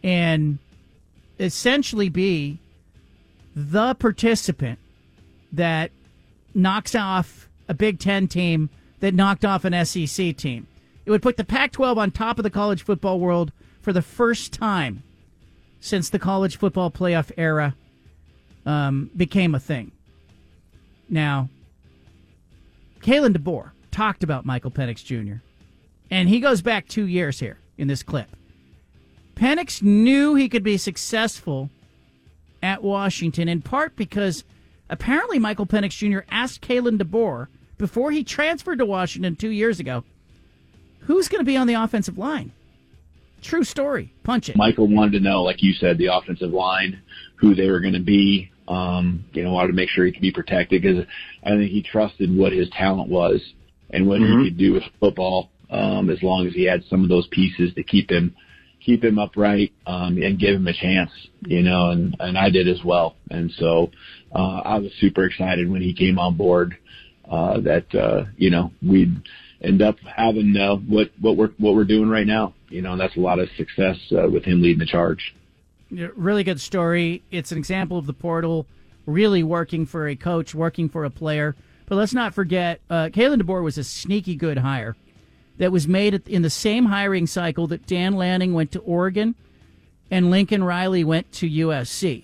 and essentially be the participant that knocks off a Big 10 team that knocked off an SEC team. It would put the Pac 12 on top of the college football world for the first time since the college football playoff era um, became a thing. Now, Kalen DeBoer talked about Michael Penix Jr., and he goes back two years here in this clip. Penix knew he could be successful at Washington in part because apparently Michael Penix Jr. asked Kalen DeBoer before he transferred to Washington two years ago, who's going to be on the offensive line? True story. Punch it. Michael wanted to know, like you said, the offensive line, who they were going to be. Um, you know, wanted to make sure he could be protected because I think he trusted what his talent was and what Mhm. he could do with football. Um, as long as he had some of those pieces to keep him, keep him upright, um, and give him a chance, you know, and, and I did as well. And so, uh, I was super excited when he came on board, uh, that, uh, you know, we'd end up having, uh, what, what we're, what we're doing right now, you know, and that's a lot of success, uh, with him leading the charge. Yeah, Really good story. It's an example of the portal really working for a coach, working for a player. But let's not forget, uh, Kalen DeBoer was a sneaky good hire that was made in the same hiring cycle that Dan Lanning went to Oregon and Lincoln Riley went to USC.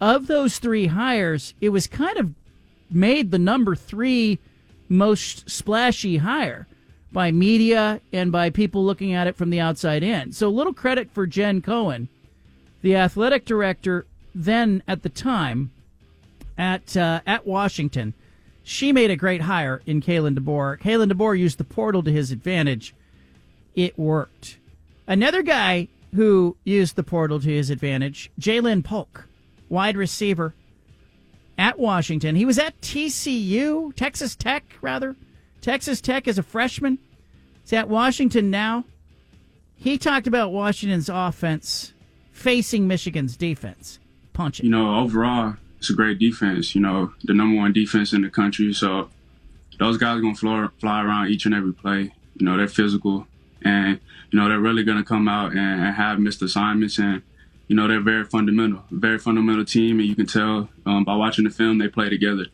Of those three hires, it was kind of made the number three most splashy hire. by media and by people looking at it from the outside in. So, a little credit for Jen Cohen, the athletic director then at the time at uh, at Washington. She made a great hire in Kalen DeBoer. Kalen DeBoer used the portal to his advantage. It worked. Another guy who used the portal to his advantage, Ja'Lynn Polk, wide receiver at Washington. He was at TCU, Texas Tech, rather. Texas Tech as a freshman. He's at Washington now. He talked about Washington's offense facing Michigan's defense. Punch it. You know, overall, it's a great defense. You know, the number one defense in the country. So those guys are gonna fly, fly around each and every play. You know, they're physical, and you know they're really gonna come out and, and have missed assignments and you know, they're very fundamental, very fundamental team, and you can tell um, by watching the film they play together.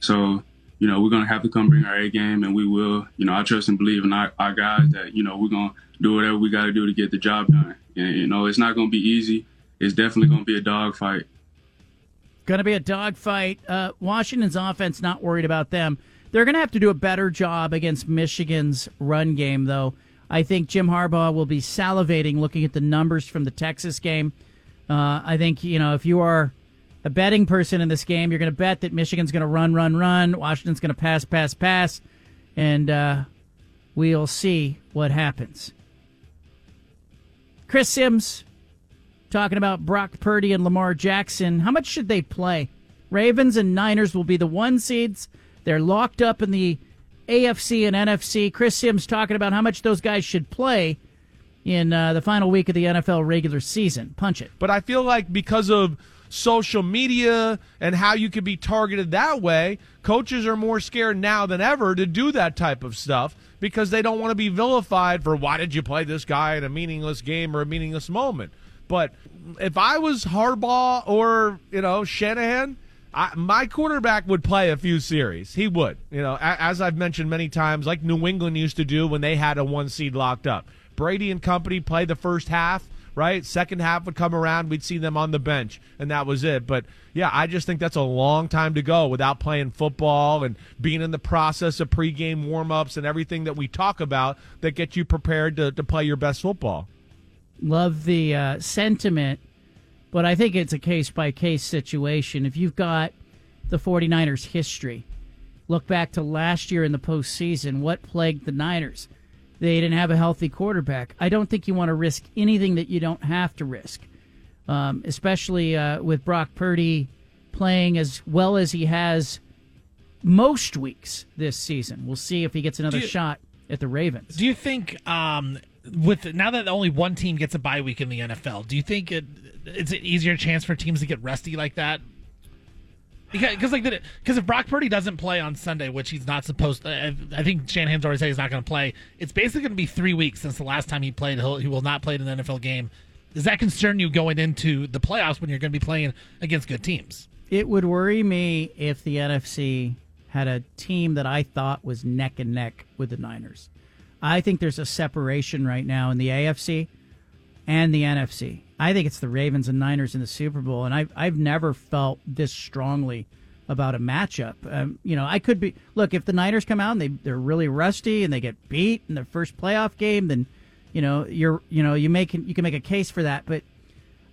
So, you know, we're gonna have to come bring our A game, and we will. You know, I trust and believe in our, our guys that you know we're gonna do whatever we got to do to get the job done. And you know, it's not gonna be easy. It's definitely gonna be a dogfight. Going to be a dogfight. Uh, Washington's offense not worried about them. They're going to have to do a better job against Michigan's run game, though. I think Jim Harbaugh will be salivating looking at the numbers from the Texas game. Uh, I think you know if you are a betting person in this game, you're going to bet that Michigan's going to run, run, run. Washington's going to pass, pass, pass, and uh, we'll see what happens. Chris Sims talking about Brock Purdy and Lamar Jackson. How much should they play? Ravens and Niners will be the one seeds. They're locked up in the AFC and NFC. Chris Sims talking about how much those guys should play in uh, the final week of the NFL regular season. Punch it. But I feel like because of social media and how you can be targeted that way, coaches are more scared now than ever to do that type of stuff because they don't want to be vilified for why did you play this guy in a meaningless game or a meaningless moment. But if I was Harbaugh or, you know, Shanahan, I, my quarterback would play a few series. He would. You know, as I've mentioned many times, like New England used to do when they had a one seed locked up. Brady and company play the first half, right? Second half would come around, we'd see them on the bench, and that was it. But yeah, I just think that's a long time to go without playing football and being in the process of pregame warm-ups and everything that we talk about that get you prepared to, to play your best football. Love the uh, sentiment, but I think it's a case by case situation. If you've got the 49ers history, look back to last year in the postseason, what plagued the Niners? They didn't have a healthy quarterback. I don't think you want to risk anything that you don't have to risk, um, especially uh, with Brock Purdy playing as well as he has most weeks this season. We'll see if he gets another you, shot at the Ravens. Do you think, um, with now that only one team gets a bye week in the NFL, do you think it, it's an easier chance for teams to get rusty like that because like because if Brock Purdy doesn't play on Sunday, which he's not supposed, to, I think Shanahan's already said he's not going to play. It's basically going to be three weeks since the last time he played. He'll, he will not play in an NFL game. Does that concern you going into the playoffs when you're going to be playing against good teams? It would worry me if the NFC had a team that I thought was neck and neck with the Niners. I think there's a separation right now in the AFC and the NFC. I think it's the Ravens and Niners in the Super Bowl, and I've I've never felt this strongly about a matchup. Um, you know, I could be look if the Niners come out and they they're really rusty and they get beat in their first playoff game, then you know you're you know you make you can make a case for that. But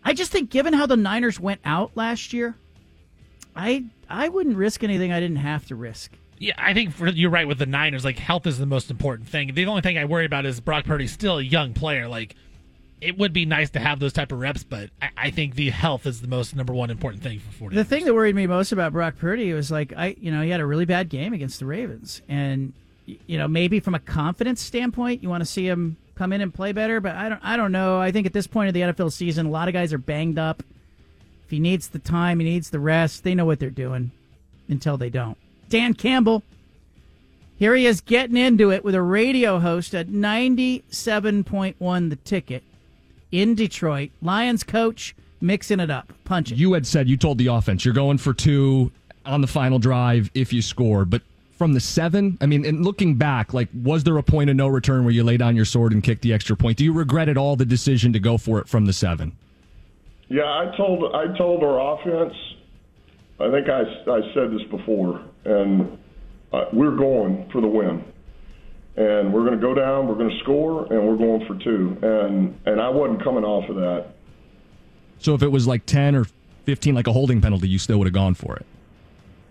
I just think given how the Niners went out last year, I I wouldn't risk anything I didn't have to risk. Yeah, I think for, you're right with the Niners. Like health is the most important thing. The only thing I worry about is Brock Purdy's still a young player. Like it would be nice to have those type of reps, but I, I, think the health is the most number one important thing for 40. The thing that worried me most about Brock Purdy was like I, you know, he had a really bad game against the Ravens, and you know maybe from a confidence standpoint, you want to see him come in and play better, but I don't, I don't know. I think at this point of the NFL season, a lot of guys are banged up. If he needs the time, he needs the rest. They know what they're doing until they don't. Dan Campbell. Here he is getting into it with a radio host at 97.1 The Ticket in Detroit. Lions coach mixing it up, punching. You had said you told the offense you're going for two on the final drive if you score, but from the seven, I mean, and looking back, like, was there a point of no return where you lay down your sword and kicked the extra point? Do you regret at all the decision to go for it from the seven? Yeah, I told I told our offense. I think I, I said this before, and uh, we're going for the win. And we're going to go down, we're going to score, and we're going for two. And and I wasn't coming off of that. So if it was like 10 or 15, like a holding penalty, you still would have gone for it.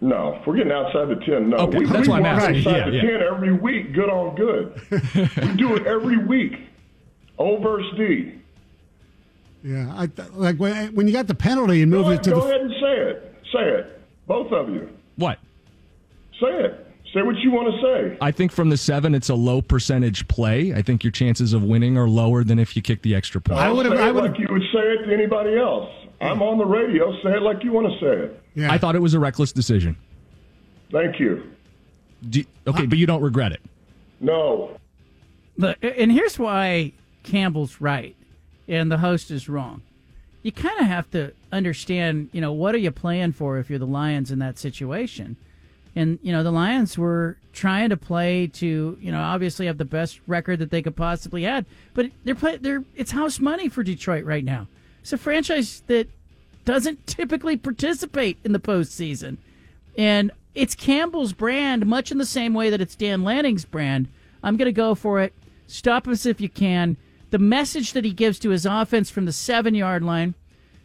No, if we're getting outside the ten. No, Okay, we, that's we why I'm asking. outside Yeah, the yeah. ten every week, good on good. we do it every week. O versus D. Yeah, I like when, when you got the penalty and Go, move ahead, it to go the. ahead and say it. Say it, both of you. What? Say it. Say what you want to say. I think from the seven, it's a low percentage play. I think your chances of winning are lower than if you kick the extra point. I'll say it like you would say it to anybody else. I'm on the radio. Say it like you want to say it. Yeah. I thought it was a reckless decision. Thank you. Do, okay, but you don't regret it. No. Look, and here's why Campbell's right and the host is wrong. You kind of have to understand, you know, what are you playing for if you're the Lions in that situation? And, you know, the Lions were trying to play to, you know, obviously have the best record that they could possibly had, but they're play, they're it's house money for Detroit right now. It's a franchise that doesn't typically participate in the postseason. And it's Campbell's brand, much in the same way that it's Dan Lanning's brand. I'm going to go for it. Stop us if you can. The message that he gives to his offense from the seven yard line,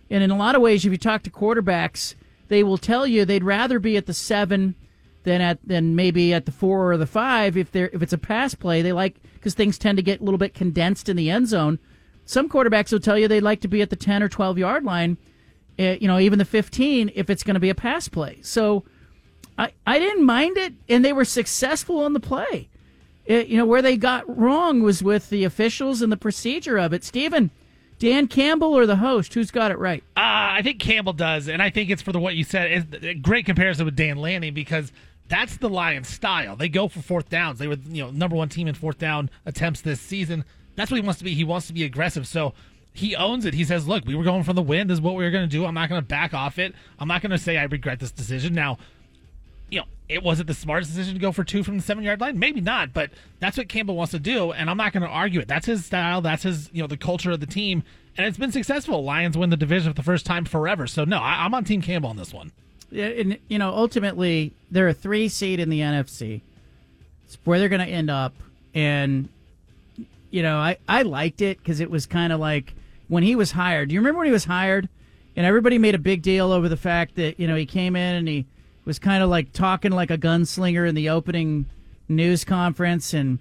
and in a lot of ways, if you talk to quarterbacks, they will tell you they'd rather be at the seven than at than maybe at the four or the five if they're if it's a pass play. They like because things tend to get a little bit condensed in the end zone. Some quarterbacks will tell you they'd like to be at the ten or twelve yard line, eh, you know, even the fifteen if it's going to be a pass play. So I I didn't mind it, and they were successful on the play. It, you know where they got wrong was with the officials and the procedure of it. Stephen, Dan Campbell or the host, who's got it right? Uh, I think Campbell does, and I think it's for the what you said. It's a great comparison with Dan Lanning because that's the Lions' style. They go for fourth downs. They were you know number one team in fourth down attempts this season. That's what he wants to be. He wants to be aggressive. So he owns it. He says, "Look, we were going for the win. This is what we were going to do. I'm not going to back off it. I'm not going to say I regret this decision." Now, you know, it wasn't the smartest decision to go for two from the seven yard line. Maybe not, but that's what Campbell wants to do, and I'm not going to argue it. That's his style. That's his, you know, the culture of the team, and it's been successful. Lions win the division for the first time forever. So no, I, I'm on Team Campbell on this one. And you know, ultimately, they're a three seed in the NFC. It's where they're going to end up, and you know, I I liked it because it was kind of like when he was hired. Do you remember when he was hired? And everybody made a big deal over the fact that you know he came in and he was kind of like talking like a gunslinger in the opening news conference, and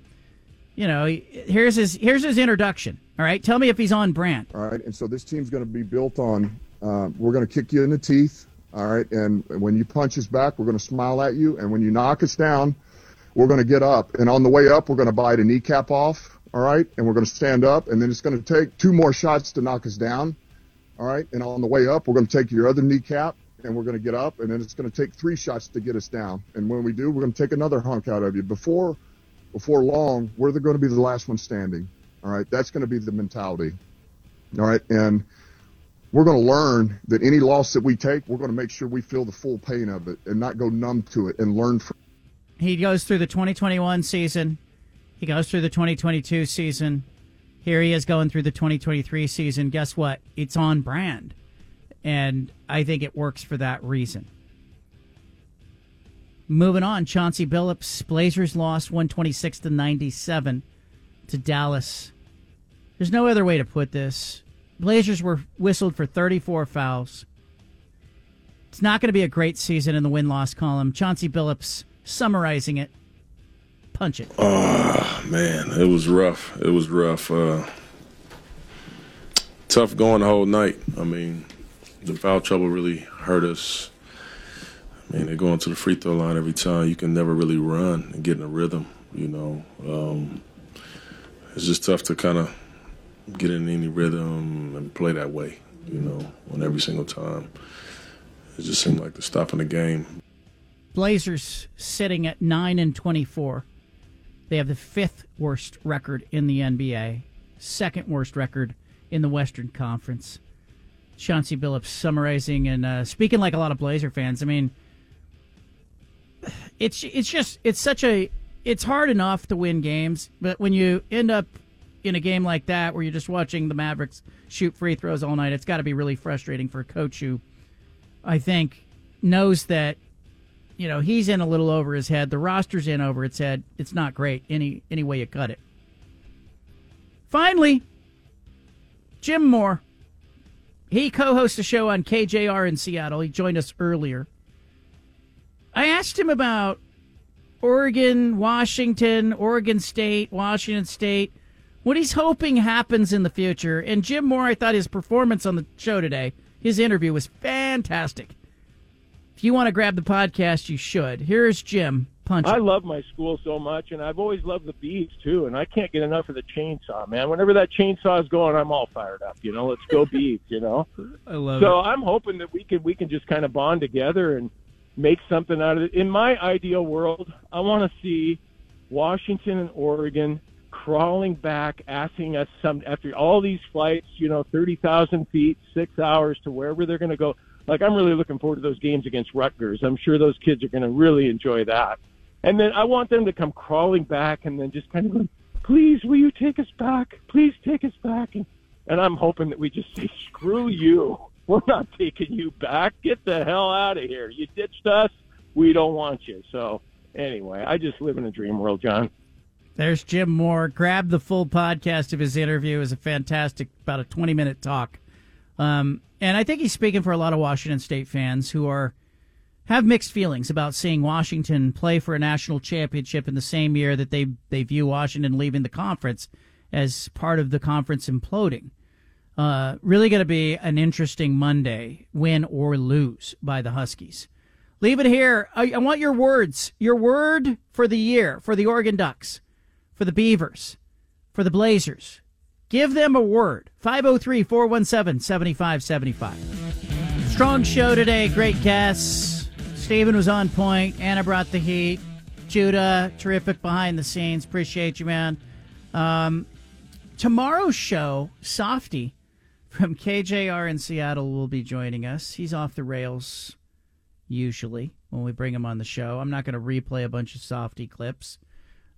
you know, here's his here's his introduction. All right, tell me if he's on brand. All right, and so this team's going to be built on. Uh, we're going to kick you in the teeth. All right, and when you punch us back, we're going to smile at you, and when you knock us down, we're going to get up. And on the way up, we're going to bite a kneecap off. All right, and we're going to stand up, and then it's going to take two more shots to knock us down. All right, and on the way up, we're going to take your other kneecap, and we're going to get up, and then it's going to take three shots to get us down. And when we do, we're going to take another hunk out of you. Before, before long, we're going to be the last one standing. All right, that's going to be the mentality. All right, and we're going to learn that any loss that we take, we're going to make sure we feel the full pain of it and not go numb to it and learn from. He goes through the 2021 season. He goes through the 2022 season. Here he is going through the 2023 season. Guess what? It's on brand. And I think it works for that reason. Moving on, Chauncey Billups, Blazers lost 126 to 97 to Dallas. There's no other way to put this. Blazers were whistled for 34 fouls. It's not going to be a great season in the win loss column. Chauncey Billups summarizing it. Punch it. Oh man, it was rough. It was rough. Uh, tough going the whole night. I mean, the foul trouble really hurt us. I mean, they're going to the free throw line every time. You can never really run and get in a rhythm. You know, um, it's just tough to kind of get in any rhythm and play that way. You know, on every single time. It just seemed like the stop in the game. Blazers sitting at 9 and 24. They have the fifth worst record in the NBA, second worst record in the Western Conference. Chauncey Billups summarizing and uh, speaking like a lot of Blazer fans. I mean, it's it's just it's such a it's hard enough to win games, but when you end up in a game like that where you're just watching the Mavericks shoot free throws all night, it's got to be really frustrating for a coach who I think knows that you know, he's in a little over his head. The roster's in over its head. It's not great any any way you cut it. Finally, Jim Moore. He co-hosts a show on KJR in Seattle. He joined us earlier. I asked him about Oregon, Washington, Oregon State, Washington State, what he's hoping happens in the future. And Jim Moore, I thought his performance on the show today, his interview was fantastic. If you want to grab the podcast, you should. Here's Jim Punch. I love my school so much, and I've always loved the Beavs too. And I can't get enough of the chainsaw, man. Whenever that chainsaw is going, I'm all fired up. You know, let's go Beavs. You know. I love so it. I'm hoping that we can we can just kind of bond together and make something out of it. In my ideal world, I want to see Washington and Oregon crawling back, asking us some after all these flights, you know, thirty thousand feet, six hours to wherever they're going to go. Like I'm really looking forward to those games against Rutgers. I'm sure those kids are going to really enjoy that. And then I want them to come crawling back and then just kind of go, please, will you take us back? Please take us back. And, and I'm hoping that we just say, screw you. We're not taking you back. Get the hell out of here. You ditched us. We don't want you. So anyway, I just live in a dream world, John. There's Jim Moore. Grab the full podcast of his interview. It was a fantastic, about a 20 minute talk. Um, and I think he's speaking for a lot of Washington State fans who are have mixed feelings about seeing Washington play for a national championship in the same year that they they view Washington leaving the conference as part of the conference imploding. Uh, really going to be an interesting Monday, win or lose by the Huskies. Leave it here. I, I want your words. Your word for the year for the Oregon Ducks, for the Beavers, for the Blazers. Give them a word. 503 417 7575. Strong show today. Great guests. Steven was on point. Anna brought the heat. Judah, terrific behind the scenes. Appreciate you, man. Um, tomorrow's show, Softy from KJR in Seattle will be joining us. He's off the rails usually when we bring him on the show. I'm not going to replay a bunch of Softy clips.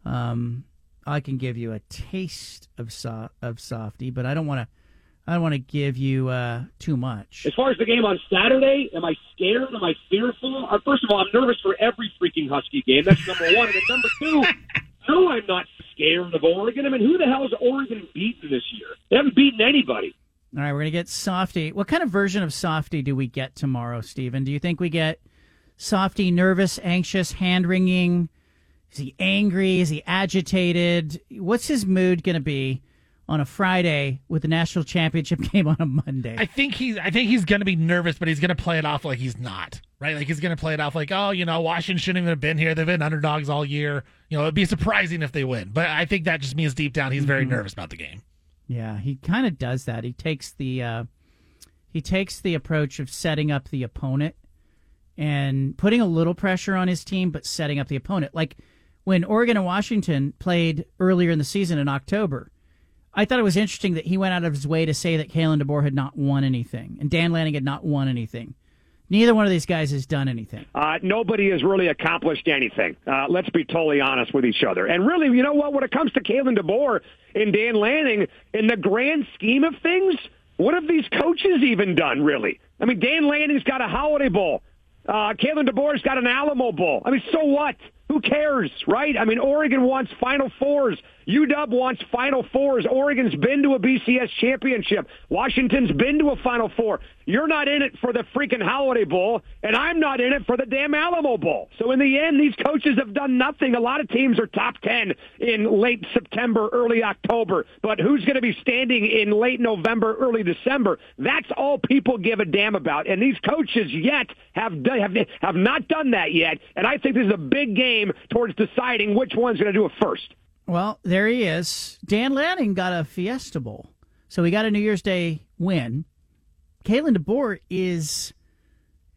Um, I can give you a taste of so- of Softy, but I don't want to. I don't want to give you uh, too much. As far as the game on Saturday, am I scared? Am I fearful? Uh, first of all, I'm nervous for every freaking Husky game. That's number one. And number two, no, I'm not scared of Oregon. I mean, who the hell has Oregon beaten this year? They haven't beaten anybody. All right, we're gonna get Softy. What kind of version of Softy do we get tomorrow, Stephen? Do you think we get Softy nervous, anxious, hand wringing? Is he angry? Is he agitated? What's his mood going to be on a Friday with the national championship game on a Monday? I think he's I think he's going to be nervous, but he's going to play it off like he's not. Right? Like he's going to play it off like, "Oh, you know, Washington shouldn't even have been here. They've been underdogs all year. You know, it'd be surprising if they win." But I think that just means deep down he's very Mhm. nervous about the game. Yeah, he kind of does that. He takes the uh, he takes the approach of setting up the opponent and putting a little pressure on his team, but setting up the opponent. Like when Oregon and Washington played earlier in the season in October, I thought it was interesting that he went out of his way to say that Kalen DeBoer had not won anything and Dan Lanning had not won anything. Neither one of these guys has done anything. Uh, nobody has really accomplished anything. Uh, let's be totally honest with each other. And really, you know what? When it comes to Kalen DeBoer and Dan Lanning, in the grand scheme of things, what have these coaches even done, really? I mean, Dan Lanning's got a Holiday Bowl. Uh, Kalen DeBoer's got an Alamo Bowl. I mean, so what? Who cares, right? I mean, Oregon wants Final Fours. UW wants Final Fours. Oregon's been to a BCS championship. Washington's been to a Final Four. You're not in it for the freaking Holiday Bowl, and I'm not in it for the damn Alamo Bowl. So in the end, these coaches have done nothing. A lot of teams are top 10 in late September, early October. But who's going to be standing in late November, early December? That's all people give a damn about. And these coaches yet have done, have, have not done that yet. And I think this is a big game towards deciding which one's going to do it first. Well, there he is. Dan Lanning got a Fiesta Bowl, so he got a New Year's Day win. Kalen DeBoer is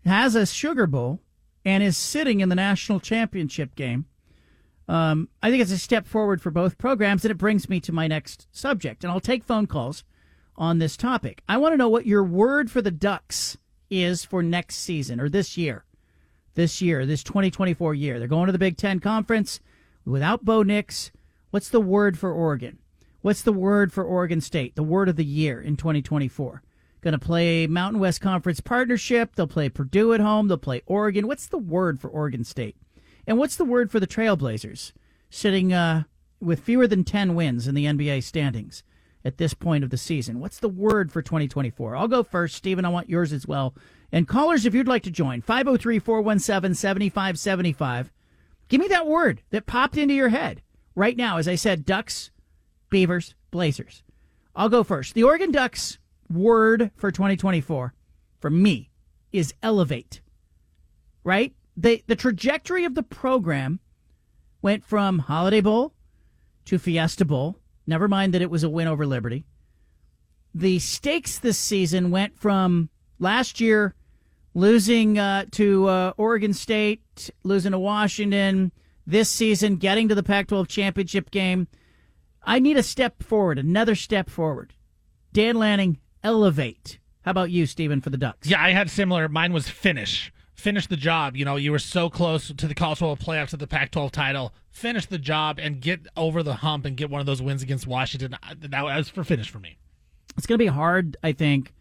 has a Sugar Bowl and is sitting in the national championship game. Um, I think it's a step forward for both programs, and it brings me to my next subject. And I'll take phone calls on this topic. I want to know what your word for the Ducks is for next season or this year. This year, this 2024 year. They're going to the Big Ten Conference without Bo Nix. What's the word for Oregon? What's the word for Oregon State? The word of the year in 2024? Going to play Mountain West Conference partnership. They'll play Purdue at home. They'll play Oregon. What's the word for Oregon State? And what's the word for the Trailblazers? Sitting uh, with fewer than 10 wins in the NBA standings at this point of the season. What's the word for 2024? I'll go first. Stephen, I want yours as well. And callers, if you'd like to join, 503 417 7575. Give me that word that popped into your head right now. As I said, Ducks, Beavers, Blazers. I'll go first. The Oregon Ducks word for 2024 for me is elevate. Right? The the trajectory of the program went from Holiday Bowl to Fiesta Bowl. Never mind that it was a win over Liberty. The stakes this season went from last year losing uh, to uh, Oregon State, losing to Washington, this season getting to the Pac 12 championship game. I need a step forward, another step forward. Dan Lanning, elevate. How about you, Stephen, for the Ducks? Yeah, I had similar. Mine was finish. Finish the job. You know, you were so close to the college football playoffs to the Pac-12 title. Finish the job and get over the hump and get one of those wins against Washington. That was for finish for me. It's going to be hard, I think,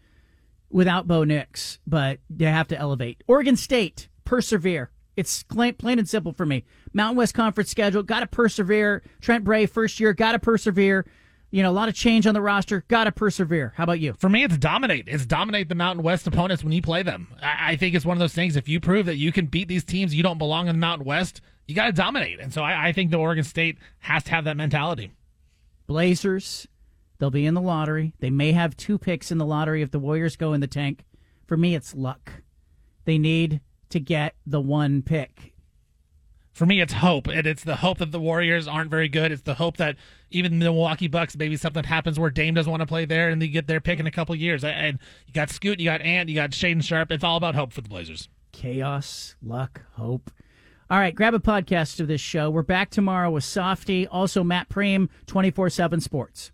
without Bo Nix, but you have to elevate. Oregon State, persevere. It's plain and simple for me. Mountain West Conference schedule, got to persevere. Trent Bray, first year, got to persevere. You know, a lot of change on the roster, got to persevere. How about you? For me, it's dominate. It's dominate the Mountain West opponents when you play them. I, I think it's one of those things. If you prove that you can beat these teams, you don't belong in the Mountain West, you got to dominate. And so I, I think the Oregon State has to have that mentality. Blazers, they'll be in the lottery. They may have two picks in the lottery if the Warriors go in the tank. For me, it's luck. They need to get the one pick. For me, it's hope, and it's the hope that the Warriors aren't very good. It's the hope that even the Milwaukee Bucks, maybe something happens where Dame doesn't want to play there, and they get their pick in a couple years. And you got Scoot, you got Ant, you got Shaedon Sharpe. It's all about hope for the Blazers. Chaos, luck, hope. All right, grab a podcast of this show. We're back tomorrow with Softy, also Matt Prehm, 24 7 Sports.